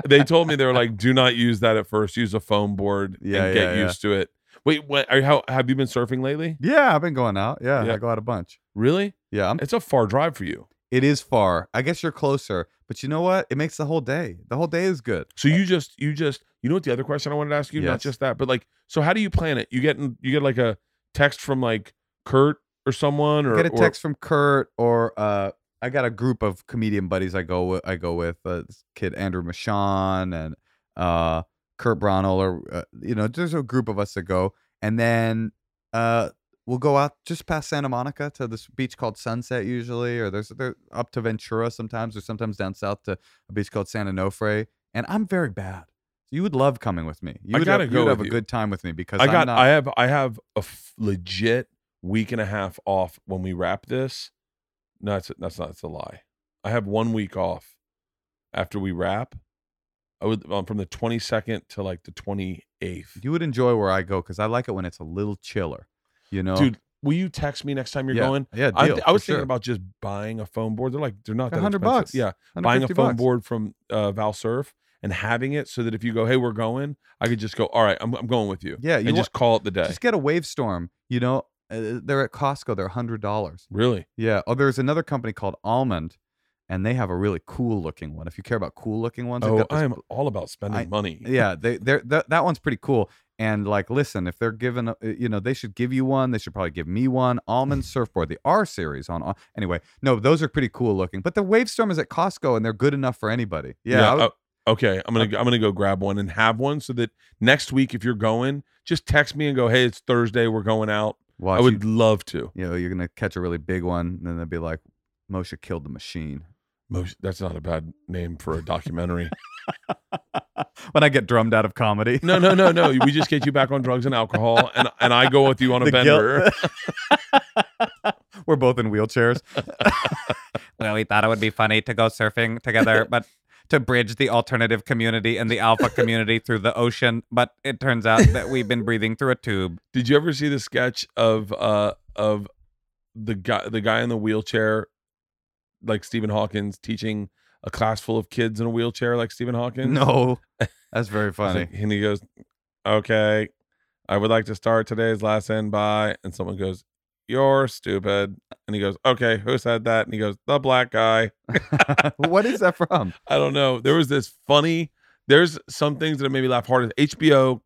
They told me they were like, "Do not use that at first. Use a foam board Yeah, and get yeah, yeah. used to it." Wait, what? Are you, how have you been surfing lately? Yeah, I've been going out. Yeah, Yeah. I go out a bunch. Really? Yeah, I'm, It's a far drive for you. it is far. I guess you're closer, but you know what? It makes the whole day. The whole day is good. So you just you just you know what the other question I wanted to ask you? Not Yes. just that, but like, so how do you plan it? You get in- you get like a text from like Kurt or someone, or get a or- text from Kurt or uh I got a group of comedian buddies I go with I go with uh, this kid Andrew Michaan and uh Kurt Braunohler or uh, you know there's a group of us that go and then Uh, we'll go out just past Santa Monica to this beach called Sunset usually, or there's they're up to Ventura sometimes, or sometimes down south to a beach called Santa Onofre. And I'm very bad. You would love coming with me. You I would gotta have, go you would have a you. good time with me because I got not- I have I have a f- legit week and a half off when we wrap this. No, that's that's not. It's a lie. I have one week off after we wrap. I would um, from the twenty second to like the twenty eighth. you would enjoy where I go because I like it when it's a little chiller. You know, Dude, will you text me next time you're yeah, going? Yeah, I, deal, I was thinking sure. about just buying a foam board. They're like they're not that hundred expensive. bucks. Yeah, buying a foam bucks. board from uh, Valsurf and having it so that if you go, hey, we're going, I could just go. All right, I'm I'm going with you. Yeah, you just call it the day. Just get a wave storm. You know, uh, they're at Costco. They're hundred dollars. really? Yeah. Oh, there's another company called Almond, and they have a really cool looking one. If you care about cool looking ones, Oh, I'm all about spending I- money. yeah they they're that, that one's pretty cool and like listen if they're giving a- you know they should give you one they should probably give me one almond surfboard the r series on anyway no those are pretty cool looking but the wavestorm is at costco and they're good enough for anybody yeah, would- oh, okay. I'm gonna uh, go- I'm gonna go grab one and have one so that next week if you're going, just text me and go, hey, it's Thursday, we're going out. watch I would you, love to. you know you're gonna catch a really big one and then they'll be like moshe killed the machine Most, that's not a bad name for a documentary. when i get drummed out of comedy no, no, no, no. We just get you back on drugs and alcohol, and and I go with you on a The bender. We're both in wheelchairs. well, we thought it would be funny to go surfing together, but to bridge the alternative community and the alpha community through the ocean. But it turns out that we've been breathing through a tube. Did you ever see the sketch of uh of the guy the guy in the wheelchair, like Stephen Hawkins, teaching a class full of kids in a wheelchair like Stephen Hawkins? No, that's very funny. like- and he goes, "Okay, I would like to start today's lesson by," and someone goes, "You're stupid," and he goes, "Okay, who said that?" And he goes, "The black guy." what is that from? I don't know. There was this funny. There's some things that made me laugh hard. HBO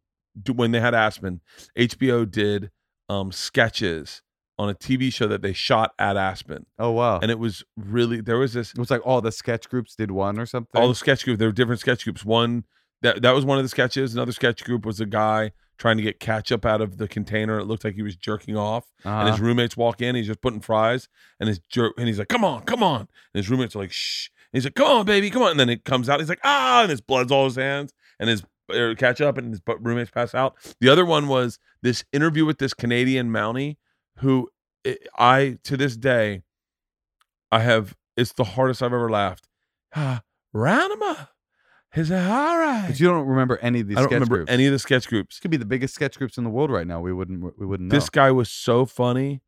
when they had Aspen, HBO did um sketches on a TV show that they shot at Aspen, Oh wow! and it was really there was this it was like all the sketch groups did one or something. all the sketch groups. There were different sketch groups. One that that was one of the sketches. Another sketch group was a guy trying to get ketchup out of the container. It looked like he was jerking off, and his Uh-huh. roommates walk in. He's just putting fries, and his jerk, and he's like, "Come on, come on!" And his roommates are like, "Shh." And he's like, "Come on, baby, come on!" And then it comes out. He's like, "Ah!" And his blood's all his hands, and his er, ketchup, and his roommates pass out. The other one was this interview with this Canadian Mountie, who I- I to this day, I have. It's the hardest I've ever laughed. Ah, Ranima. Is it all right? But you don't remember any of these I don't remember groups. any of the sketch This groups. could be the biggest sketch groups in the world right now. We wouldn't. We wouldn't know. This guy was so funny.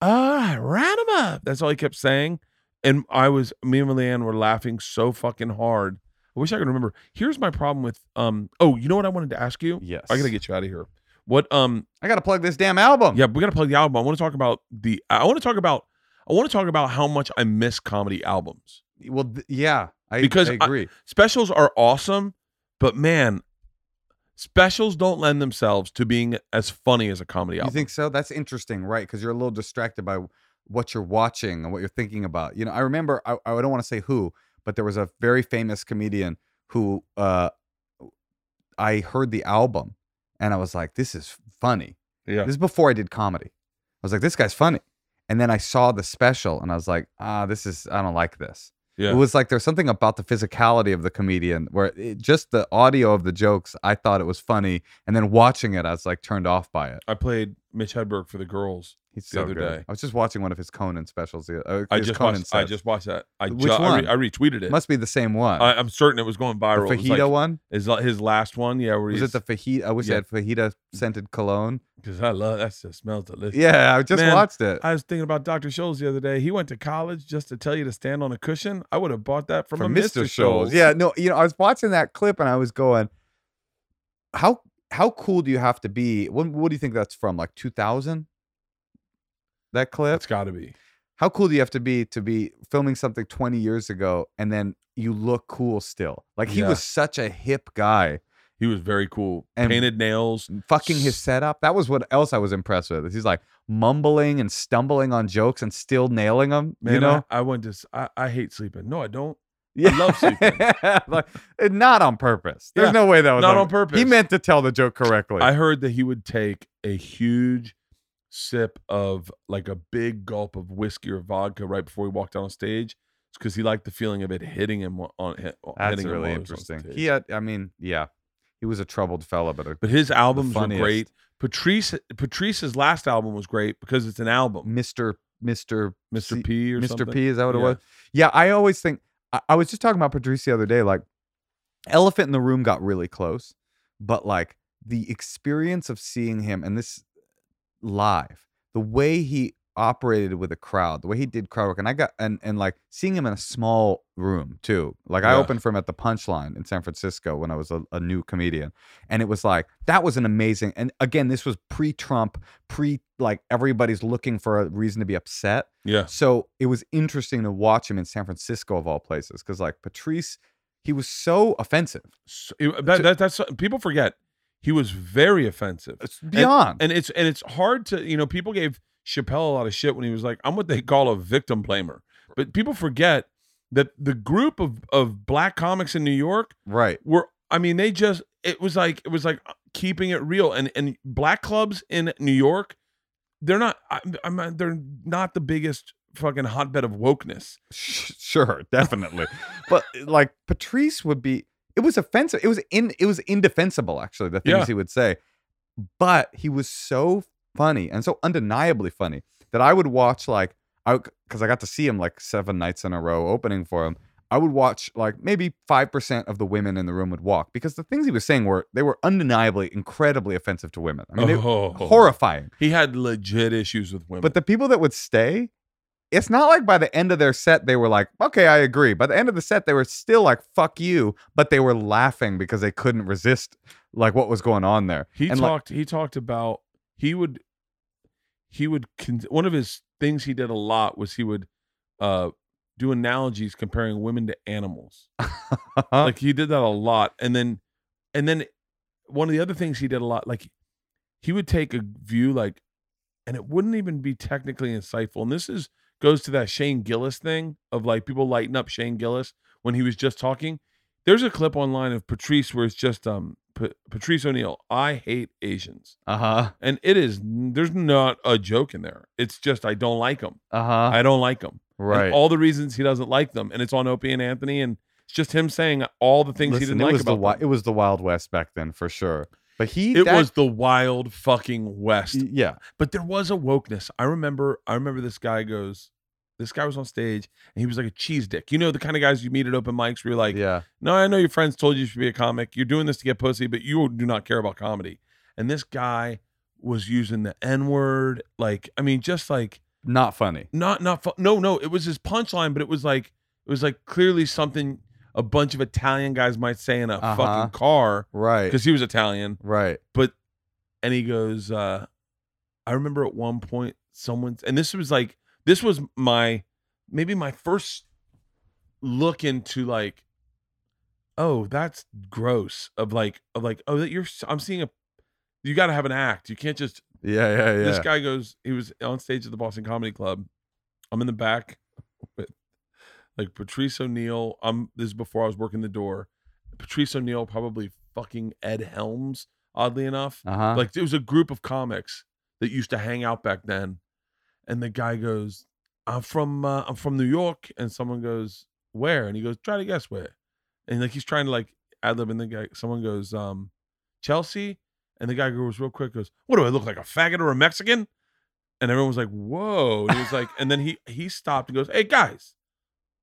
All right, round him up. That's all he kept saying. And I was, me and LeeAnn were laughing so fucking hard. I wish I could remember. Here's my problem with, um. Oh, you know what I wanted to ask you? yes. I gotta get you out of here. What, um. I gotta plug this damn album. Yeah, we gotta plug the album. I want to talk about the. I want to talk about. I want to talk about how much I miss comedy albums. Well, yeah. I, Because I I- agree. Specials are awesome, but man, specials don't lend themselves to being as funny as a comedy album. You think so? That's interesting, right? Because you're a little distracted by what you're watching and what you're thinking about. You know, I remember I, I don't want to say who, but there was a very famous comedian who uh I heard the album and I was like, this is funny. yeah. This is before I did comedy. I was like, this guy's funny. And then I saw the special and I was like, ah, this is I don't like this. Yeah. It was like there's something about the physicality of the comedian where it, just the audio of the jokes, I thought it was funny, and then watching it, I was like turned off by it. I played Mitch Hedberg for the girls. He's the so other good. day. I was just watching one of his Conan specials. the- Uh, I his just Conan watched. I sets. just watched that. I Which ju- I, one? re- I retweeted it. must be the same one. I, I'm certain it was going the viral. It was fajita like one his his last one. Yeah, where was it the fajita? I wish yeah. I had fajita scented cologne. because I love that. Just smells delicious. Yeah, I just Man, watched it I was thinking about Dr. Scholl's the other day. He went to college just to tell you to stand on a cushion. I would have bought that from, a Mr. Scholl's. Yeah, no, you know, I was watching that clip and I was going, how how cool do you have to be? What, what do you think that's from? Like 2000? That clip? that's got to be. how cool do you have to be to be filming something 20 years ago and then you look cool still? Like he Yeah. was such a hip guy. He was very cool. And- Painted nails. Fucking his setup. That was what else I was impressed with. He's like mumbling and stumbling on jokes and still nailing them. Man, you know? I, I went to. s- I, I hate sleeping. No, I don't. I love sleeping. like, not on purpose. There's Yeah, no way that was not on purpose. He meant to tell the joke correctly. I heard that he would take a huge sip of like a big gulp of whiskey or vodka right before he walked on stage because he liked the feeling of it hitting him on hit, That's him really while he was on interesting. He had, I mean, yeah, he was a troubled fella, but a but his albums were great. Patrice Patrice's last album was great because it's an album. Mr. Mr. Mr. C- P or Mr. something. P, is that what it was? Yeah, I always think I, I was just talking about Patrice the other day. Like, Elephant in the Room got really close, but like the experience of seeing him and this live, the way he operated with a crowd, the way he did crowd work, and I got and and like seeing him in a small room too. Like I Yeah. opened for him at the Punchline in San Francisco when I was a, a new comedian, and it was like that was an amazing. And again, this was pre-Trump, pre like everybody's looking for a reason to be upset. Yeah. So it was interesting to watch him in San Francisco of all places because like Patrice, he was so offensive, So, that, that, that's people forget. He was very offensive. it's beyond. and it's and it's hard to you know people gave Chappelle a lot of shit when he was like I'm what they call a victim blamer, but people forget that the group of of black comics in New York right. were I mean they just it was like it was like keeping it real and and black clubs in New York they're not I, I'm they're not the biggest fucking hotbed of wokeness. Sure, definitely. but like Patrice would be it was offensive. It was in it was indefensible actually, the things Yeah. he would say. But he was so funny and so undeniably funny that I would watch like I because I got to see him like seven nights in a row opening for him. I would watch like maybe five percent of the women in the room would walk because the things he was saying were they were undeniably incredibly offensive to women. I mean, Oh. horrifying. He had legit issues with women. But the people that would stay, it's not like by the end of their set they were like, okay, I agree. By the end of the set, they were still like, fuck you, but they were laughing because they couldn't resist like what was going on there. He And, like- talked. he talked about he would he would con- one of his things he did a lot was he would uh do analogies comparing women to animals. Like he did that a lot, and then and then one of the other things he did a lot, like he would take a view like, and it wouldn't even be technically insightful. And this is goes to that Shane Gillis thing of like people lighting up Shane Gillis when he was just talking. There's a clip online of Patrice where it's just um Pa- Patrice O'Neal. I hate Asians, uh huh. and it is there's not a joke in there. It's just I don't like them. Uh huh. I don't like them. Right. all the reasons he doesn't like them, and it's on Opie and Anthony, and it's just him saying all the things he didn't like the about wi- them. it was the Wild West back then for sure. But he It that- was the wild fucking west. yeah. But there was a wokeness. I remember I remember this guy goes, this guy was on stage and he was like a cheese dick. You know the kind of guys you meet at open mics where you're like, yeah. No, I know your friends told you you should be a comic. You're doing this to get pussy, but you do not care about comedy. And this guy was using the N-word, like, I mean, just like Not funny. not not fu- no, no, it was his punchline, but it was like it was like clearly something a bunch of Italian guys might say in a Uh-huh. fucking car Right. because he was Italian. Right. but and he goes uh i remember at one point someone and this was like this was my maybe my first look into like oh that's gross of like of like oh that you're i'm seeing a you got to have an act you can't just Yeah. Yeah. Yeah. this guy goes he was on stage at the boston comedy club i'm in the back with like patrice o'neal i'm this is before i was working the door patrice o'neal probably fucking ed helms oddly enough uh huh. like it was a group of comics that used to hang out back then and the guy goes i'm from uh, i'm from new york and someone goes where? And he goes try to guess where. And like he's trying to like ad lib and the guy someone goes um chelsea? And the guy goes real quick goes what do i look like a faggot or a mexican? And everyone was like whoa. And he was like and then he he stopped and goes hey guys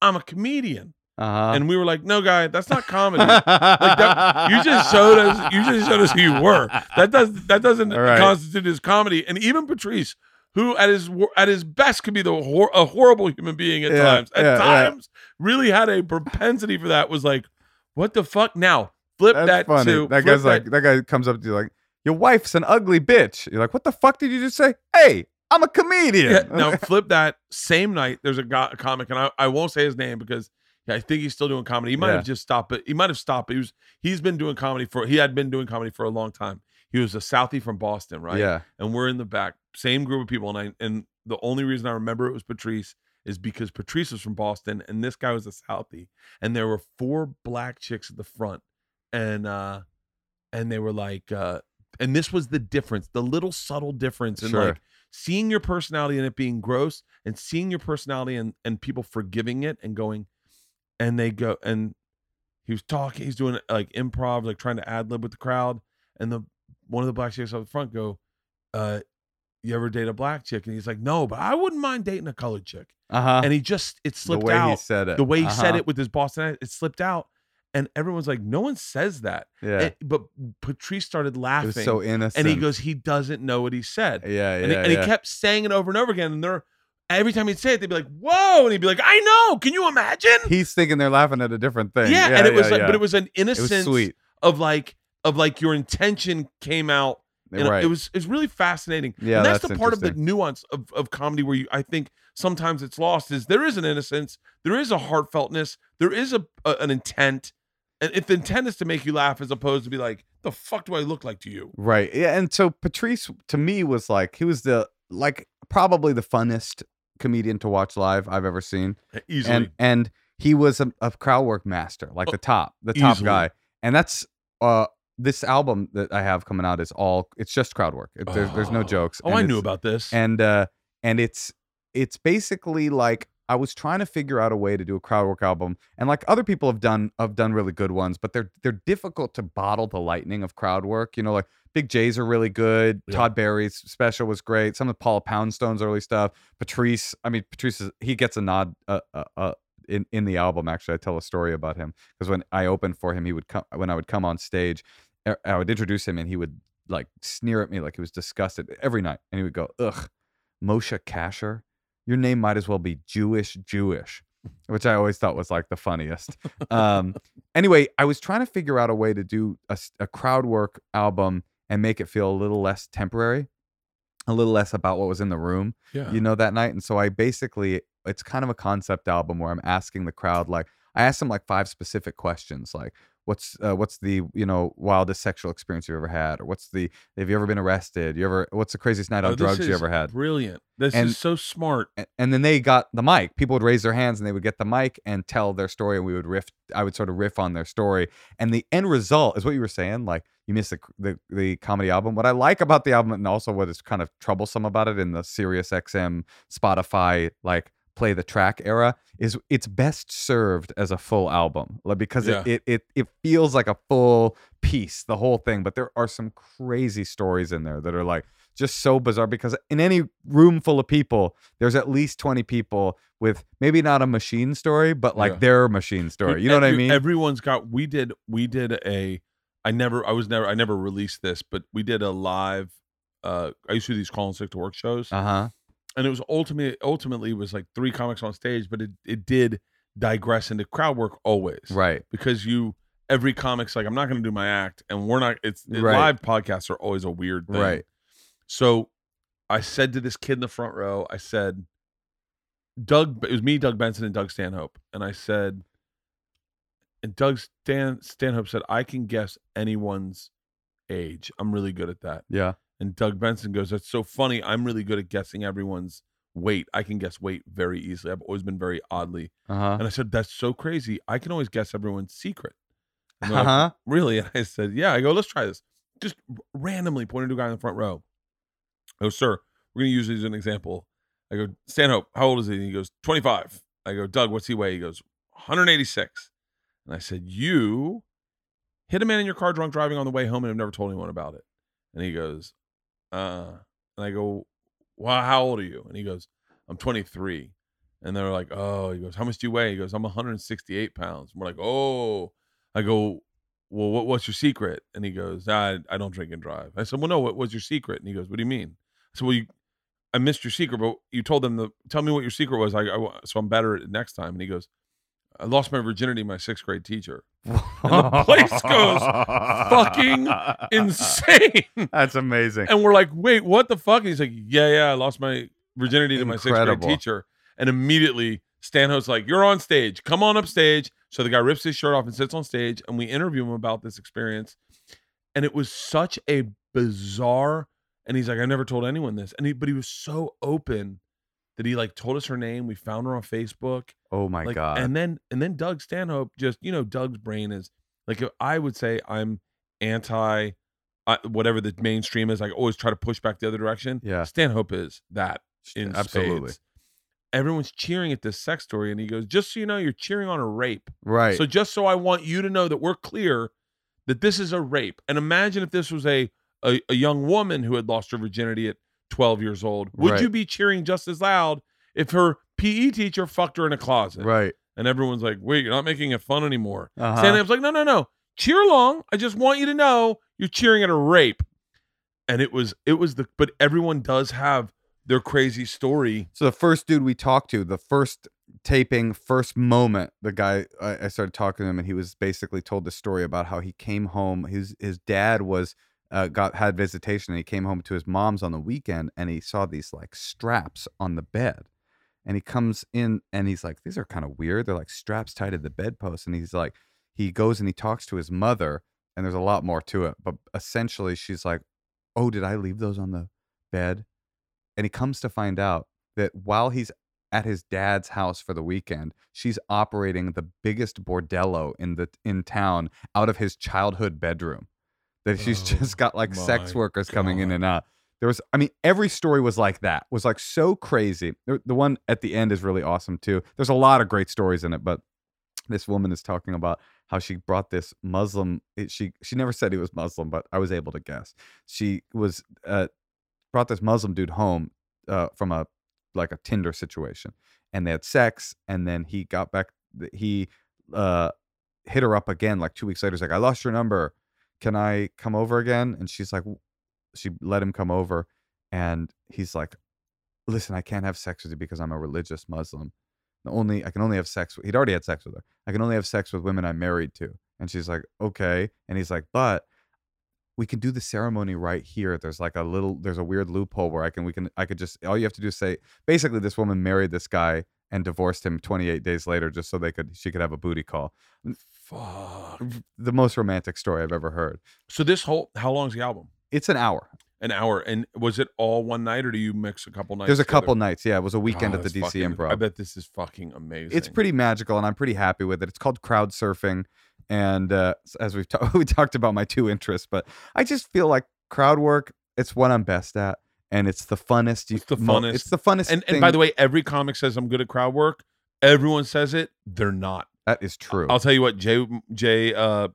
i'm a comedian. Uh huh. and we were like no guy that's not comedy. Like that, you just showed us you just showed us who you were. That does that doesn't right. constitute as comedy. And even patrice who at his at his best could be the hor- a horrible human being at Yeah, times at yeah, yeah. times really had a propensity for that was like what the fuck now flip That's that funny. to that guy's like, that guy comes up to you like, "Your wife's an ugly bitch." You're like, "What the fuck did you just say?" Hey, I'm a comedian. Yeah, now flip that same night. There's a, guy, a comic, and I, I won't say his name because yeah, I think he's still doing comedy. He might Yeah. have just stopped, but he might have stopped. But he was he's been doing comedy for he had been doing comedy for a long time. He was a Southie from Boston, right? Yeah. And we're in the back, same group of people, and I and the only reason I remember it was Patrice, is because Patrice was from Boston and this guy was a Southie, and there were four black chicks at the front, and uh, and they were like, uh, and this was the difference, the little subtle difference in Sure. like seeing your personality and it being gross, and seeing your personality and and people forgiving it and going, and they go and he was talking, he's doing like improv, like trying to ad lib with the crowd, and the one of the black chicks up front go, uh, you ever date a black chick? And he's like, no, but I wouldn't mind dating a colored chick. Uh-huh. And he just it slipped the slipped way out he said it. the way he said Uh-huh. it with his Boston accent, it slipped out, and everyone's like, no one says that. Yeah. And- but Patrice started it laughing, was so innocent. and he goes, he doesn't know what he said, Yeah, yeah. and, he, and yeah. he kept saying it over and over again, and they're every time he'd say it, they'd be like, whoa, and he'd be like, I know, can you imagine? He's thinking they're laughing at a different thing. yeah, and it was yeah, like, yeah. but it was an It was innocence sweet. of like of like your intention came out and right. it was it was really fascinating. Yeah, and that's, that's the part of the nuance of, of comedy where you I think sometimes it's lost is there is an innocence, there is a heartfeltness, there is a, a an intent, and if the intent is to make you laugh as opposed to be like the fuck do I look like to you? Right. Yeah. And so Patrice to me was like he was the like probably the funnest comedian to watch live I've ever seen. Easily. And and he was a, a crowd work master, like Oh, the top, the top easily. guy. And that's uh this album that I have coming out is all it's just crowd work. It, there's, there's no Oh. jokes. oh, and I knew about this. and uh and it's it's basically like I was trying to figure out a way to do a crowd work album, and like other people have done have done really good ones, but they're they're difficult to bottle the lightning of crowd work. You know, like Big Jay's are really good. Yeah. Todd Barry's special was great. Some of Paula Poundstone's early stuff. Patrice, I mean Patrice, is, he gets a nod uh, uh, uh, in in the album. Actually, I tell a story about him because when I opened for him, he would come when I would come on stage, I- I would introduce him, and he would like sneer at me like he was disgusted every night, and he would go, "Ugh, Moshe Kasher, your name might as well be Jewish Jewish," which I always thought was like the funniest. Um, anyway, I was trying to figure out a way to do a crowd work album and make it feel a little less temporary, a little less about what was in the room yeah. you know that night and so i basically it's kind of a concept album where i'm asking the crowd like i asked them like five specific questions like what's uh, what's the you know wildest sexual experience you've ever had? Or what's the have you ever been arrested? You ever what's the craziest night Oh, on this drugs you ever had? Brilliant. This And- is so smart. A- and then they got the mic. People would raise their hands and they would get the mic and tell their story and we would riff i would sort of riff on their story. And the end result is what you were saying like you missed the, the, the comedy album. What i like about the album and also what is kind of troublesome about it in the sirius xm spotify like play the track era is it's best served as a full album because Yeah. it, it it it feels like a full piece the whole thing but there are some crazy stories in there that are like just so bizarre because in any room full of people there's at least 20 people with maybe not a machine story but like Yeah. their machine story you know what i mean Everyone's got. We did. We did a. I never. I was never. I never released this, but we did a live. Uh, I used to do these call and sick to work shows, uh-huh and it was ultimately ultimately it was like three comics on stage, but it it did digress into crowd work always, right Because you every comic's like I'm not going to do my act, and we're not. It's it- Right. live podcasts are always a weird thing, right So I said to this kid in the front row, I said, Doug, it was me, Doug Benson, and Doug Stanhope. And I said, and Doug Stan, Stanhope said, I can guess anyone's age. I'm really good at that. yeah And Doug Benson goes, That's so funny. I'm really good at guessing everyone's weight. I can guess weight very easily. I've always been very oddly. uh-huh And I said, That's so crazy. I can always guess everyone's secret. They're like, uh-huh really? And I said, yeah. I go, let's try this. Just randomly pointed to a guy in the front row. Oh, sir, we're going to use this as an example. I go, Stanhope, how old is he? And he goes, 25. I go, Doug, what's he weigh? He goes, 186. And I said, you hit a man in your car drunk driving on the way home and have never told anyone about it. And he goes, uh, and I go, well, how old are you? And he goes, I'm 23. And they're like, oh, he goes, how much do you weigh? He goes, I'm 168 pounds. And we're like, oh, I go, well, what, what's your secret? And he goes, I, I don't drink and drive. I said, well, no, what was your secret? And he goes, what do you mean? I said, well, you, I missed your secret, but you told them to tell me what your secret was. I, I so I'm better at it next time. And he goes, I lost my virginity to my sixth grade teacher. And the place goes fucking Insane. that's amazing And we're like, wait, what the fuck? And he's like, yeah, yeah, I lost my virginity to my sixth grade Incredible. teacher. And immediately Stanhope's like, you're on stage. Come on up stage. So the guy rips his shirt off and sits on stage, and we interview him about this experience. And it was such a bizarre. And he's like, I never told anyone this. And he, but he was so open that he like told us her name. We found her on Facebook. Oh my like, god. And then and then Doug Stanhope just you know Doug's brain is like if I would say I'm anti uh, whatever the mainstream is. I always try to push back the other direction. Yeah. Stanhope is that in Absolutely. spades. Everyone's cheering at this sex story, and he goes, "Just so you know, you're cheering on a rape. right. So just so I want you to know that we're clear that this is a rape. And imagine if this was a a, a young woman who had lost her virginity at 12 years old. Would Right. you be cheering just as loud if her PE teacher fucked her in a closet? right. And everyone's like, "Wait, you're not making it fun anymore." Uh-huh. Stanhope's like, "No, no, no. Cheer along. I just want you to know you're cheering at a rape." And it was it was the but everyone does have their crazy story. So the first dude we talked to, the first taping, first moment, the guy I, I started talking to him, and he was basically told the story about how he came home. His his dad was uh, got had visitation, and he came home to his mom's on the weekend, and he saw these like straps on the bed, and he comes in, and he's like, these are kind of weird. They're like straps tied to the bedpost, and he's like, he goes and he talks to his mother, and there's a lot more to it, but essentially she's like, oh, did I leave those on the bed? And he comes to find out that while he's at his dad's house for the weekend, she's operating the biggest bordello in the in town out of his childhood bedroom. That she's Oh just got like sex workers coming in and out. There was, I mean, every story was like that. Was like so crazy. The the one at the end is really awesome too. There's a lot of great stories in it, but this woman is talking about how she brought this Muslim. She she never said he was Muslim, but I was able to guess. She was uh, brought this Muslim dude home uh, from a like a Tinder situation, and they had sex, and then he got back. He uh, hit her up again like two weeks later. He's like, "I lost your number. Can I come over again?" And she's like, she let him come over, and he's like, "Listen, I can't have sex with you because I'm a religious Muslim. Only I can only have sex. With, he'd already had sex with her. I can only have sex with women I'm married to." And she's like, "Okay." And he's like, "But." we can do the ceremony right here. There's like a little, there's a weird loophole where I can, we can, I could just, all you have to do is say, basically, this woman married this guy and divorced him 28 days later just so they could, she could have a booty call. Fuck. The most romantic story I've ever heard. So this whole how long's the album? It's an hour. An hour. And was it all one night or do you mix a couple nights? There's a together? couple nights. Yeah. It was a weekend Oh, at the DC fucking- Improv. I bet this is fucking amazing. it's pretty magical and I'm pretty happy with it. It's called crowd surfing. And uh, as we've ta- we talked about my two interests, but I just feel like crowd work, it's what I'm best at. And it's the funnest. You, It's the mo- funnest. It's the funnest. And, and by the way, every comic says I'm good at crowd work. Everyone says it. They're not. That is true. I'll tell you what, Jay, Jay, uh,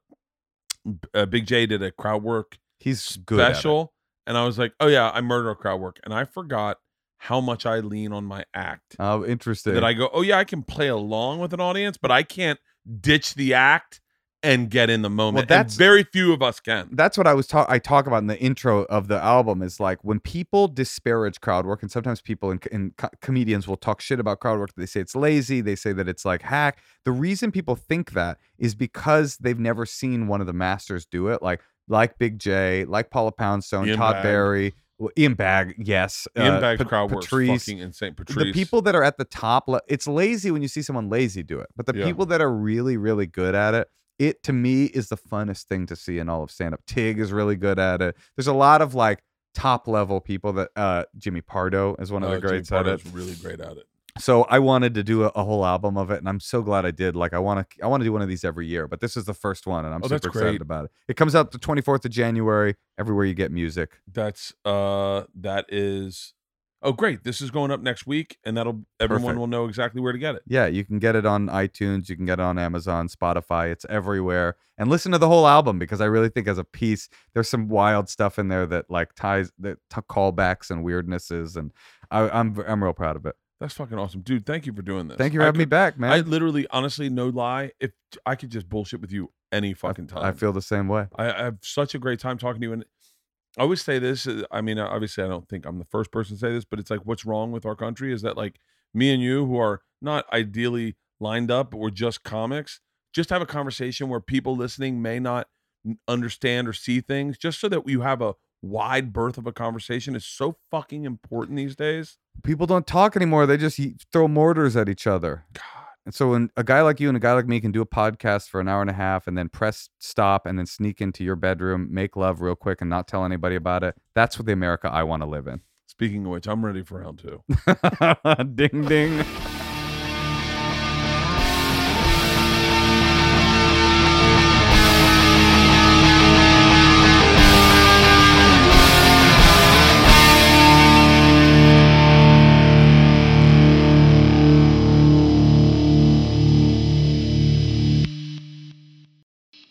uh, Big Jay did a crowd work He's good. at it. special, and I was like, oh yeah, I murder crowd work, and I forgot how much I lean on my act. Oh, interesting. that I go, oh yeah, I can play along with an audience, but I can't ditch the act and get in the moment. And that's- very few of us can. that's what I was talk I talk about in the intro of the album is like when people disparage crowd work and sometimes people in, in co- comedians will talk shit about crowd work they say it's lazy they say that it's like hack the reason people think that is because they've never seen one of the masters do it like like Big Jay like Paula Poundstone Ian Todd. Barry well, Ian Bagg yes Ian uh, Bagg's Pat- crowd work's Patrice fucking insane. Patrice. the people that are at the top it's lazy when you see someone lazy do it but the Yeah. people that are really really good at it it to me is the funnest thing to see in all of stand up tig is really good at it. There's a lot of like top level people that uh jimmy pardo is one of Uh, the Jimmy greats at it. really great at it. so i wanted to do a, a whole album of it and i'm so glad i did. Like i want to i want to do one of these every year but this is the first one and i'm Oh, super excited about it. It comes out the 24th of january. Everywhere you get music. That's uh that is oh great. This is going up next week, and that'll everyone Perfect. will know exactly where to get it. Yeah, you can get it on iTunes, you can get it on Amazon, Spotify, it's everywhere. And listen to the whole album because I really think as a piece there's some wild stuff in there that like ties that t- callbacks and weirdnesses and I, I'm I'm real proud of it. That's fucking awesome, dude. Thank you for doing this. Thank you for I having me back, man. I literally, honestly, no lie. If I could just bullshit with you any fucking time, I feel the same way. I, I have such a great time talking to you. And I always say this. uh, I mean, obviously, I don't think I'm the first person to say this, but it's like, what's wrong with our country is that like me and you, who are not ideally lined up, but we're just comics, just have a conversation where people listening may not understand or see things, just so that you have a wide berth of a conversation is so fucking important these days. People don't talk anymore. They just throw mortars at each other. God. And so when a guy like you and a guy like me can do a podcast for an hour and a half and then press stop and then sneak into your bedroom, make love real quick and not tell anybody about it, that's what the America I want to live in. Speaking of which, I'm ready for round two. ding ding.